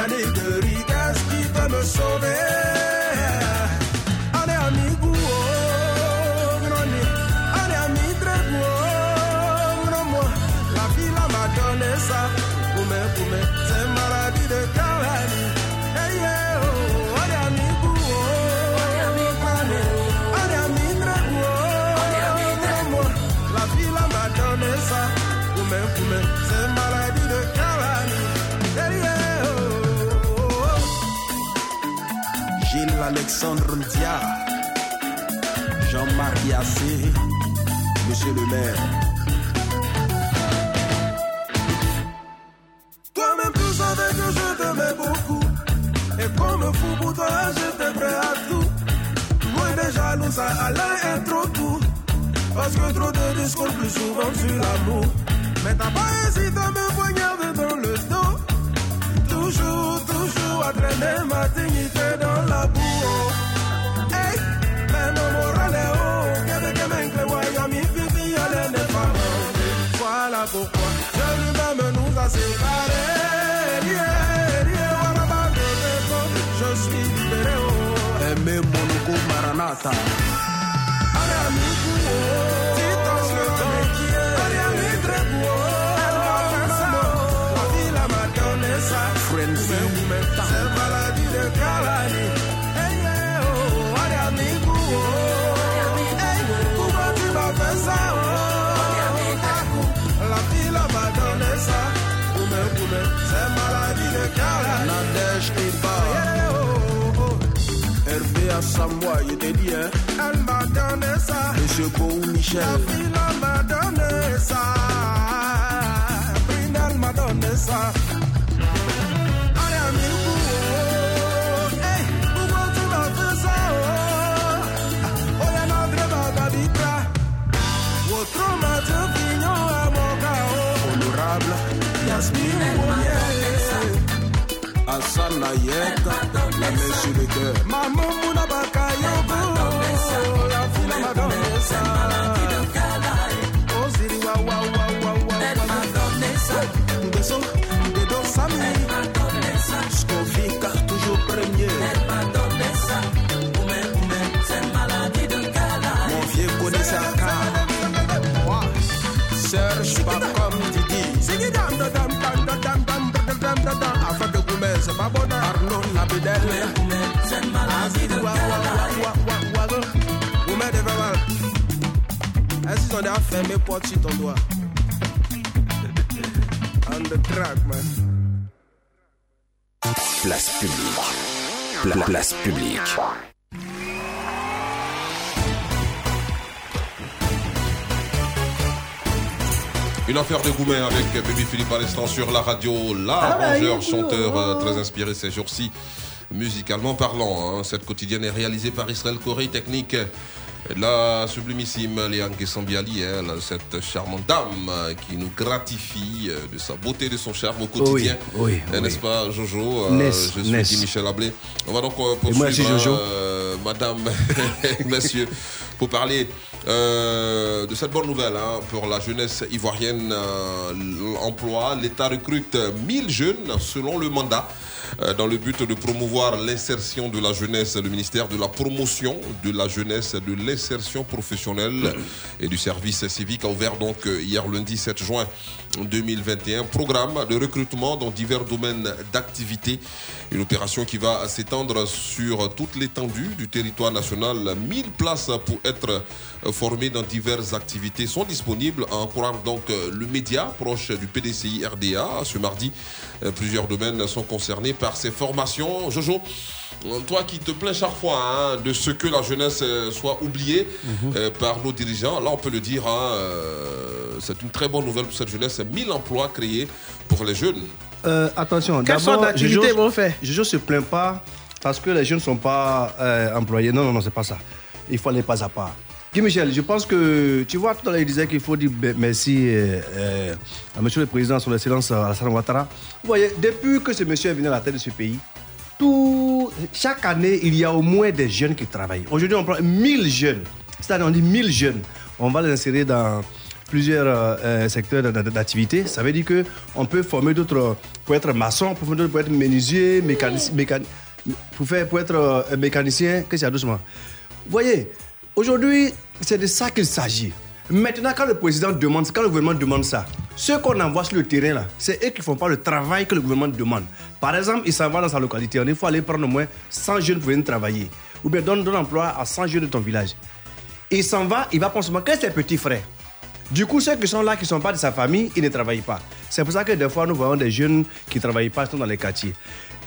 Yannick de Rigas qui peut me sauver. Jean-Marie Assé, Monsieur le maire. Toi-même tu savais que je t'aimais beaucoup Et comme fou pour toi, j'étais prêt à tout. Moins de jaloux, ça allait être trop doux. Parce que trop de discours plus souvent sur l'amour. Mais t'as pas hésité à me poignarder toujours à traîner ma dignité dans pourquoi je suis libéré, oh. Aimé Monogo Maranatha. Assamoa, il était dit, hein. Elle m'a donné ça. Monsieur Boou Michel. La fille m'a donné ça. Brindal m'a donné ça. Hassan Ayeka, la main sur le cœur. Maman Mon vieux connaît pas comme Didi. Afin de c'est pas bon. Fermé porte sur ton doigt? On the track, man. Place publique. Pla- place publique. Une affaire de Goumet avec Baby Philippe à l'instant sur la radio. L'arrangeur, chanteur euh, très inspiré ces jours-ci, musicalement parlant. hein. Cette quotidienne est réalisée par Israël Corée, technique. La sublimissime Léane Kessambiali, hein, cette charmante dame qui nous gratifie euh, de sa beauté, de son charme au quotidien. Oui, oui, Euh, oui. N'est-ce pas, Jojo Euh, Ness, Je suis Ness. Guy Michel Ablé. On va donc Et moi poursuivre, aussi, Jojo. euh, madame, *laughs* messieurs, pour parler euh, de cette bonne nouvelle hein, pour la jeunesse ivoirienne. euh, L'emploi, l'État recrute 1000 jeunes selon le mandat. euh, Dans le but de promouvoir l'insertion de la jeunesse, le ministère de la promotion de la jeunesse, de l'insertion professionnelle et du service civique a ouvert donc euh, hier lundi 7 juin 2021 programme de recrutement dans divers domaines d'activité. Une opération qui va s'étendre sur toute l'étendue du territoire national. 1000 places pour être formées dans diverses activités sont disponibles. À en croire donc le média proche du PDCI RDA. Ce mardi, plusieurs domaines sont concernés par ces formations. Jojo, toi qui te plains chaque fois hein, de ce que la jeunesse euh, soit oubliée euh, par nos dirigeants, là on peut le dire, hein, euh, c'est une très bonne nouvelle pour cette jeunesse. 1000 emplois créés pour les jeunes. Euh, attention, d'abord, Jojo- faire Jojo se plaint pas parce que les jeunes ne sont pas euh, employés. Non, non, non, c'est pas ça. Il faut aller pas à pas. Guy Michel, je pense que, tu vois, tout à l'heure, il disait qu'il faut dire be- merci euh, euh, à monsieur le président, son excellence Alassane Ouattara. Vous voyez, depuis que ce monsieur est venu à la tête de ce pays, tout, chaque année, il y a au moins des jeunes qui travaillent. Aujourd'hui, on prend 1000 jeunes. C'est-à-dire, on dit 1000 jeunes. On va les insérer dans plusieurs euh, secteurs d'a- d'a- d'activité. Ça veut dire qu'on peut former d'autres pour être maçon, pour, être menuisier, mécanicien, pour, faire, pour être euh, mécanicien, que c'est doucement. Vous voyez, aujourd'hui, c'est de ça qu'il s'agit. Maintenant, quand le président demande, quand le gouvernement demande ça, ceux qu'on envoie sur le terrain, là, c'est eux qui ne font pas le travail que le gouvernement demande. Par exemple, il s'en va dans sa localité, il faut aller prendre au moins 100 jeunes pour venir travailler. Ou bien donne, donne emploi à 100 jeunes de ton village. Il s'en va, il va seulement que ses petits frères. Du coup, ceux qui sont là, qui ne sont pas de sa famille, ils ne travaillent pas. C'est pour ça que des fois, nous voyons des jeunes qui ne travaillent pas, qui sont dans les quartiers.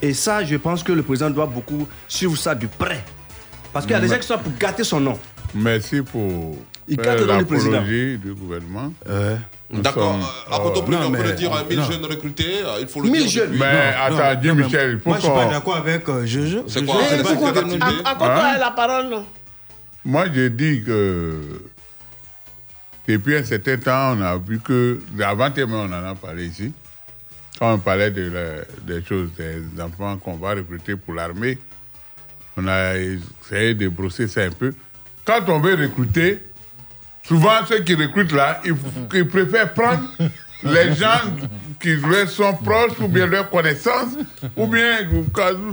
Et ça, je pense que le président doit beaucoup suivre ça de près. Parce qu'il y a des gens qui sont pour gâter son nom. Merci pour Il faire gâte le nom du président. du gouvernement. D'accord. À côté euh, on peut le dire, hein, 1000 non. jeunes recrutés, euh, il faut le 1000 dire. jeunes Mais attends, Dieu Michel, faut Moi, je suis pas d'accord avec euh, Jojo. C'est quoi c'est quoi. À, quoi Hein? la parole, non? Moi, je dis que depuis un certain temps, on a vu que, avant-hier, même, on en a parlé ici, quand on parlait de la- des choses, des enfants qu'on va recruter pour l'armée, on a essayé de brosser ça un peu. Quand on veut recruter, souvent ceux qui recrutent là, ils, ils préfèrent prendre *laughs* les gens qui leur sont proches ou bien leurs connaissances, ou bien,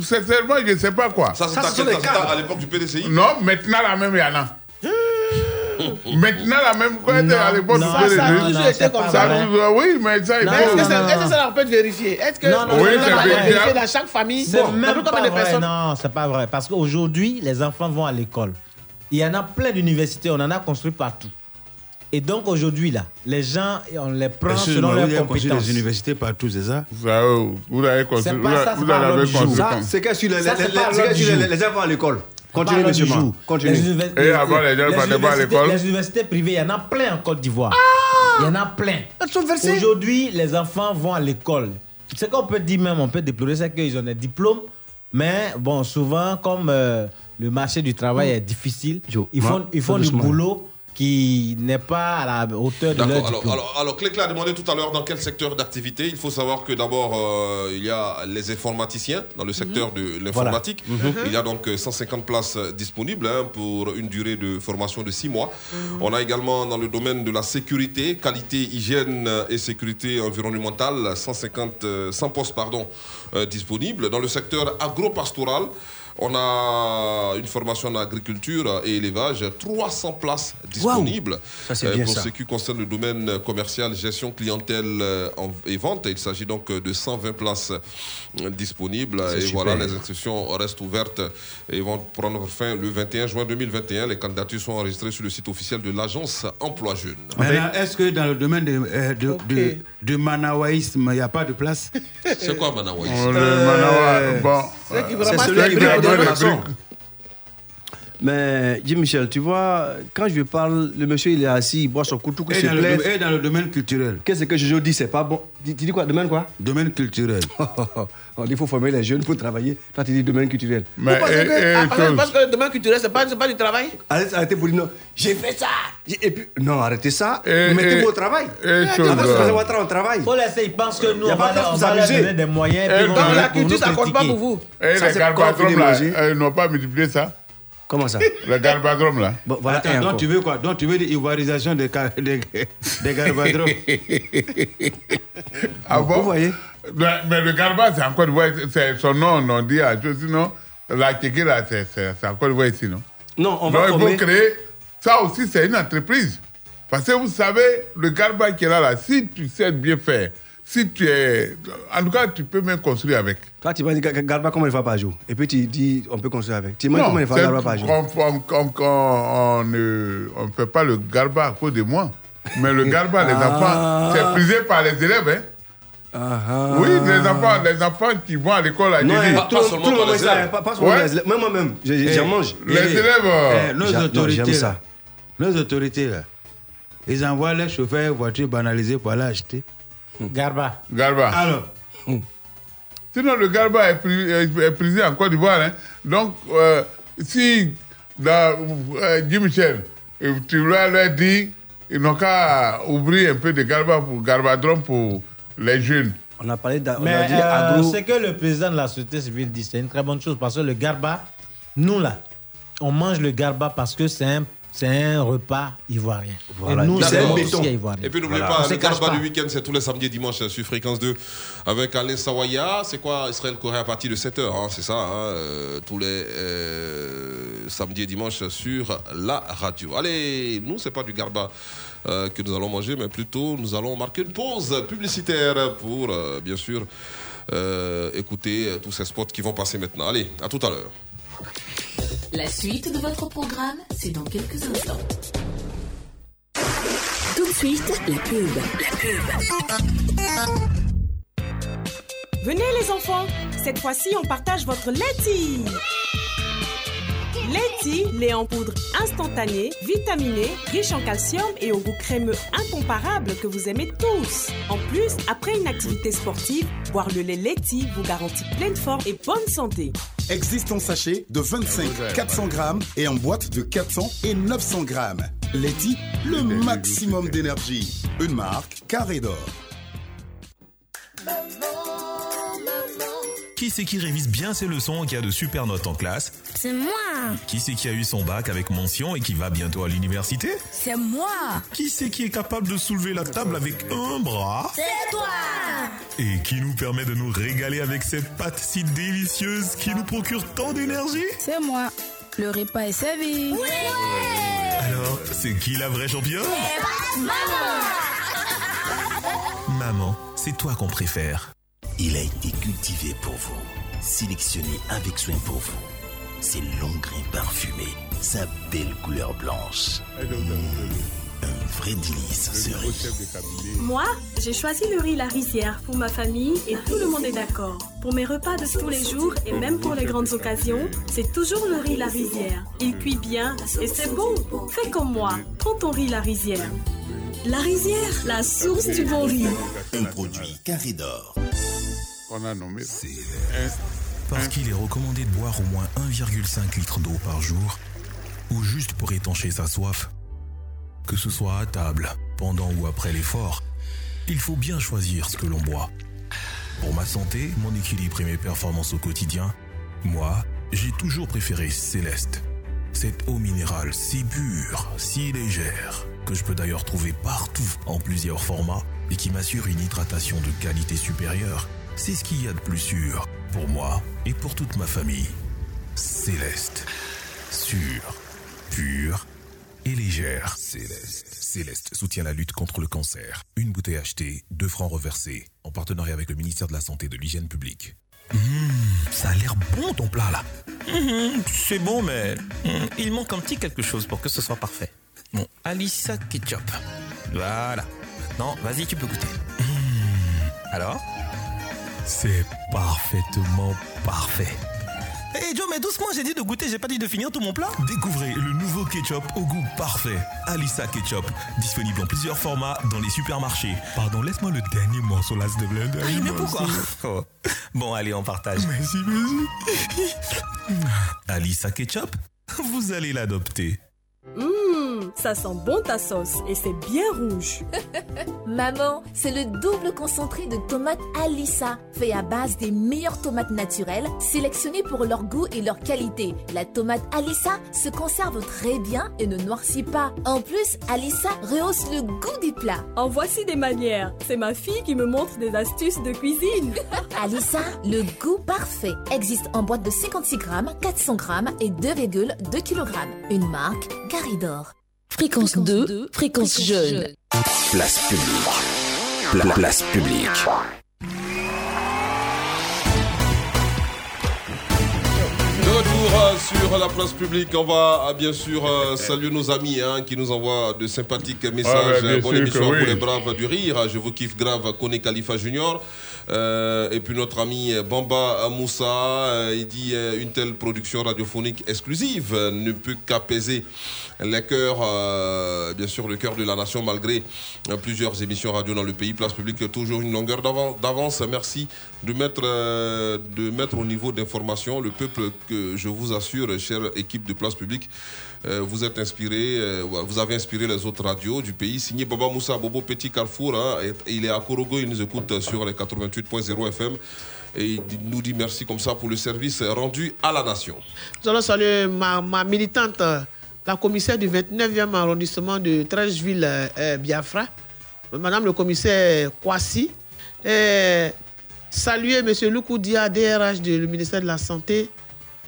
sincèrement, je ne sais pas quoi. Ça, c'est à quel- ça, c'est à à l'époque du PDCI Non, maintenant, la même, il y en a. *laughs* Maintenant, la même quoi, Non, à l'époque du non, ça, ça a PDCI. toujours été comme ça. Oui, mais ça, il Est-ce faut... que ça- est-ce que ça on peut vérifier Est-ce que Non, non, on oui, peut c'est vérifier dans chaque famille? C'est Bon, même pas de vrai. personnes Non, c'est pas vrai. Parce qu'aujourd'hui, les enfants vont à l'école. Il y en a plein d'universités, on en a construit partout. Et donc aujourd'hui, là, les gens, on les prend selon leurs compétences. des universités partout, c'est ça Ça, euh, vous l'avez construit. C'est Vous pas ça, l'avez- construit Ça, c'est que sur les, les- les- les- les- les enfants à l'école. C'est Continue, pas l'ordre monsieur. Continue. Les univers- Et avant, les gens les partaient pas à universités- l'école. Les universités privées, il y en a plein en Côte d'Ivoire. Il y en a plein. Elles sont versées. Aujourd'hui, les enfants vont à l'école. Ce qu'on peut dire même, on peut déplorer, c'est qu'ils ont des diplômes. Mais bon, souvent, comme euh, le marché du travail est difficile, ils font, ils font du boulot qui n'est pas à la hauteur de leur. Alors, alors, alors Clécla a demandé tout à l'heure dans quel secteur d'activité. Il faut savoir que d'abord, euh, il y a les informaticiens dans le secteur de l'informatique. Voilà. Mhm. Il y a donc euh, 150 places euh, disponibles hein, pour une durée de formation de 6 mois. On a également dans le domaine de la sécurité, qualité, hygiène euh, et sécurité environnementale, 150, euh, 100 postes pardon, euh, disponibles. Dans le secteur agro-pastoral, on a une formation en agriculture et élevage, 300 places disponibles. Ça, c'est Euh, bien pour ça. ce qui concerne le domaine commercial, gestion clientèle euh, et vente, il s'agit donc de 120 places disponibles. Et super. voilà, les inscriptions restent ouvertes et vont prendre fin le 21 juin 2021. Les candidatures sont enregistrées sur le site officiel de l'agence Emploi Jeune. Maintenant, est-ce que dans le domaine de, euh, de, de, de manawaïsme, il n'y a pas de place? C'est quoi Manawaïs Oh, le Manawa, bon. Euh, c'est celui qui Mais, Jim Michel, tu vois, quand je parle, le monsieur, il est assis, il boit son couteau, il et se dans, le, et dans le domaine culturel. Qu'est-ce que Jojo dit C'est pas bon? Tu dis quoi? Domaine quoi? Domaine culturel. *laughs* Dit qu'il faut former les jeunes pour travailler. Toi, tu dis domaine culturel. Mais, Vous pensez et- que- et ah, parce, parce que le domaine culturel, c'est pas, c'est pas du travail Arrêtez, arrêtez pour dire non. J'ai fait ça. Et puis, non, arrêtez ça. Et- Mettez-vous et- au travail. travail, on travaille. faut laisser, ils pensent que nous, Y a on pas va, de leur- on vous va leur amuser. donner des moyens. La culture, ça compte pas pour vous. Et Ça, les là, euh, ils n'ont pas multiplié ça Comment ça? Les garbadromes là. Bon, voilà, Attends, un donc tu veux quoi? Donc tu veux l'ivoirisation des, car- *laughs* des, des garbadromes *laughs* Ah bon? Vous voyez mais, mais le garba, c'est encore d'Ivoire, c'est son nom, on dit à chose, sinon, la Tchéquie, là, c'est c'est- c'est encore d'Ivoire ici, non? Non, on Donc, va il former. faut créer. Ça aussi, c'est une entreprise. Parce que vous savez, le garba qui est là, là, si tu sais bien faire, si tu es. En tout cas, tu peux même construire avec. Toi, tu vas dire Ga- Garba combien de fois par jour Et puis tu dis on peut construire avec. Tu demandes de fois c'est- Garba par jour on on- on- on- on ne on ne fait pas le garba à cause de moi. Mais le garba, les Ah. enfants, c'est prisé par les élèves. Hein. Oui, les enfants, les enfants qui vont à l'école à Non, eh, Pas- pas seulement pour les élèves. pas, pas seulement Ouais. les élèves. Moi, moi-même, je- j'en mange. Les élèves. nos autorités, ça. nos autorités, là, ils envoient les chauffeurs voitures banalisées pour aller acheter. Garba. Garba. Alors, Sinon, le garba est, pri- est- est prisé en Côte d'Ivoire. hein. Donc, euh, si dans euh, Guy Michel, tu leur leur dis, ils n'ont qu'à ouvrir un peu de garba pour garbadrome pour les jeunes. On a parlé d'a- on a Mais dit euh, agro. ce que le président de la société civile dit, c'est une très bonne chose parce que le garba, nous là, on mange le garba parce que c'est un, c'est un repas ivoirien. Voilà. Et nous, c'est un béton ivoirien. Et puis n'oubliez Voilà. Pas, le Garba pas. du week-end, c'est tous les samedis et dimanches sur Fréquence 2 avec Alain Sawaya. C'est quoi Israël Corée à partir de 7h, c'est ça, hein, euh, tous les euh, samedis et dimanches sur la radio. Allez, nous, c'est pas du Garba. Euh, que nous allons manger, mais plutôt nous allons marquer une pause publicitaire pour, euh, bien sûr, euh, écouter tous ces spots qui vont passer maintenant. Allez, à tout à l'heure. La suite de votre programme, c'est dans quelques instants. Tout de suite, la pub. La pub. Venez les enfants, cette fois-ci on partage votre Letty. Letty, Lait en poudre instantané, vitaminé, riche en calcium et au goût crémeux incomparable que vous aimez tous. En plus, après une activité sportive, boire le lait Leti vous garantit pleine forme et bonne santé. Existe en sachet de 25, 400 grammes et en boîte de 400 et 900 grammes. Leti, le maximum d'énergie. Une marque Carré d'Or. Qui c'est qui révise bien ses leçons et qui a de super notes en classe C'est moi. Qui c'est qui a eu son bac avec mention et qui va bientôt à l'université C'est moi. Qui c'est qui est capable de soulever la table avec un bras C'est toi. Et qui nous permet de nous régaler avec cette pâte si délicieuse qui nous procure tant d'énergie C'est moi. Le repas est servi. Alors, c'est qui la vraie championne Maman. Maman, c'est toi qu'on préfère. Il a été cultivé pour vous, sélectionné avec soin pour vous. Ses longs grains parfumés, sa belle couleur blanche. Mmh, un vrai délice ce riz. Moi, j'ai choisi le riz La Rizière pour ma famille et tout le monde est d'accord. Pour mes repas de tous les jours et même pour les grandes occasions, c'est toujours le riz La Rizière. Il cuit bien et c'est bon. Fais comme moi, prends ton riz La Rizière. La Rizière, la source du bon riz. Un produit carré d'or. Qu'on a nommé. Parce qu'il est recommandé de boire au moins 1,5 litre d'eau par jour, ou juste pour étancher sa soif. Que ce soit à table, pendant ou après l'effort, il faut bien choisir ce que l'on boit. Pour ma santé, mon équilibre et mes performances au quotidien, moi, j'ai toujours préféré Céleste. Cette eau minérale si pure, si légère, que je peux d'ailleurs trouver partout en plusieurs formats et qui m'assure une hydratation de qualité supérieure, c'est ce qu'il y a de plus sûr pour moi et pour toute ma famille. Céleste. Sûre, pure et légère. Céleste. Céleste soutient la lutte contre le cancer. Une bouteille achetée, deux francs reversés, en partenariat avec le ministère de la Santé et de l'Hygiène publique. Mmh, ça a l'air bon ton plat là. Mmh, c'est bon, mais mmh, il manque un petit quelque chose pour que ce soit parfait. Bon, Alissa Ketchup. Voilà. Maintenant, vas-y, tu peux goûter. Alors? C'est parfaitement parfait. Hé Joe, mais doucement, j'ai dit de goûter, j'ai pas dit de finir tout mon plat. Découvrez le nouveau ketchup au goût parfait. Alissa Ketchup. Disponible en plusieurs formats dans les supermarchés. Pardon, laisse-moi le dernier morceau là, s'il te plaît. Ah, mais pourquoi Oh. *laughs* Bon, allez, on partage. Merci, merci. Alissa Ketchup, vous allez l'adopter. Hum, ça sent bon ta sauce et c'est bien rouge. *laughs* Maman, c'est le double concentré de tomates Alissa, fait à base des meilleures tomates naturelles, sélectionnées pour leur goût et leur qualité. La tomate Alissa se conserve très bien et ne noircit pas. En plus, Alissa rehausse le goût des plats. En voici des manières. C'est ma fille qui me montre des astuces de cuisine. *laughs* Alissa, le goût parfait, existe en boîte de 56 grammes, 400 grammes et 2,2 kg. Une marque Caridor. Fréquence 2, fréquence jeune. Place publique. Pla- place publique. Sur la place publique, on va euh, bien sûr euh, saluer nos amis hein, qui nous envoient de sympathiques messages. Ah ouais, Bonne émission pour les braves du rire. Je vous kiffe grave, Kone Khalifa Junior. Euh, et puis notre ami Bamba Moussa, euh, il dit euh, une telle production radiophonique exclusive euh, ne peut qu'apaiser les cœurs, euh, bien sûr le cœur de la nation malgré euh, plusieurs émissions radio dans le pays. Place publique toujours une longueur d'avan- d'avance. Merci de mettre, euh, de mettre au niveau d'information le peuple que je vous assure, chère équipe de Place publique. euh, vous êtes inspiré, euh, vous avez inspiré les autres radios du pays. Signé Baba Moussa, Bobo Petit Carrefour. hein, il est à Korogo, il nous écoute sur les 88.0 FM. Et il nous dit merci comme ça pour le service rendu à la nation. Nous allons saluer ma, militante, la commissaire du 29e arrondissement de Trècheville, euh, euh, Biafra, Madame le commissaire Kwasi. Et saluer M. Loukoudia, DRH du ministère de la Santé.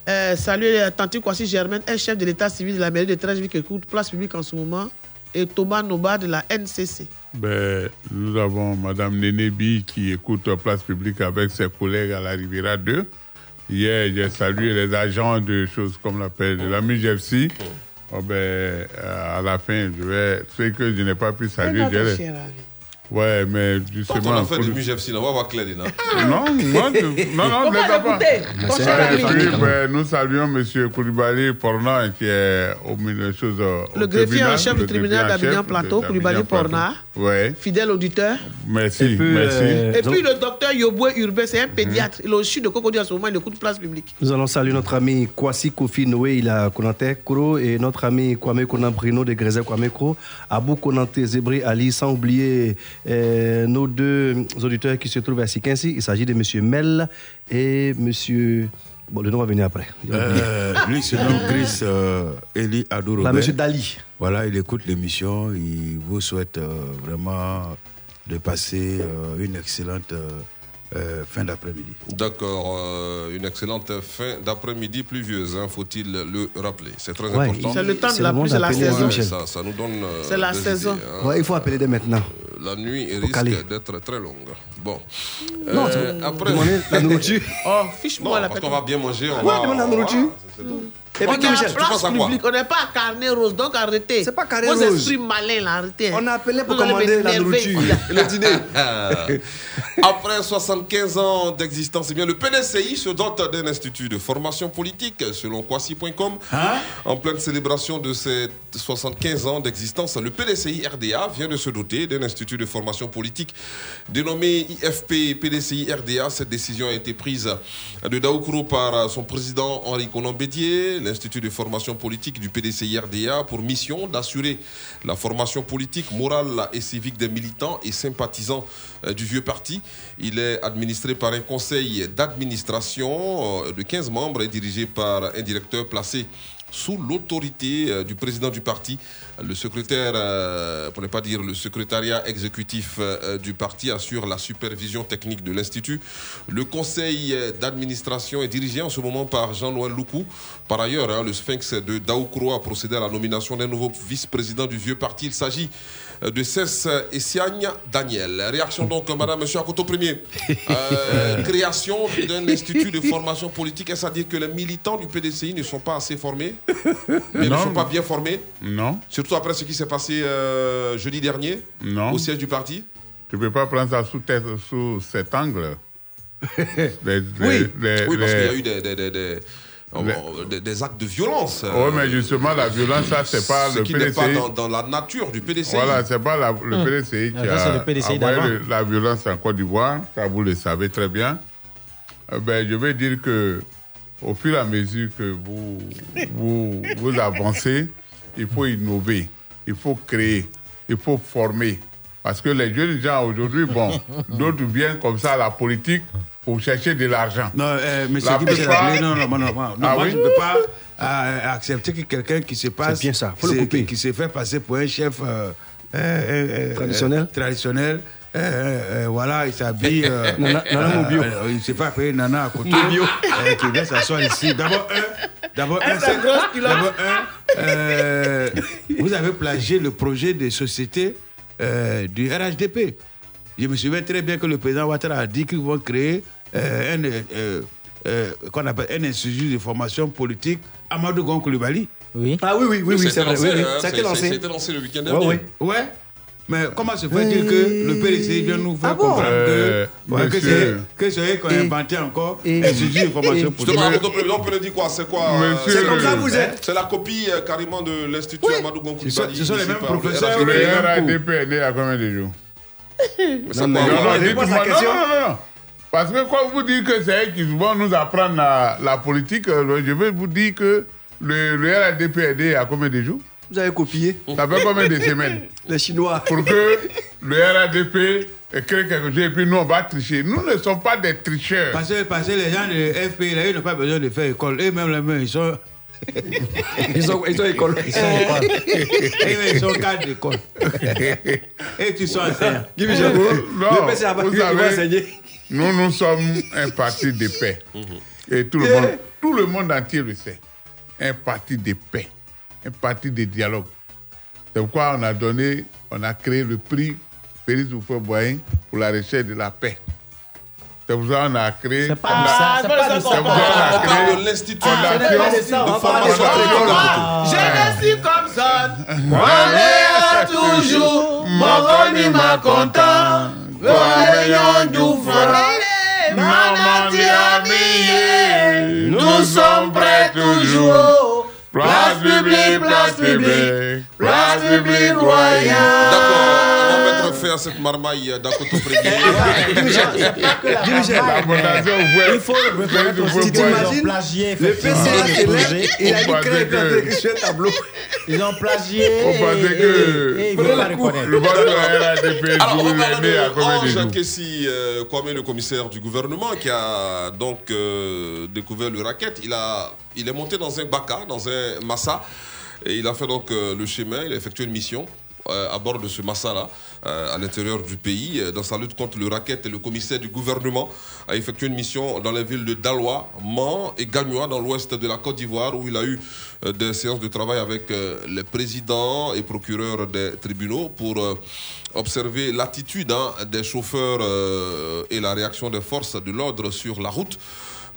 Euh, saluer euh, Tanti Kwasi Germaine, elle chef de l'état civil de la mairie de Trècheville qui écoute place publique en ce moment. Et Thomas Noba de la NCC. Ben, nous avons Madame Nénébi qui écoute Place Publique avec ses collègues à la Riviera 2. Hier, j'ai salué les agents de choses comme l'appelle de la MUGFC. Oh ben, euh, à la fin, je vais, ceux que je n'ai pas pu saluer, je. Ouais, mais Toi, justement. affaire de pour- MUGFC, là, on va voir Claire, là. Non, moi, je- non, non, Faut ne pas les a pas. Et puis, ben, nous saluons M. Koulibaly Porna qui est au milieu des choses. Le greffier en chef du tribunal d'Abidjan Plateau, Koulibaly. Porna, Ouais, fidèle auditeur. merci, Et puis, merci. euh, Et puis le docteur Yoboué Urbé, c'est un pédiatre. Mhm. Il est au sud de Cocody en ce moment, il écoute place publique. Nous allons saluer notre ami Kwasi Kofi Noé, il a Konate Koro, et notre ami Kwame Konan Brino de Grésel Kwame Kro, Abou Konante Zébri Ali, sans oublier euh, nos deux auditeurs qui se trouvent à Sikinsi. Il s'agit de M. Mel et M. Bon, le nom va venir après. Euh, lui, se *laughs* nomme Chris euh, Eli Là, Robert. monsieur Dali. Voilà, il écoute l'émission. Il vous souhaite euh, vraiment de passer euh, une excellente euh, fin d'après-midi. D'accord, euh, une excellente fin d'après-midi pluvieuse, hein, faut-il le rappeler. C'est très Ouais, important. C'est le temps de la pluie, c'est la saison. Michel. ça, ça nous donne. euh, C'est la des saison. idées, hein. Ouais, il faut appeler dès maintenant. La nuit risque d'être très longue. Bon. Non, Euh, après. la nourriture. Oh, fiche-moi la parce qu'on va bien manger. On Ouais, va, la nourriture. Et On puis, est Michel, place penses à quoi publique, on n'est pas à carnet rose, donc arrêtez. C'est pas carnet Vos rose. esprits malins, là, arrêtez. hein. On a appelé pour Vous commander la nourriture *laughs* le dîner. *laughs* Après 75 ans d'existence, eh bien, le PDCI se dote d'un institut de formation politique, selon Kwasi.com. en pleine célébration de ses 75 ans d'existence, le PDCI RDA vient de se doter d'un institut de formation politique dénommé IFP PDCI RDA. Cette décision a été prise de Daoukro par son président Henri Conan Bédier. L'institut de formation politique du PDCI RDA a pour mission d'assurer la formation politique, morale et civique des militants et sympathisants euh, du vieux parti. Il est administré par un conseil d'administration euh, de 15 membres et dirigé par un directeur placé sous l'autorité euh, du président du parti, le secrétaire, euh, pour ne pas dire le secrétariat exécutif euh, du parti, assure la supervision technique de l'Institut. Le conseil d'administration est dirigé en ce moment par Jean-Noël Loukou. Par ailleurs, hein, le Sphinx de Daoukro a procédé à la nomination d'un nouveau vice-président du vieux parti. Il s'agit de Cess Essiagne Daniel. Réaction donc, Madame, Monsieur Akoto Premier. Euh, *laughs* création d'un institut de formation politique, est-ce à dire que les militants du PDCI ne sont pas assez formés mais ne sont pas bien formés? Non, Surtout après ce qui s'est passé euh, jeudi dernier non. au siège du parti? Tu ne peux pas prendre ça sous, tête- sous cet angle. *laughs* Les- les- Oui, les- oui parce qu'il y a eu des, des- des- des- Les- des- des actes de violence. Oui, mais justement, la violence, ça, c'est pas ce le qui n'est pas dans, dans la nature du PDCI. Voilà, c'est pas la- le Hum. PDCI qui Ah, a le PDCI envoyé le- la violence en Côte d'Ivoire, ça vous le savez très bien. Euh, ben, je vais dire que au fur et à mesure que vous, vous, vous avancez, il faut innover, il faut créer, il faut former. Parce que les jeunes gens aujourd'hui, bon, d'autres viennent comme ça à la politique pour chercher de l'argent. Non, euh, monsieur La plupart- Ablé, non, non, non, non, non, Ah moi oui? je ne peux pas euh, accepter que quelqu'un qui se passe, C'est bien ça, faut le c'est- couper. qui se fait passer pour un chef euh, euh, euh, Traditionnel. euh, traditionnel. euh, euh, euh, voilà, il s'habille. euh, *laughs* Nana- Nana euh, Mobio. euh, il ne s'est pas appeler Nana à côté. Mobio. euh, qui vient s'asseoir ici. D'abord, un. D'abord, un. D'abord, un. euh, vous avez plagié le projet de société euh, du RHDP. Je me souviens très bien que le président Ouattara a dit qu'ils vont créer euh, un, euh, euh, qu'on appelle un institut de formation politique Amadou Gon Coulibaly. Oui. Ah oui, oui, oui, oui, c'est vrai. Oui, oui. hein, Ça a été lancé. Ça a été lancé le week-end dernier. ouais. Ouais. Mais comment se fait-il que le PDC vient nous faire Ah bon comprendre Euh, que, ouais, que c'est que c'est eux qui ont Et- inventé encore et- institut de formation politique Justement, Président, peut le dire quoi C'est quoi C'est comme ça que vous êtes. C'est la copie euh, carrément de l'Institut Amadou Gon Ce sont- Coulibaly. ce sont les mêmes professeurs. Le Oui, RADP est né à combien de jours? Non, Non, non, non, non, non, non. Parce que quand vous dites que c'est eux qui vont nous apprendre la, la politique, euh, je vais vous dire que le, le RADP est né à combien de jours? Vous avez copié Ça fait combien de semaines? *laughs* Les Chinois. Pour que le RADP crée quelque chose et puis nous on va tricher. Nous ne sommes pas des tricheurs. Parce que, parce que les gens de FP, là, ils n'ont pas besoin de faire école. Eux-mêmes, les mains, ils sont. Ils ont, ils ont école. Ils sont école. Eux-mêmes, *laughs* ils sont cadres d'école. Et tu sens enseignant. Guy Michel, Non, le PC a pas vous savez. Nous, nous sommes un parti de paix. Et tout le, monde, tout le monde entier le sait. Un parti de paix. Un parti de dialogue. C'est pourquoi on a donné, on a créé le prix Félix Houphouët-Boigny pour la recherche de la paix. C'est pour ça qu'on a créé... C'est pas on a- ça, c'est pas de ça qu'on parle. On parle l'Institut on parle de. Ah. Je ne suis comme ça. Allez, toujours, Mokoni m'a content, Maman Diamie, nous sommes prêts toujours. Place publique, place publique, place publique royale. D'accord, on va mettre fin à cette marmaille d'Akoto. Il faut reconnaître aussi qu'ils ont plagié le projet. Il a je un tableau. Ils ont plagié. On pensait et- que le reconnaître. vote de la va parler l'aidez à combien de jours Kessi, euh, Kwame, le commissaire du gouvernement, qui a donc euh, découvert le racket. Il, a, il est monté dans un Baka, dans un Massa, et il a fait donc euh, le chemin, il a effectué une mission euh, à bord de ce Massa-là, euh, à l'intérieur du pays, euh, dans sa lutte contre le racket. Et le commissaire du gouvernement a effectué une mission dans les villes de Daloa, Mans et Gagnoa, dans l'ouest de la Côte d'Ivoire, où il a eu euh, des séances de travail avec euh, les présidents et procureurs des tribunaux pour euh, observer l'attitude hein, des chauffeurs euh, et la réaction des forces de l'ordre sur la route.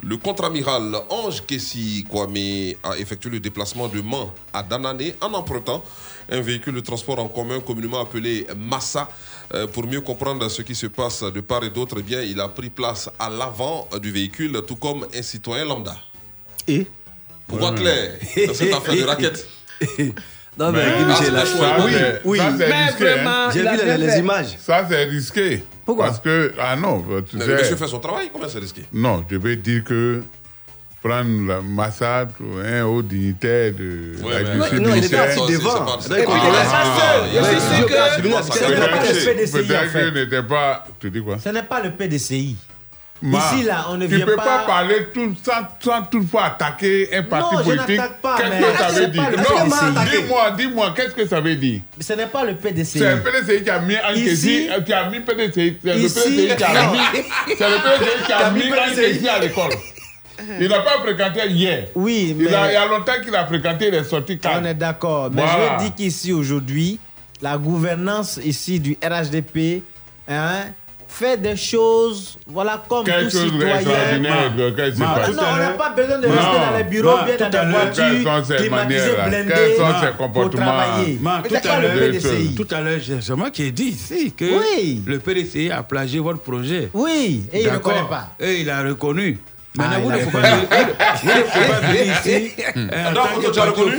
Le contre-amiral Ange Kessi Kwame a effectué le déplacement de Mans à Danané en empruntant un véhicule de transport en commun communément appelé Massa. Euh, Pour mieux comprendre ce qui se passe de part et d'autre, eh bien, il a pris place à l'avant du véhicule, tout comme un citoyen lambda. Et? Pour voir clair dans cette affaire de *laughs* raquette. *laughs* Non, mais Ah, là, ça, oui, oui, oui. ça, c'est Mais risqué, vraiment, hein. J'ai vu les, images. Ça, c'est risqué. Pourquoi? Parce que, ah non, tu Mais sais. le monsieur fait son travail, comment c'est risqué? Non, je vais dire que prendre la massacre un haut dignitaire de Ouais, la mais- justice Non, il était militaire. assis devant. Ah, C'est pas- il était pas seul. Je suis sûr que- peut-être c'est le que- PDCI, en Peut-être fait. que n'était pas. Tu dis quoi? Ce n'est pas le PDCI. Ma, Ici, là, on ne tu vient peux pas- parler tout, sans, sans toutefois attaquer un parti Non, politique. Qu'est-ce que ça veut dire? Non, dis-moi, dis-moi, qu'est-ce que ça veut dire? Ce n'est pas le PDCI. C'est le PDCI qui a mis un Ici- Kessi, qui a mis PDCI. C'est le Ici- PDCI *laughs* qui a mis. C'est le PDCI qui a mis un Kessi à l'école. Il n'a pas fréquenté hier. Oui, Il, a, mais- il y a longtemps qu'il a fréquenté les sorties calmes. On est d'accord. Mais Voilà. je dis qu'ici, aujourd'hui, la gouvernance ici du RHDP hein, fait des choses, voilà, comme Quelque tout chose citoyen. d'extraordinaire, de- qu'est-ce qui se Non, passe on n'a pas besoin de Non. rester dans les bureaux, bien dans quelles voitures, manières-là? Blindées, Quels sont ces comportements? Man, tout à le l'heure, PDCI. tout à l'heure, j'ai- c'est moi qui ai dit ici que Oui. le PDCI a plagié votre projet. Oui, et il ne D'accord. reconnaît pas. Et il a reconnu. Maintenant, Ah, vous il ne a pouvez pas reconnu. venir- vous ne pouvez pas venir *laughs* ici. que tu as reconnu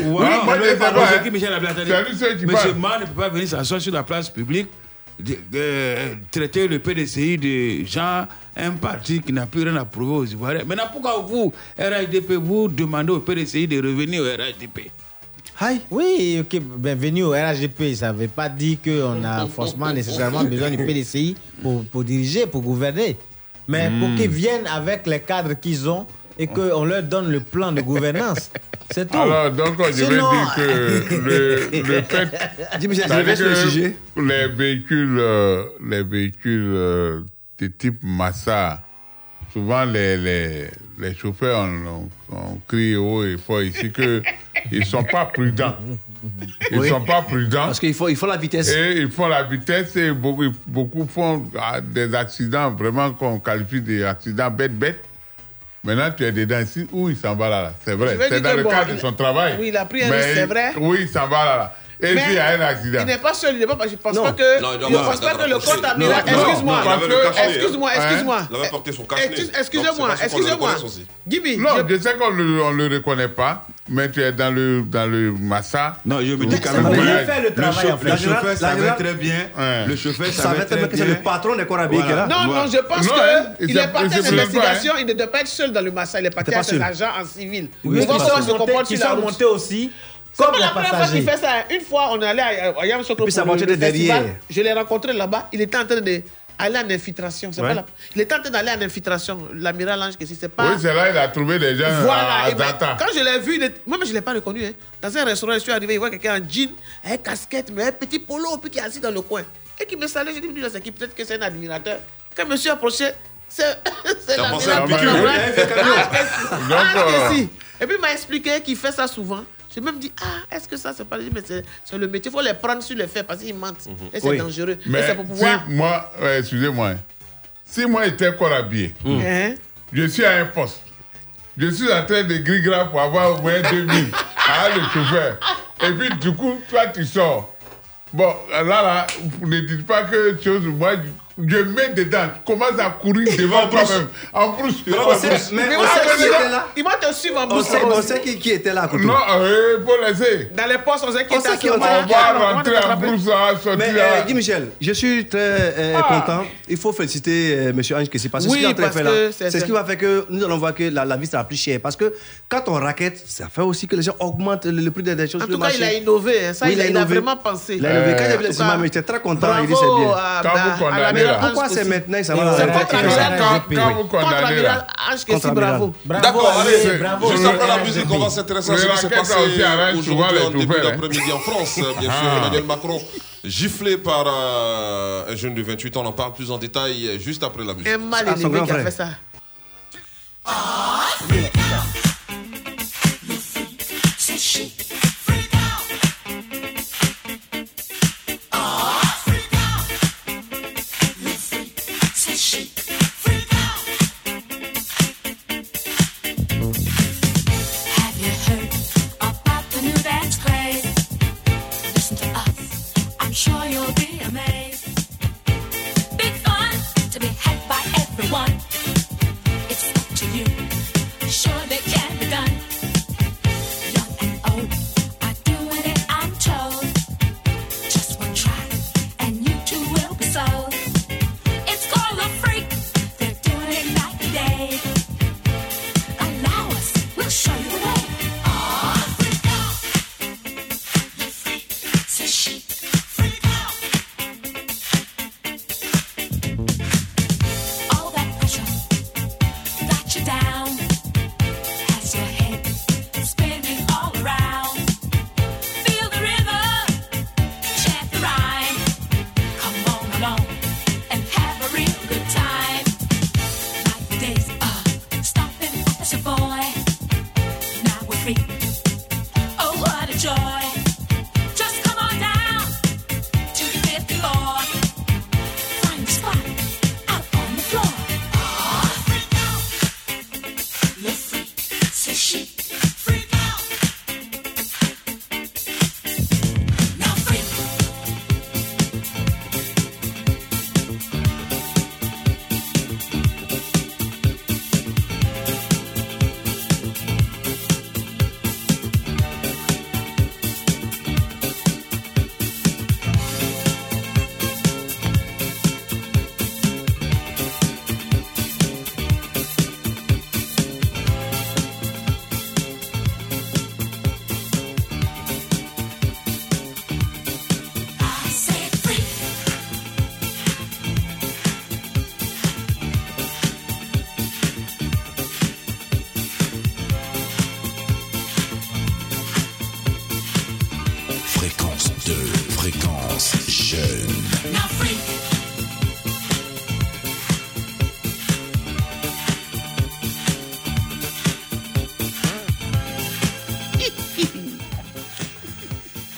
Monsieur. Mann ne peut pas venir s'asseoir sur la place publique, de- euh, traiter le PDCI de gens, un parti qui n'a plus rien à prouver aux Ivoiriens. Maintenant, pourquoi vous, RHDP, vous demandez au PDCI de revenir au RHDP Oui, ok, bienvenue au RHDP. Ça ne veut pas dire qu'on a forcément nécessairement besoin du PDCI pour, pour diriger, pour gouverner. Mais pour Hmm. qu'ils viennent avec les cadres qu'ils ont et qu'on leur donne le plan de gouvernance. C'est tout. Alors, donc, je vais Sinon- dire que le, le *laughs* fait. Le que sujet. Les véhicules, euh, les véhicules euh, de type Massa, souvent les, les, les chauffeurs ont, ont, ont crié haut et fort ici qu'ils ne sont pas prudents. Ils ne Oui. sont pas prudents. Parce qu'il faut, il faut la vitesse. Et ils font la vitesse et beaucoup, beaucoup font ah, des accidents vraiment qu'on qualifie d'accidents bêtes-bêtes. Maintenant, tu es dedans ici, où il s'en va là, là. C'est vrai. C'est dans le bon, cadre de son travail. oui, il a pris un risque, c'est vrai. Oui, il s'en va là. là. Et puis, il y a un accident. Il n'est pas seul, il n'est pas. Je pense Non. pas que. Non, je avoir pense pas que le compte. Non, non, Excuse-moi. non, il avait le cachet, Excuse-moi, hein? excuse-moi. Il avait porté son c'est Excusez-moi, excusez-moi. Gibi, Non, je sais qu'on ne le reconnaît pas, mais tu es dans le, dans le massa. Non, je me dis quand même. le travail, en fait. Le La chauffeur savait la très bien. Ouais. Le chauffeur savait va très que c'est bien. le patron des là. Non, non, je pense hein, qu'il il est parti il à s'est une plaint pas, investigation. Il ne doit pas être seul dans le massa. Il est parti seul. agents en civil. Oui, Ils sont se montés- la aussi C'est comme pas les la première fois qu'il fait ça. Une fois, on est allé à à Yamoussoukro Puis de le festival. derrière. Je l'ai rencontré là-bas. Il était en train de aller en infiltration. C'est Ouais. pas la- Il en train d'aller en infiltration. L'amiral Ange, que si c'est pas. Oui, c'est là il a trouvé des gens Voilà. à Et ben, quand je l'ai vu, est- moi, mais je ne l'ai pas reconnu. hein. Dans un restaurant, je suis arrivé, il voit quelqu'un en jean, un casquette, mais un petit polo, puis qui est assis dans le coin. Et qui me salue. Lui, là, c'est qui Peut-être que c'est un admirateur. Quand je me suis approché, c'est *laughs* c'est l'amiral. Ah, euh, que- Et puis, il m'a expliqué qu'il fait ça souvent. J'ai même dit, ah, est-ce que ça, c'est pas. Mais c'est le métier. Il faut les prendre sur les faits parce qu'ils mentent. Et c'est Oui. dangereux. Mais c'est pour pouvoir. si moi, excusez-moi, si moi j'étais encore habillé, Hein? je suis à un poste, je suis en train de griller pour avoir au moins 2000 à *laughs* le chauffeur. Et puis du coup, toi tu sors. Bon, là, là, vous ne dites pas que chose, moi, je- mets dedans, je commence à courir *laughs* devant toi-même. En plus, Mais on sait- Ah, on sait mais qui était là. Il va te suivre en On brousse. sait, on sait qui, qui était là. Non, euh, il faut laisser. Dans les postes, on sait qui On était sait à qui ce on va rentrer en brousse, à sortir. Mais euh, Guy Michel, je suis très euh, Ah. content. Il faut féliciter euh, M. Ange Kessi parce que Oui, parce que là, c'est- ce qui va faire que nous allons voir que la, la vie sera plus chère. Parce que quand on raquette, ça fait aussi que les gens augmentent le, le prix des, des choses En tout cas, il a innové. hein. Ça, il, a, il a innové. vraiment pensé. Il a innové. Quand j'ai vu cas, j'étais très content. Il dit bravo c'est bien. Là. Pourquoi c'est maintenant ça C'est va Quand- vous condamnez, là. Bravo. D'accord, allez, c'est- juste après la musique, on va s'intéresser à ce qui s'est passé souvent aujourd'hui en début hein. d'après-midi en France. Bien sûr, Ah. Emmanuel Macron giflé par euh, un jeune de 28 ans. On en parle plus en détail euh, juste après la musique. Un mal Ah, élevé qui a fait ça. C'est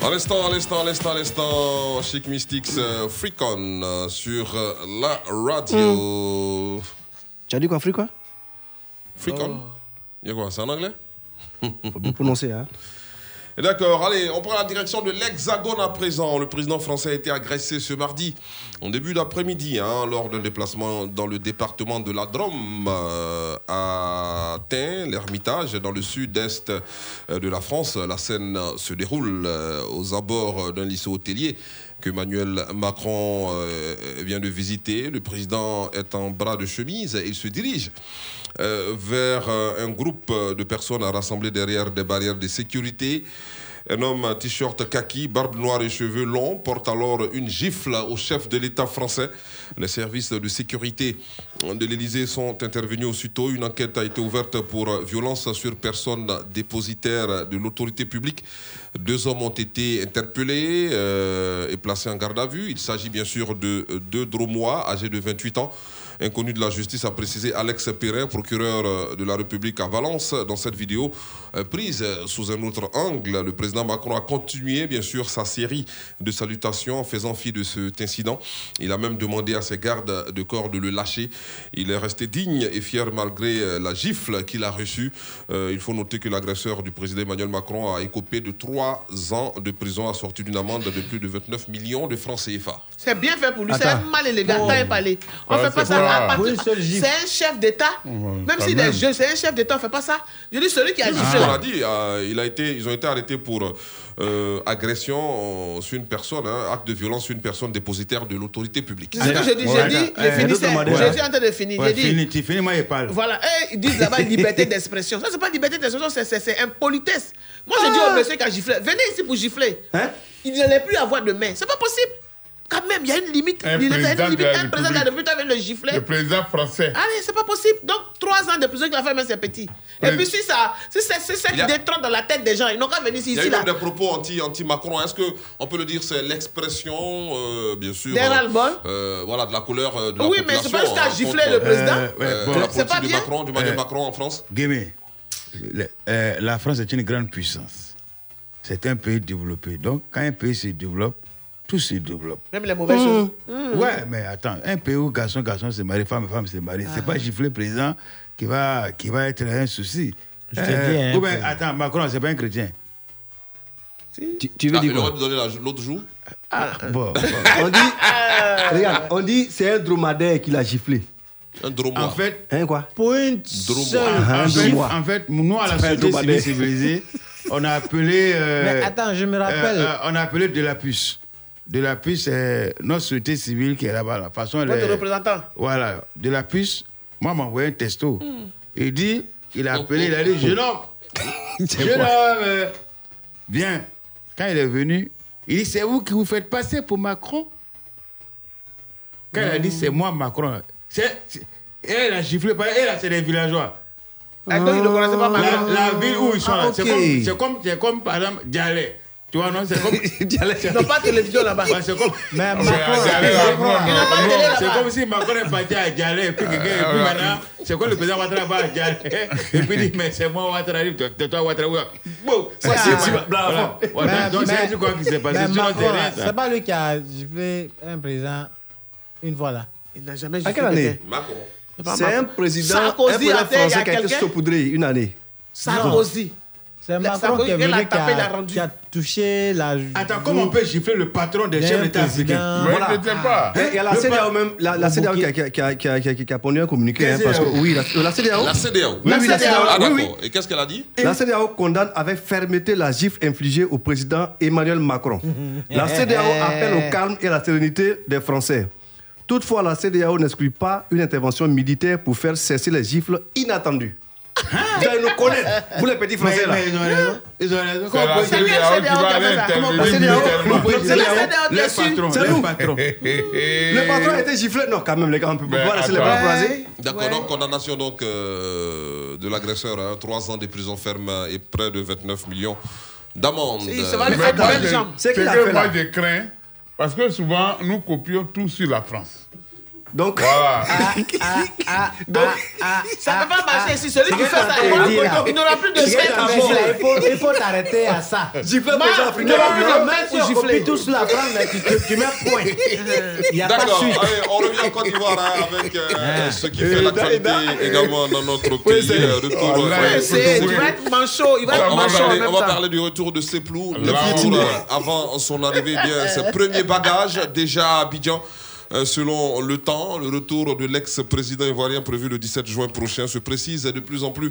À l'instant, à l'instant, à l'instant, à l'instant, Chic Mystics euh, Freak On euh, sur euh, la radio. Tu as dit quoi, Free quoi Freak On Il y a quoi? C'est en anglais? Faut bien prononcer, hein. *laughs* D'accord, allez, on prend la direction de l'Hexagone à présent. Le président français a été agressé ce mardi, en début d'après-midi, hein, lors d'un déplacement dans le département de la Drôme, euh, à Tain, l'Ermitage, dans le sud-est euh, de la France. La scène se déroule euh, aux abords d'un lycée hôtelier que Emmanuel Macron vient de visiter. Le président est en bras de chemise et il se dirige vers euh, un groupe de personnes rassemblées derrière des barrières de sécurité. Un homme t-shirt kaki, barbe noire et cheveux longs porte alors une gifle au chef de l'État français. Les services de sécurité de l'Élysée sont intervenus aussitôt. Une enquête a été ouverte pour violence sur personne dépositaire de l'autorité publique. Deux hommes ont été interpellés euh, et placés en garde à vue. Il s'agit bien sûr de deux Dromois âgés de 28 ans. Inconnu de la justice, a précisé Alex Perrin, procureur euh, de la République à Valence. Dans cette vidéo, euh, prise euh, sous un autre angle, le président Macron a continué, bien sûr, sa série de salutations en faisant fi de cet incident. Il a même demandé à ses gardes de corps de le lâcher. Il est resté digne et fier malgré euh, la gifle qu'il a reçue. Euh, il faut noter que l'agresseur du président Emmanuel Macron a écopé de trois ans de prison assorti d'une amende de plus de 29 millions de francs CFA. C'est bien fait pour lui, c'est mal élégant, Oh. On Ouais, fait pas ça. à. C'est un chef d'État. Même quand s'il est même. jeune, c'est un chef d'État, on fait pas ça. Je dis celui qui a Ah, giflé. On l'a dit, euh, il a été, ils ont été arrêtés pour euh, agression euh, sur une personne, hein, acte de violence sur une personne dépositaire de l'autorité publique. C'est ce que j'ai dit, j'ai dit, j'ai fini, c'est- j'ai dit en train de finir. J'ai dit, fini, tu finis, moi, il parle. Voilà, ils disent là-bas *laughs* liberté d'expression. Ça, c'est pas liberté d'expression, c'est- c'est c'est impolitesse. Moi, je dis au monsieur qui a giflé, venez ici pour gifler. Il n'allait plus avoir de main. C'est pas possible. Quand même, il y a une limite. Un Il y a une président de limite. la Un président de la République avec le giflet. Le président français. Allez, c'est pas possible. Donc, trois ans de prison qu'il a fait, même c'est petit. Et Oui. puis, si ça, si c'est c'est ça qui détrône dans la tête des gens, ils n'ont qu'à venir ici, Il y a eu là. des propos anti, anti-Macron. Est-ce qu'on peut le dire, c'est l'expression, euh, bien sûr. Des euh, euh, Voilà, de la couleur euh, de la Oui, mais c'est pas jusqu'à hein, gifler contre, le président. euh, ouais, euh, bon. la C'est politique pas de bien Macron, du Euh, Macron en France. Guémé, euh, la France est une grande puissance. C'est un pays développé. Donc, quand un pays se développe, tout se développe. Même les mauvaises choses. Mmh. Ouais, mais attends, un pays où garçon, garçon se marie, femme, femme se marie, c'est Ah. pas gifler le président qui va, qui va être un souci. Je te dis, hein, ou bien, que- attends, Macron, c'est pas un chrétien. Tu, tu veux Ah, dire quoi? l'autre jour Ah, bon. *laughs* On dit, regarde, on dit c'est un dromadaire qui l'a giflé. Un dromadaire. En fait, Hein, quoi? Pour une seule- Ah, un en, fait, dromois. en fait, nous, à la un société civilisée, on a appelé. *laughs* euh, Mais attends, je me rappelle. euh, euh, on a appelé de la puce. De la puce, c'est notre société civile qui est là-bas. La façon, elle Votre est- représentant. Voilà, de la puce. Moi, m'a envoyé un texto. Il dit, il a appelé, il a dit, jeune homme, *laughs* jeune homme, euh, viens. Quand il est venu, il dit, c'est vous qui vous faites passer pour Macron. Quand il a dit, c'est moi Macron, c'est, elle a giflé, par- elle, là, c'est des villageois. Ah, donc, il ne connaissait pas Macron. La, la ville où ils sont Ah, là, c'est comme, c'est comme, c'est comme, par exemple, Dialé. Tu vois, non, c'est comme. *laughs* Ils n'ont pas de télévision là-bas. C'est comme. Mais Macron, c'est comme si Macron est parti à Dialé, et puis quelqu'un, et puis maintenant, c'est quoi le président Ouattara va à Dialé, et puis il dit, mais c'est moi Ouattara, il dit, c'est toi Ouattara. Bon, Ouais, c'est. Voilà. Voilà. Donc, c'est quoi qui s'est passé mais Sinon, Macron, c'est rien, là, ça? C'est pas lui qui a giflé un président une fois là. Il n'a jamais À giflé quelle année? Macron. C'est un président, un Sarkozy président a été saupoudré une année. Sarkozy. C'est La- Macron Sarkozy, qui est elle a venu qui tapé, a, il a rendu. qui a touché la. Attends, comment on peut gifler le patron des chefs d'État africains Mais Voilà. pas. Il y a la CDAO même, la, la CDAO qui a, qui a, qui a, qui a, qui a, qui a pondu un communiqué. Hein, parce que, CEDEAO oui, la, la CDAO. La CDAO. Oui, oui, la. CEDEAO. Ah, oui. Et qu'est-ce qu'elle a dit? La CDAO condamne avec fermeté la gifle infligée au président Emmanuel Macron. *laughs* La CDAO appelle au calme et à la sérénité des Français. Toutefois, la CDAO n'exclut pas une intervention militaire pour faire cesser les gifles inattendues. Vous allez nous connaître, vous les petits Français là. mais ils ont raison. Ils ont raison. C'est Comment bien, aller c'est ça. C'est le C'est Le sûr. patron, C'est le nous. patron. *laughs* Le patron a été giflé. Non, quand même, les gars, on peut pas laisser les bras croisés. D'accord, donc condamnation donc, euh, de l'agresseur, hein, 3 ans de prison ferme et près de 29 millions d'amende. Ça va lui faire de belles jambes. C'est que moi, je crains, parce que souvent, nous copions tout sur la France. Donc, Voilà. *laughs* Donc, ça ne peut pas marcher ici. Celui qui fait ça, il n'aura plus de semaine à là, il faut, t'arrêter à ça. gifler le Ma- président il africain. n'aura plus de Même si on gifler. copie tous la France, tu, tu, tu mets point. Il n'y a pas de D'accord, suite. allez, on revient en Côte d'Ivoire hein, avec euh, ce qui fait l'actualité également dans notre pays. euh, retour. Il va être manchot. Il va On être va, manchot on va parler du retour de Seplou. Le euh, avant son arrivée, eh bien, ses premiers bagages déjà à Abidjan. Euh, selon le temps, le retour de l'ex-président ivoirien prévu le 17 juin prochain se précise de plus en plus.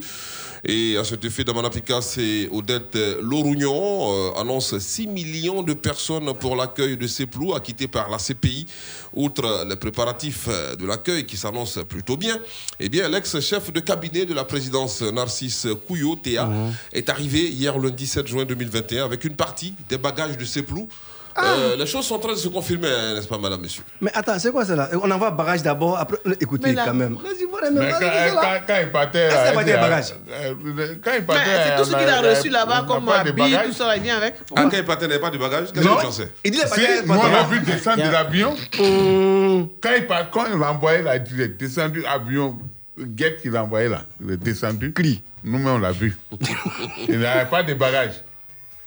Et à cet effet, Damana Picasso et Odette Lorugnon euh, annoncent 6 millions de personnes pour l'accueil de Seplou, acquitté par la CPI. Outre les préparatifs euh, de l'accueil qui s'annoncent plutôt bien, eh bien, l'ex-chef de cabinet de la présidence, Narcisse Couillot, Théa, est arrivé hier lundi 7 juin 2021 avec une partie des bagages de Seplou Euh, les choses sont en train de se confirmer, hein, n'est-ce pas, madame, monsieur? Mais attends, c'est quoi ça là On envoie bagage d'abord, après. Écoutez, Mais là- quand même. Mais quand, c'est là. quand, quand il partait, là, a pas des il- bagages euh, Quand il partait, c'est tout ce qu'il a reçu là-bas comme n'a pas de habit, tout ça, il vient avec. Ah, quand il partait, n'avait pas de bagage Qu'est-ce que tu en sais Il dit les Si, bagages. nous, on a attends. vu descendre de l'avion. Hum. Quand il part, quand il a envoyé la direct, descendu avion, guette qu'il a envoyé là, il est descendu. Cri. Nous-mêmes, on l'a vu. il n'avait pas de bagages.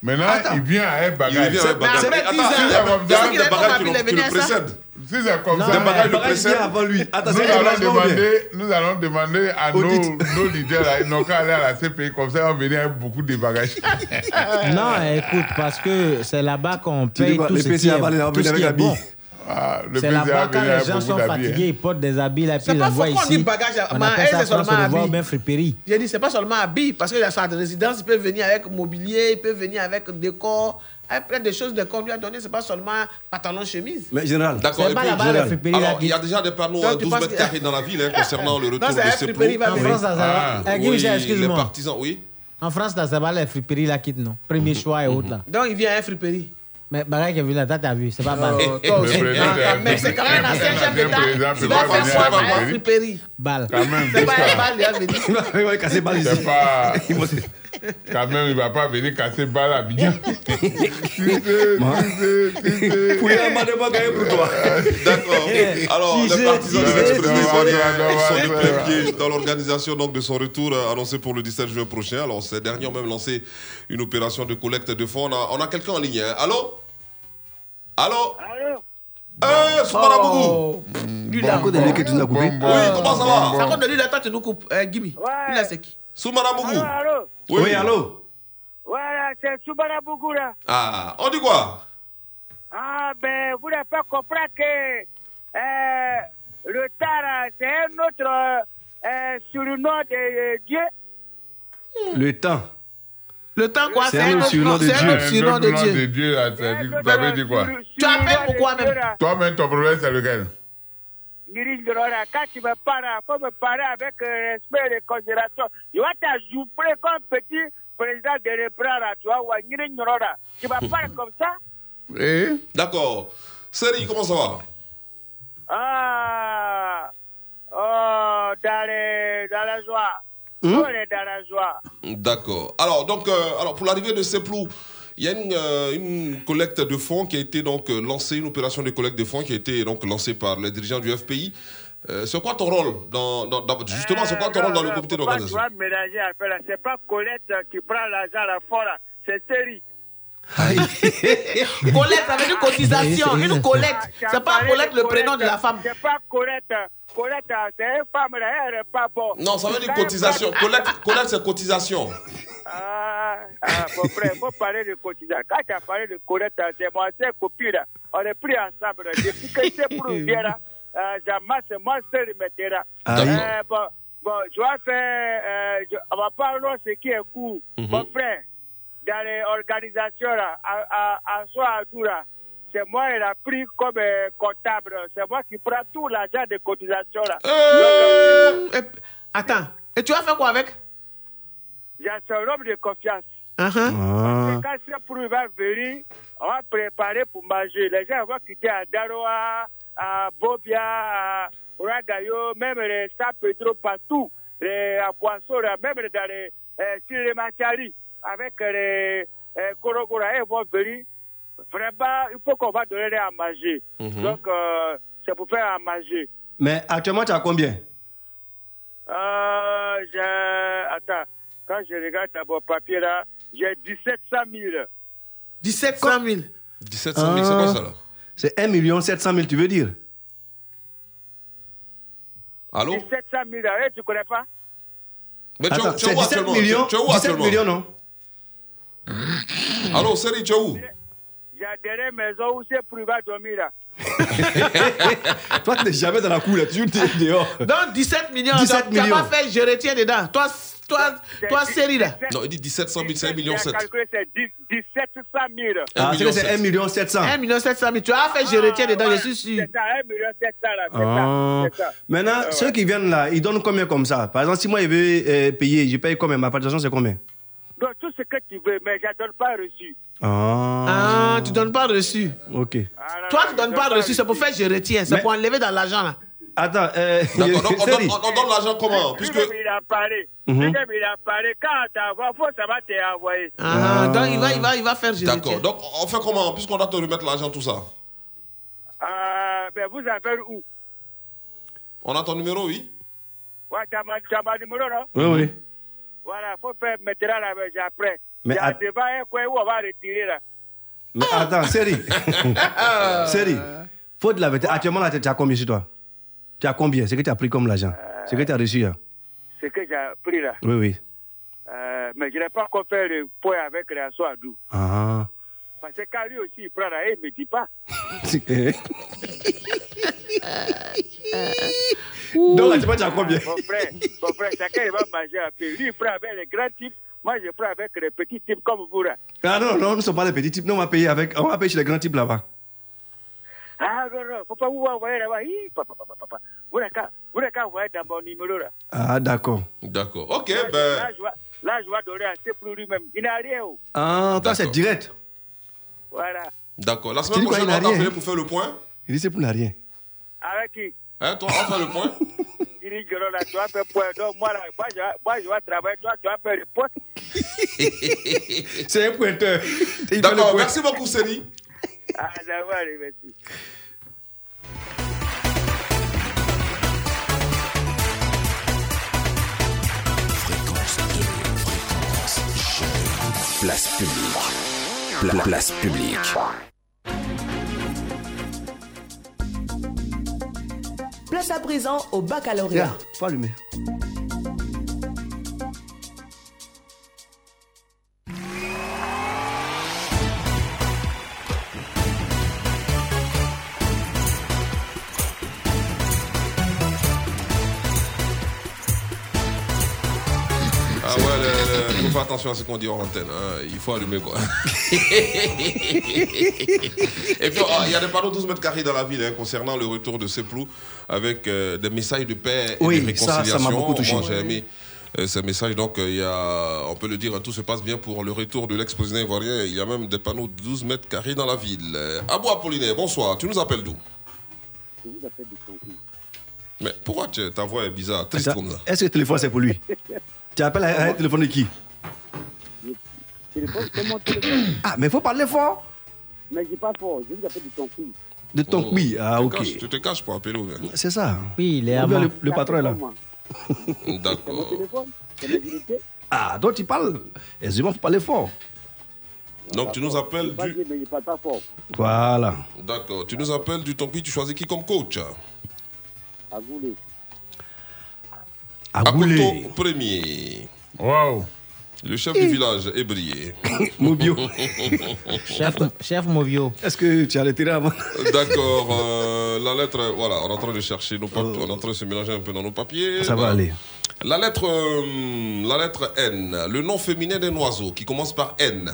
Maintenant, il vient avec Il bagage. vient avec Mais bagage. après Attends, 10 ans, il y a- il y a même c'est des bagages qui le- précèdent. Si c'est comme Non, ça, Des mais- bagages le Bagage vient précèdent. avant lui. Attends, nous allons, demander, nous allons demander à nos, leaders, là, ils n'ont qu'à aller à la CPI, comme ça, on venir avec beaucoup de bagages. Non, écoute, parce que c'est là-bas qu'on paye tout ce qui est, avalent tout ce avec qui est habits. bon. Ah, le C'est là-bas va quand les gens sont fatigués, ils portent des habits là, puis C'est ils pas l'envoient pourquoi on dit ici. bagage à- On mais appelle elle, ça c'est seulement France, on le voit habit. ou bien friperie. J'ai dit, c'est pas seulement habit, parce qu'il a sa résidence, il peut venir avec mobilier, il peut venir avec décor, avec plein de choses de qu'on lui a donné, c'est pas seulement pantalon, chemise. Mais général. D'accord. C'est pas là-bas, la friperie, Alors, il y a déjà des panneaux à tu 12 penses mètres que- carrés dans la ville hein, concernant le retour Non, c'est de un ces friperie, plots. va En venir. France, ça va. Ah. Eh, les partisans, oui. En France, là, c'est pas les friperies là qui non. Premier choix et autres là. Donc il vient à un friperie. Mais Barack qui est venu là, t'as vu, c'est pas mal. Oh, *laughs* Ah, quand le même, c'est quand même un ancien chef d'État. Tu pas vas venir faire à quoi la à un friperie. friperie Balle. Quand même, C'est pas jusqu'à- un bal, il va venir. *laughs* *laughs* Il va casser balle ici. C'est pas. Quand même, il va pas venir casser balle à Bignon. Tu sais, tu sais, tu sais. Pour un mal de bagaille pour toi. D'accord. Alors, Si les partisans de ils sont de plein pied dans l'organisation donc, de son retour euh, annoncé pour le 17 juin prochain. Alors, ces derniers ont même lancé une opération de collecte de fonds. On a, on a quelqu'un en ligne. hein. Allô? Allô Allô Eh, Soumana Bougou Oh. Lui là. De lui que tu nous as coupé. Bon, bon, Oui, comment ça va à cause de lui là, toi tu nous coupes. Euh, Gibi. Ouais. Lui là, c'est qui Soumana Bougou Allô, allô Oui, allô Voilà, c'est Soubara Bougou là. Ah, on dit quoi Ah, ben, vous n'avez pas compris que euh, le Tara, c'est un autre euh, surnom de euh, Dieu. Le temps. Le temps quoi C'est un surnom de c'est un Dieu. surnom de Dieu. de Dieu, là, ça dit- vous avez dit quoi? Tu appelles pourquoi même? Toi-même, ton problème, c'est lequel? Quand tu me parles, il faut me parler avec euh, respect et considération. Il va t'ajouter comme petit président de l'Ebra, tu vois, ouais, Niri Ndorora. Tu vas *laughs* parler comme ça? D'accord. Seri, comment ça va Ah, oh, dans, les, dans la joie. On est dans la joie. D'accord. Alors, donc, euh, alors pour l'arrivée de Seplou, il y a une, euh, une collecte de fonds qui a été donc euh, lancée, une opération de collecte de fonds qui a été donc lancée par les dirigeants du FPI. Euh, c'est quoi ton rôle dans, dans- dans- justement c'est quoi ton rôle dans le comité d'organisation? Tu mélanger. C'est pas Colette qui prend l'argent à la fois là. C'est Série. Collecte, ça veut dire cotisation. Une collecte. C'est pas collecte le prénom de la femme. C'est pas Colette. Colette, c'est une femme là, elle pas bonne. Non, ça veut dire cotisation. Collecte, collecte c'est cotisation. Ah, ah, mon frère, il faut parler de cotisation. Quand tu as parlé de Colette, c'est mon ancien copine là. On est pris ensemble. Depuis que c'est pour là, euh, j'amasse moi seul me là. Ah. Euh, bon, bon, je vais faire, euh, on va pas voir ce qui est court. Mhm. Mon frère, dans les organisations là, à, à, à soi à tout là, c'est moi qui l'a pris comme euh, comptable. C'est moi qui prends tout l'argent de cotisation là. Euh, et- Attends. Et tu vas faire quoi avec? J'ai un homme de confiance. Uh-huh. Ah. Quand ce pour va venir, on va préparer pour manger. Les gens vont quitter à Daroa, à Bobia, à Ragayo, même les San Pedro partout, les, à même dans les, euh, sur les Machari, avec les euh, Korogora, ils vont venir. Vraiment, il faut qu'on va donner à manger. Mhm. Donc, euh, c'est pour faire à manger. Mais actuellement, tu as combien? Euh, j'ai... Attends, quand je regarde dans mon papier là, j'ai 1700 000. 1700 000. 1700 000, c'est quoi ça là? C'est 1 700 000, tu veux dire? Allô? 1700 000, eh, tu connais pas? Mais tu es où- Attends, tu es c'est où 17 actuellement? millions, Tu es où 17 actuellement millions, non? Allô, Seri, tu es où? Derrière maison où c'est privé à dormir là. *laughs* Toi, tu n'es jamais dans la cour, là, tu es dehors. Donc 17 millions. 17 donc, Tu n'as pas fait, je retiens dedans. Toi, toi, toi, série là. Non, il dit 1700 000, c'est 1 million 7. J'ai calculé, c'est 10 1700 000. Ah, c'est que c'est 1 million 700. 1 million 700 000. Tu as fait, je retiens dedans, je suis sûr. C'est ça, 1 million 700 là. C'est Ah. Maintenant, ceux qui viennent là, ils donnent combien comme ça? Par exemple, si moi, je veux euh, payer, je paye combien? Ma participation, c'est combien? Donc, tout ce que tu veux, mais je ne donne pas reçu. Ah. Ah, tu donnes pas reçu. Ok. Toi, tu donnes pas reçu, c'est pour faire je retiens, c'est Mais- pour enlever dans l'argent là. Attends, euh, D'accord, donc *laughs* on donne, Seri. on- on donne l'argent comment Puisque. Il a parlé. Mhm. Il a parlé. Quand t'envoie, faut ça va t'envoyer. Ah, donc il va, il va, il va faire je D'accord, retiens. donc on fait comment Puisqu'on doit te remettre l'argent, tout ça. Euh, ben, vous avez où? On a ton numéro, oui Ouais, tu as ma- tu as ma numéro, non? Oui, oui. Voilà, faut faire maintenant la verge après. Mais Il y a att- devant un coin où on va retirer là? Mais attends, Seri. *laughs* Seri. Faut de la vérité. Actuellement, là, tu as combien sur toi? Tu as combien? C'est que tu as pris comme l'argent C'est que tu as reçu. hein? Ce que j'ai pris là. Oui, oui. Euh, mais je n'ai pas encore fait le point avec Réasson Adou. Ah. Parce que quand lui aussi il prend là, il ne me dit pas. *laughs* Donc là, tu vois, tu as combien Mon frère, mon frère, chacun il va manger un peu. Lui, il prend avec les grands types. Moi, je prends avec les petits types comme vous là. Ah non, non, nous ne sommes pas les petits types. Nous, on va payer, avec, on va payer chez les grands types là-bas. Ah non, non, faut pas vous envoyer là-bas. Hi, papa, papa, papa. Vous n'avez qu'à envoyer dans mon numéro là. Ah, d'accord. D'accord, ok, Là, ben. là, je vais- là, je vais donner assez pour lui-même. Il n'a rien. oh. Ah, toi, c'est direct. Voilà. D'accord, la semaine prochaine, il a on t'a rien? appelé pour faire le point. Il dit c'est pour n'a rien. Avec qui? Hein, toi, on fait le point? *laughs* Il dit, Gero, là, tu vas faire point. Donc, moi, là, moi, je, vais- moi, je vais travailler. Toi, tu vas faire le point. *laughs* C'est un pointeur. *laughs* D'accord, merci beaucoup, Seri. Ah, d'accord, merci. Place publique. Pla- place publique. Place à présent au baccalauréat. Faire attention à ce qu'on dit en antenne. hein. Il faut allumer quoi. *laughs* Et puis, oh, il y a des panneaux 12 mètres carrés dans la ville hein, concernant le retour de Seplou avec euh, des messages de paix et Oui, de ça, ça m'a réconciliation. beaucoup touché. Moi, j'ai aimé euh, ces messages. Donc, euh, il y a, on peut le dire, hein, tout se passe bien pour le retour de l'ex-président ivoirien. Il y a même des panneaux de 12 mètres carrés dans la ville. Abou Apollinaire, bonsoir. Tu nous appelles d'où? Je vous appelle du Congo. Mais pourquoi tu- ta voix est bizarre, triste comme ça? Est-ce que le téléphone, c'est pour lui? Tu appelles à un téléphone de qui? Téléphone, c'est mon téléphone. Ah, mais il faut parler fort. Mais je pas fort. Je vous appelle du Congo. De ton Oh. Ah, ok. caches- Tu te caches pour appeler. ouais. C'est ça. Oui, il est à le, le patron est là. D'accord. *laughs* Ah, donc tu parles. Excuse-moi, il faut parler fort. Donc, tu nous appelles du. mais je parle pas fort. Voilà. D'accord. Tu nous appelles du Tonpi, tu choisis qui comme coach Goulé. Agoulé. Akoto premier. Waouh. Le chef du village est brillé. *laughs* Mobio. *laughs* Chef, chef Movio. Est-ce que tu as retiré avant? D'accord. euh, la lettre, voilà, on est en train de chercher nos papiers, on est en train de se mélanger un peu dans nos papiers. Ça va aller. La lettre, euh, la lettre N, le nom féminin d'un oiseau qui commence par N.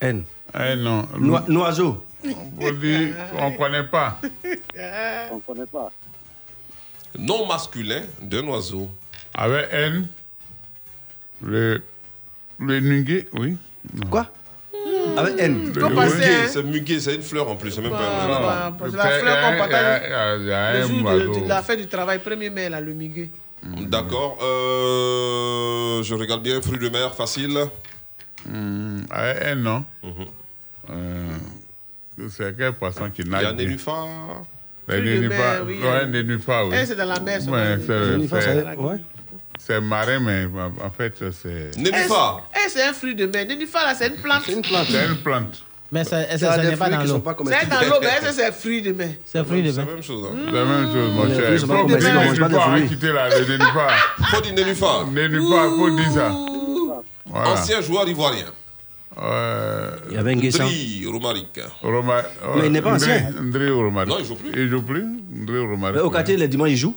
N. Eh non. Noi- Noiseau. On ne connaît pas. On ne connaît pas. Nom masculin d'un oiseau. Avec N, le, le nuguet, oui. Quoi Avec N. Le- Le oui. muguet, c'est muguet, c'est une fleur en plus, c'est même pas un Bah, parce que la fleur qu'on Il y a- partage le jour de, la fête du travail, 1er mai, là, le miguet. D'accord. euh, je regarde bien, fruits de mer, facile. Hmm, avec N, non Euh, C'est quel poisson qui Il nage y a bien? nénuphar. Les Fruits de nénuphars, mer, oui, ouais, nénuphars, oui. Eh, c'est dans la mer, ça, Ouais, oui. c'est- Nénuphar, c'est- ça- ouais. C'est marin, mais en fait, c'est. Nénuphar. C'est un fruit de mer? Nénuphar, là, c'est une plante. C'est une plante. C'est une plante. Mais ça, ça, a n'est pas dans l'eau? C'est dans l'eau, mais que c'est fruit de mer? C'est fruit de C'est la mer. même chose. hein. C'est la même chose, mon cher. pas Faut des nénuphar, fruits. quitter là, le nénuphar. *laughs* Faut dire nénuphar. Nénuphar, faut dire ça. Ancien joueur ivoirien. Euh, Il y avait un Nguessan. Dri Romaric. Roma- Mais il n'est pas ancien. Ndré Romaric. Non, il joue plus. Il joue plus Ndré Romaric. Mais au quartier, les dimanches, il joue?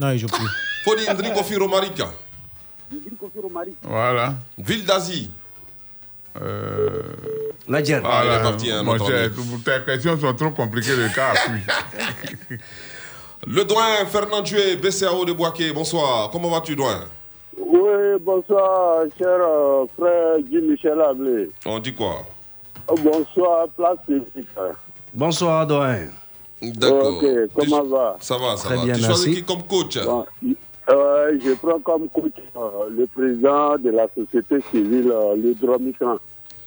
Non, il joue plus. Faut dire Ndri Kofi Romaric. Je dis Kofi Romari. Voilà. Ville d'Asie. Euh, Niger. Ah, il est voilà. parti, hein, Mon cher, tes questions sont trop compliquées, le cas. *laughs* Le doyen Fernand Dué, BCAO de Boaké. Bonsoir. Comment vas-tu, doyen? Oui, bonsoir, cher euh, frère Guy Michel Ablé. On dit quoi? Oh, Bonsoir, place publique. Bonsoir, Doyen. D'accord. Ok, comment va? Ça va, ça Très va. bien, tu choisis merci. qui comme coach? Bon, euh, Je prends comme coach euh, le président de la société civile, euh, le Dromican.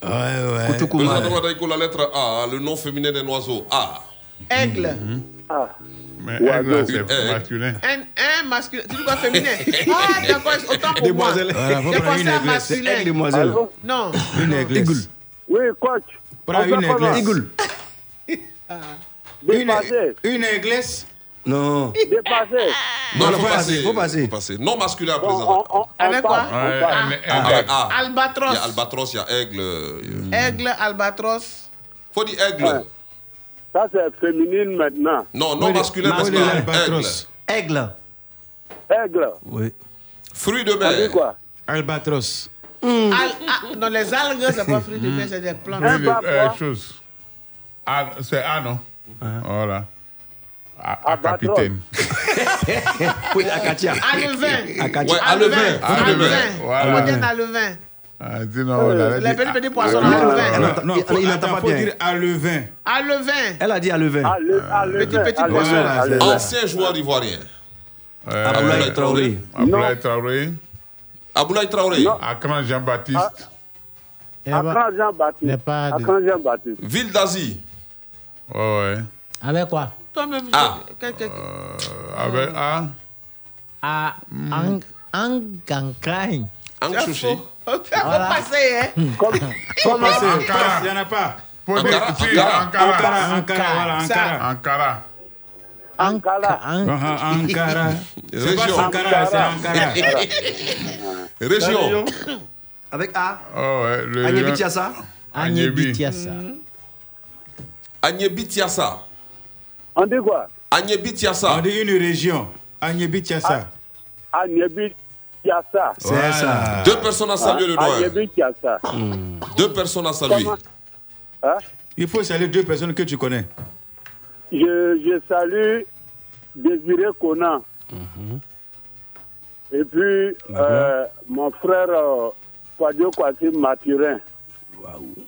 Ouais, ouais. Wadaïko, la lettre A, le nom féminin d'un oiseau. A. Aigle. Ah. Mais aigle, c'est masculin. Un, un masculin. Tu dis quoi féminin? Ah, d'accord, autant pour moi. Demoiselle. Voilà, faut J'ai prendre une aiglesse. Aigle, demoiselle. Allô? Non. Une église. Oui, coach. Prends une comment église. Dépassé. Une église Non. Dépassé. Non, Non, faut passer. passer, faut passer. Faut passer. Non masculin à présent. on, on, Avec quoi? Ouais, un- un- Ah, avec A. Il y Albatros. a albatros, il y a aigle. euh, Aigle, albatros. Faut dire aigle. Ouais. Ça, c'est féminine maintenant. Non, non masculin parce que aigle. Albatros. Aigle. Aigle. Oui. Fruit de mer. quoi? Albatros. Al- ah, non, les algues, c'est pas fruit de mer, c'est des plantes. Oui, bas, euh, quoi. chose. C'est A, non? Voilà. A, A Albatros. capitaine. *laughs* Oui, Akatia. Alevin. Akatia. Ouais, alevin. Fruit de Alevin. mer. Voilà. On dit un alevin. Ah, dis non, on a Les dit- petits petits poissons, Ah, alevin. Non, non, Il- n'entend pas bien. dire alevin. Alevin. Elle a dit à lever. Ah, le, ah, le Petit, vin, petit ah, poisson. Voilà, ah. Ancien joueur ivoirien. Euh, Aboulaye Traoré. Aboulaye Traoré. Aboulaye Traoré. Akran Jean-Baptiste? Akran Jean-Baptiste? Akran Jean-Baptiste? Ville d'Asie. Ouais, ouais. Avec quoi? Toi-même, Ah. Euh, avec A. À Ang- Angankaï. Ang c'est Chouchi. faux. Faut passer, hein. *laughs* Comme, comment Ankara. Il n'y en a pas. Ankara, Ankara. Ankara. Ankara, Ankara, voilà. Ankara. Ankara. Ankara. Ang- Ankara. C'est pas Région. Ankara, c'est Ankara. *laughs* Région. Avec A. Oh, ouais. Agnebi Agnebi Tiassa. On dit quoi Agnebi On Tiassa. dit une région. Agnebi Tiassa. Agnebi Tiassa. C'est ça. Deux personnes à saluer le doigt. Agnebi Tiassa. Deux personnes à saluer. Comment? Hein? Il faut saluer deux personnes que tu connais. je, je salue Désiré Conan. Et puis, euh, mon frère euh, Kwadio Kwasi Mathurin.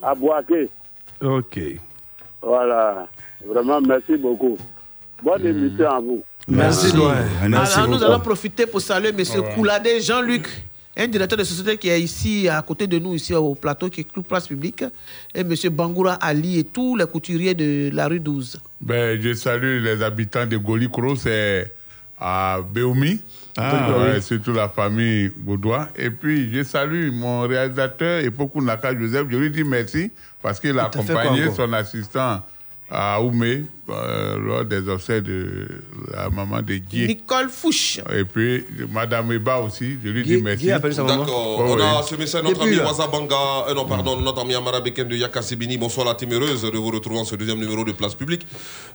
À Boaké. Ok. Voilà. Vraiment, merci beaucoup. Bonne émission à vous. Merci, Alors, nous allons profiter pour saluer M. Kouladé Jean-Luc, un directeur de société qui est ici, à côté de nous, ici au plateau, qui est Club Place Publique, et M. Bangoura Ali et tous les couturiers de la rue 12. Ben, je salue les habitants de Golikro, c'est à Béoumi. Ah, Ouais, oui. Surtout la famille Gaudois. Et puis, je salue mon réalisateur, Epoku Naka Joseph. Je lui dis merci parce qu'il a accompagné son assistant à Oumé euh, lors des obsèques de la maman de Guy. Nicole Fouche. Et puis, Madame Eba aussi, je lui Guy- dis merci. D'accord. Ouais, on a ce message notre ami. Wazabanga, euh, non pardon, notre ami Amara Beken de Yakasibini. Bonsoir la team heureuse de vous retrouver en ce deuxième numéro de Place Publique.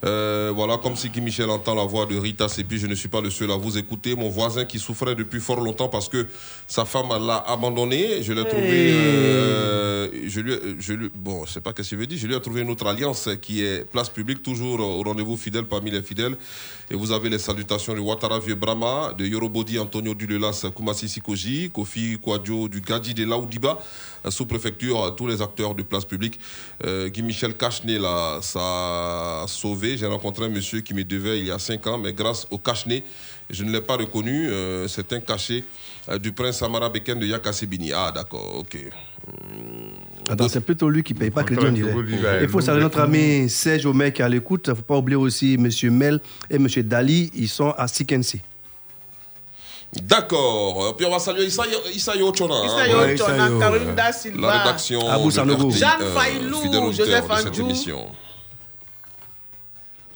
Euh, voilà, comme si Guy Michel entend la voix de Rita Sepi, je ne suis pas le seul à vous écouter. Mon voisin qui souffrait depuis fort longtemps parce que sa femme l'a abandonné. Je l'ai trouvé, je lui, je lui, bon, je sais pas qu'est-ce qu'il veut dire. Je lui ai trouvé une autre alliance qui est Place Publique, toujours au rendez-vous fidèle parmi les fidèles. Et vous avez les salutations de Ouattara Vieux Brahma, de Yorobodi Antonio Dulelas Koumasi Sikoji, Kofi Kwadjo du Gadji de Laoudiba, sous-préfecture, tous les acteurs de place publique. Euh, Guy Michel Cachenet, là, ça a sauvé. J'ai rencontré un monsieur qui me devait il y a 5 ans, mais grâce au Cachenet, je ne l'ai pas reconnu. euh, C'est un cachet euh, du prince Amara Beken de Yakasebini. Ah, d'accord, ok. Attends, c'est plutôt lui qui ne paye pas crédit, on dirait. Il faut saluer notre ami Serge Omer qui est à l'écoute. Il ne faut pas oublier aussi M. Mel et M. Dali. Ils sont à Sikensi. D'accord. Puis on va saluer Issa, Issa Yochona. hein. Issa ouais, Yochona, Issa Yo, Karine Da La Silva, rédaction Abou Sanogo. RTI, Jeanne euh, Failou, Joseph Andjou. émission.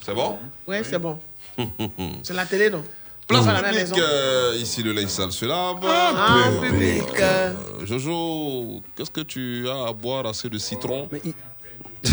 C'est bon Oui, c'est bon. *laughs* C'est la télé, non? Place à la maison. euh, ici le linge sale se lave. Ah, en Peu, public. euh, Jojo, qu'est-ce que tu as à boire assez de citron?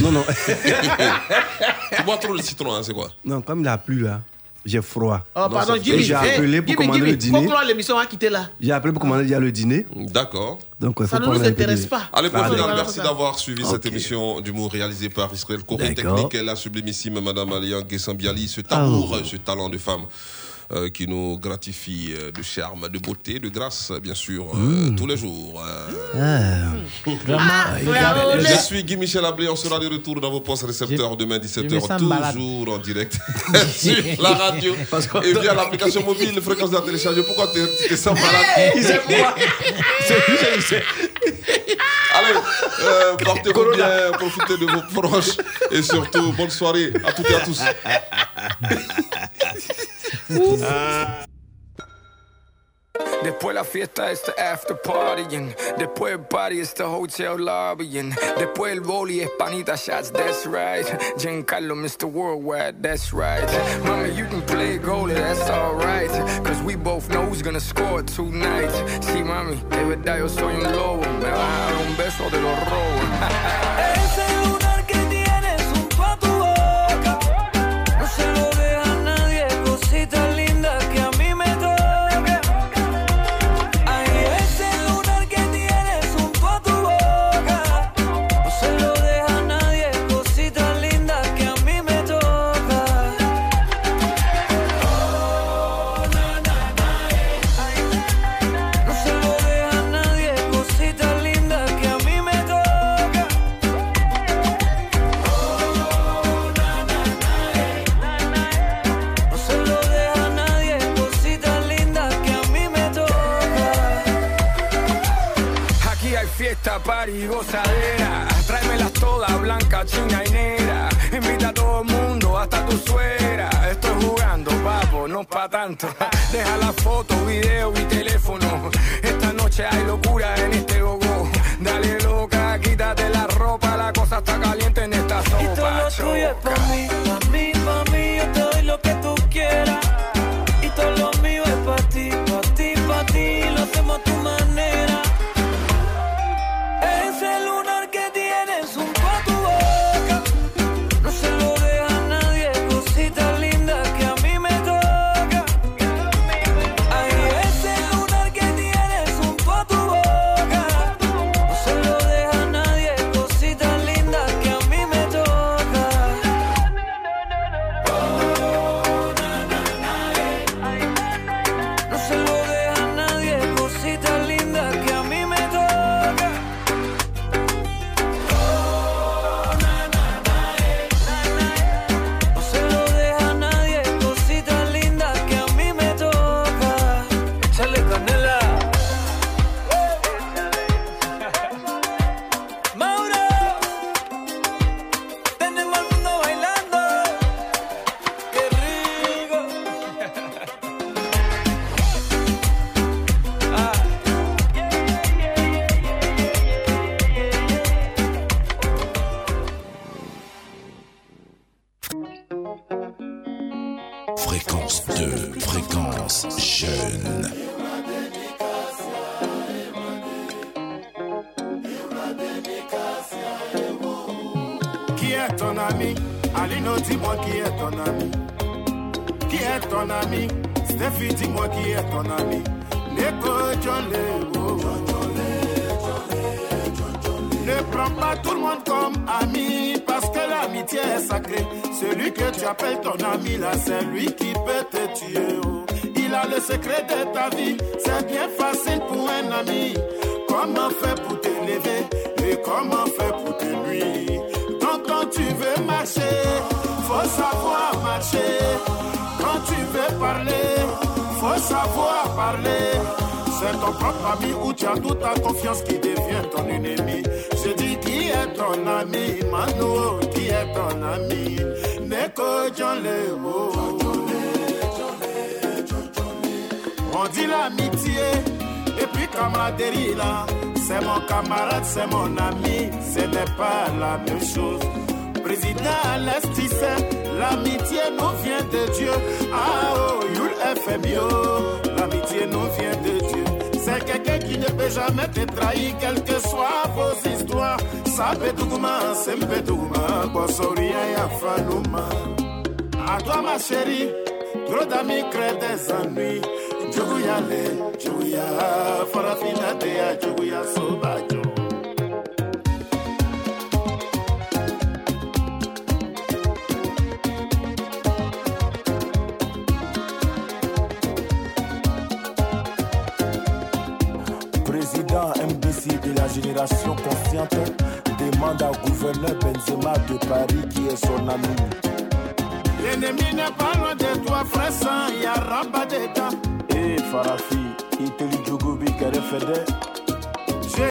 Non, non. *laughs* Tu bois trop de citron, hein, c'est quoi? Non, comme il a plu là, j'ai froid. Oh, pardon, Jimmy. J'ai eh, appelé pour Jimmy, commander Jimmy, le dîner. Clore l'émission, on va quitter là. J'ai appelé pour commander il y a le dîner. D'accord. Donc, il Ça ne nous prendre un peu de- intéresse pas. Allez, Allez. professeur, merci d'avoir suivi cette émission d'humour réalisée par Israël Corée D'accord. Technique et la sublimissime Madame Alian Gessambiali, ce amour, ce talent de femme. Euh, qui nous gratifie euh, de charme, de beauté, de grâce, bien sûr, euh, tous les jours. Ah, je suis Guy Michel Ablé, on sera de retour dans vos postes récepteurs demain 17h, toujours en direct *laughs* *laughs* sur la radio et via l'application mobile, fréquence de la. Pourquoi tu es sans malade Il sait quoi Allez, euh, portez-vous bien, profitez de vos proches et surtout, bonne soirée à toutes et à tous. Después la fiesta es the after partying. Después el party es the hotel lobbying. Después el boli es panita shots, that's right. Giancarlo, Mr. Worldwide, that's right. Mama, you can play goalie, that's alright. Cause we both know who's gonna score tonight. Sí, mami, de verdad yo soy un lobo. Me va a dar un beso, de los robo. *laughs* party, gozadera. Tráemelas todas, blanca, china y negra. Invita a todo el mundo, hasta tu suegra. Estoy jugando, papo, no pa' tanto. Deja la foto, video y teléfono. Esta noche hay locura en este gogo. Dale loca, quítate la ropa, la cosa está caliente en esta sopa. Lo tuyo es mí,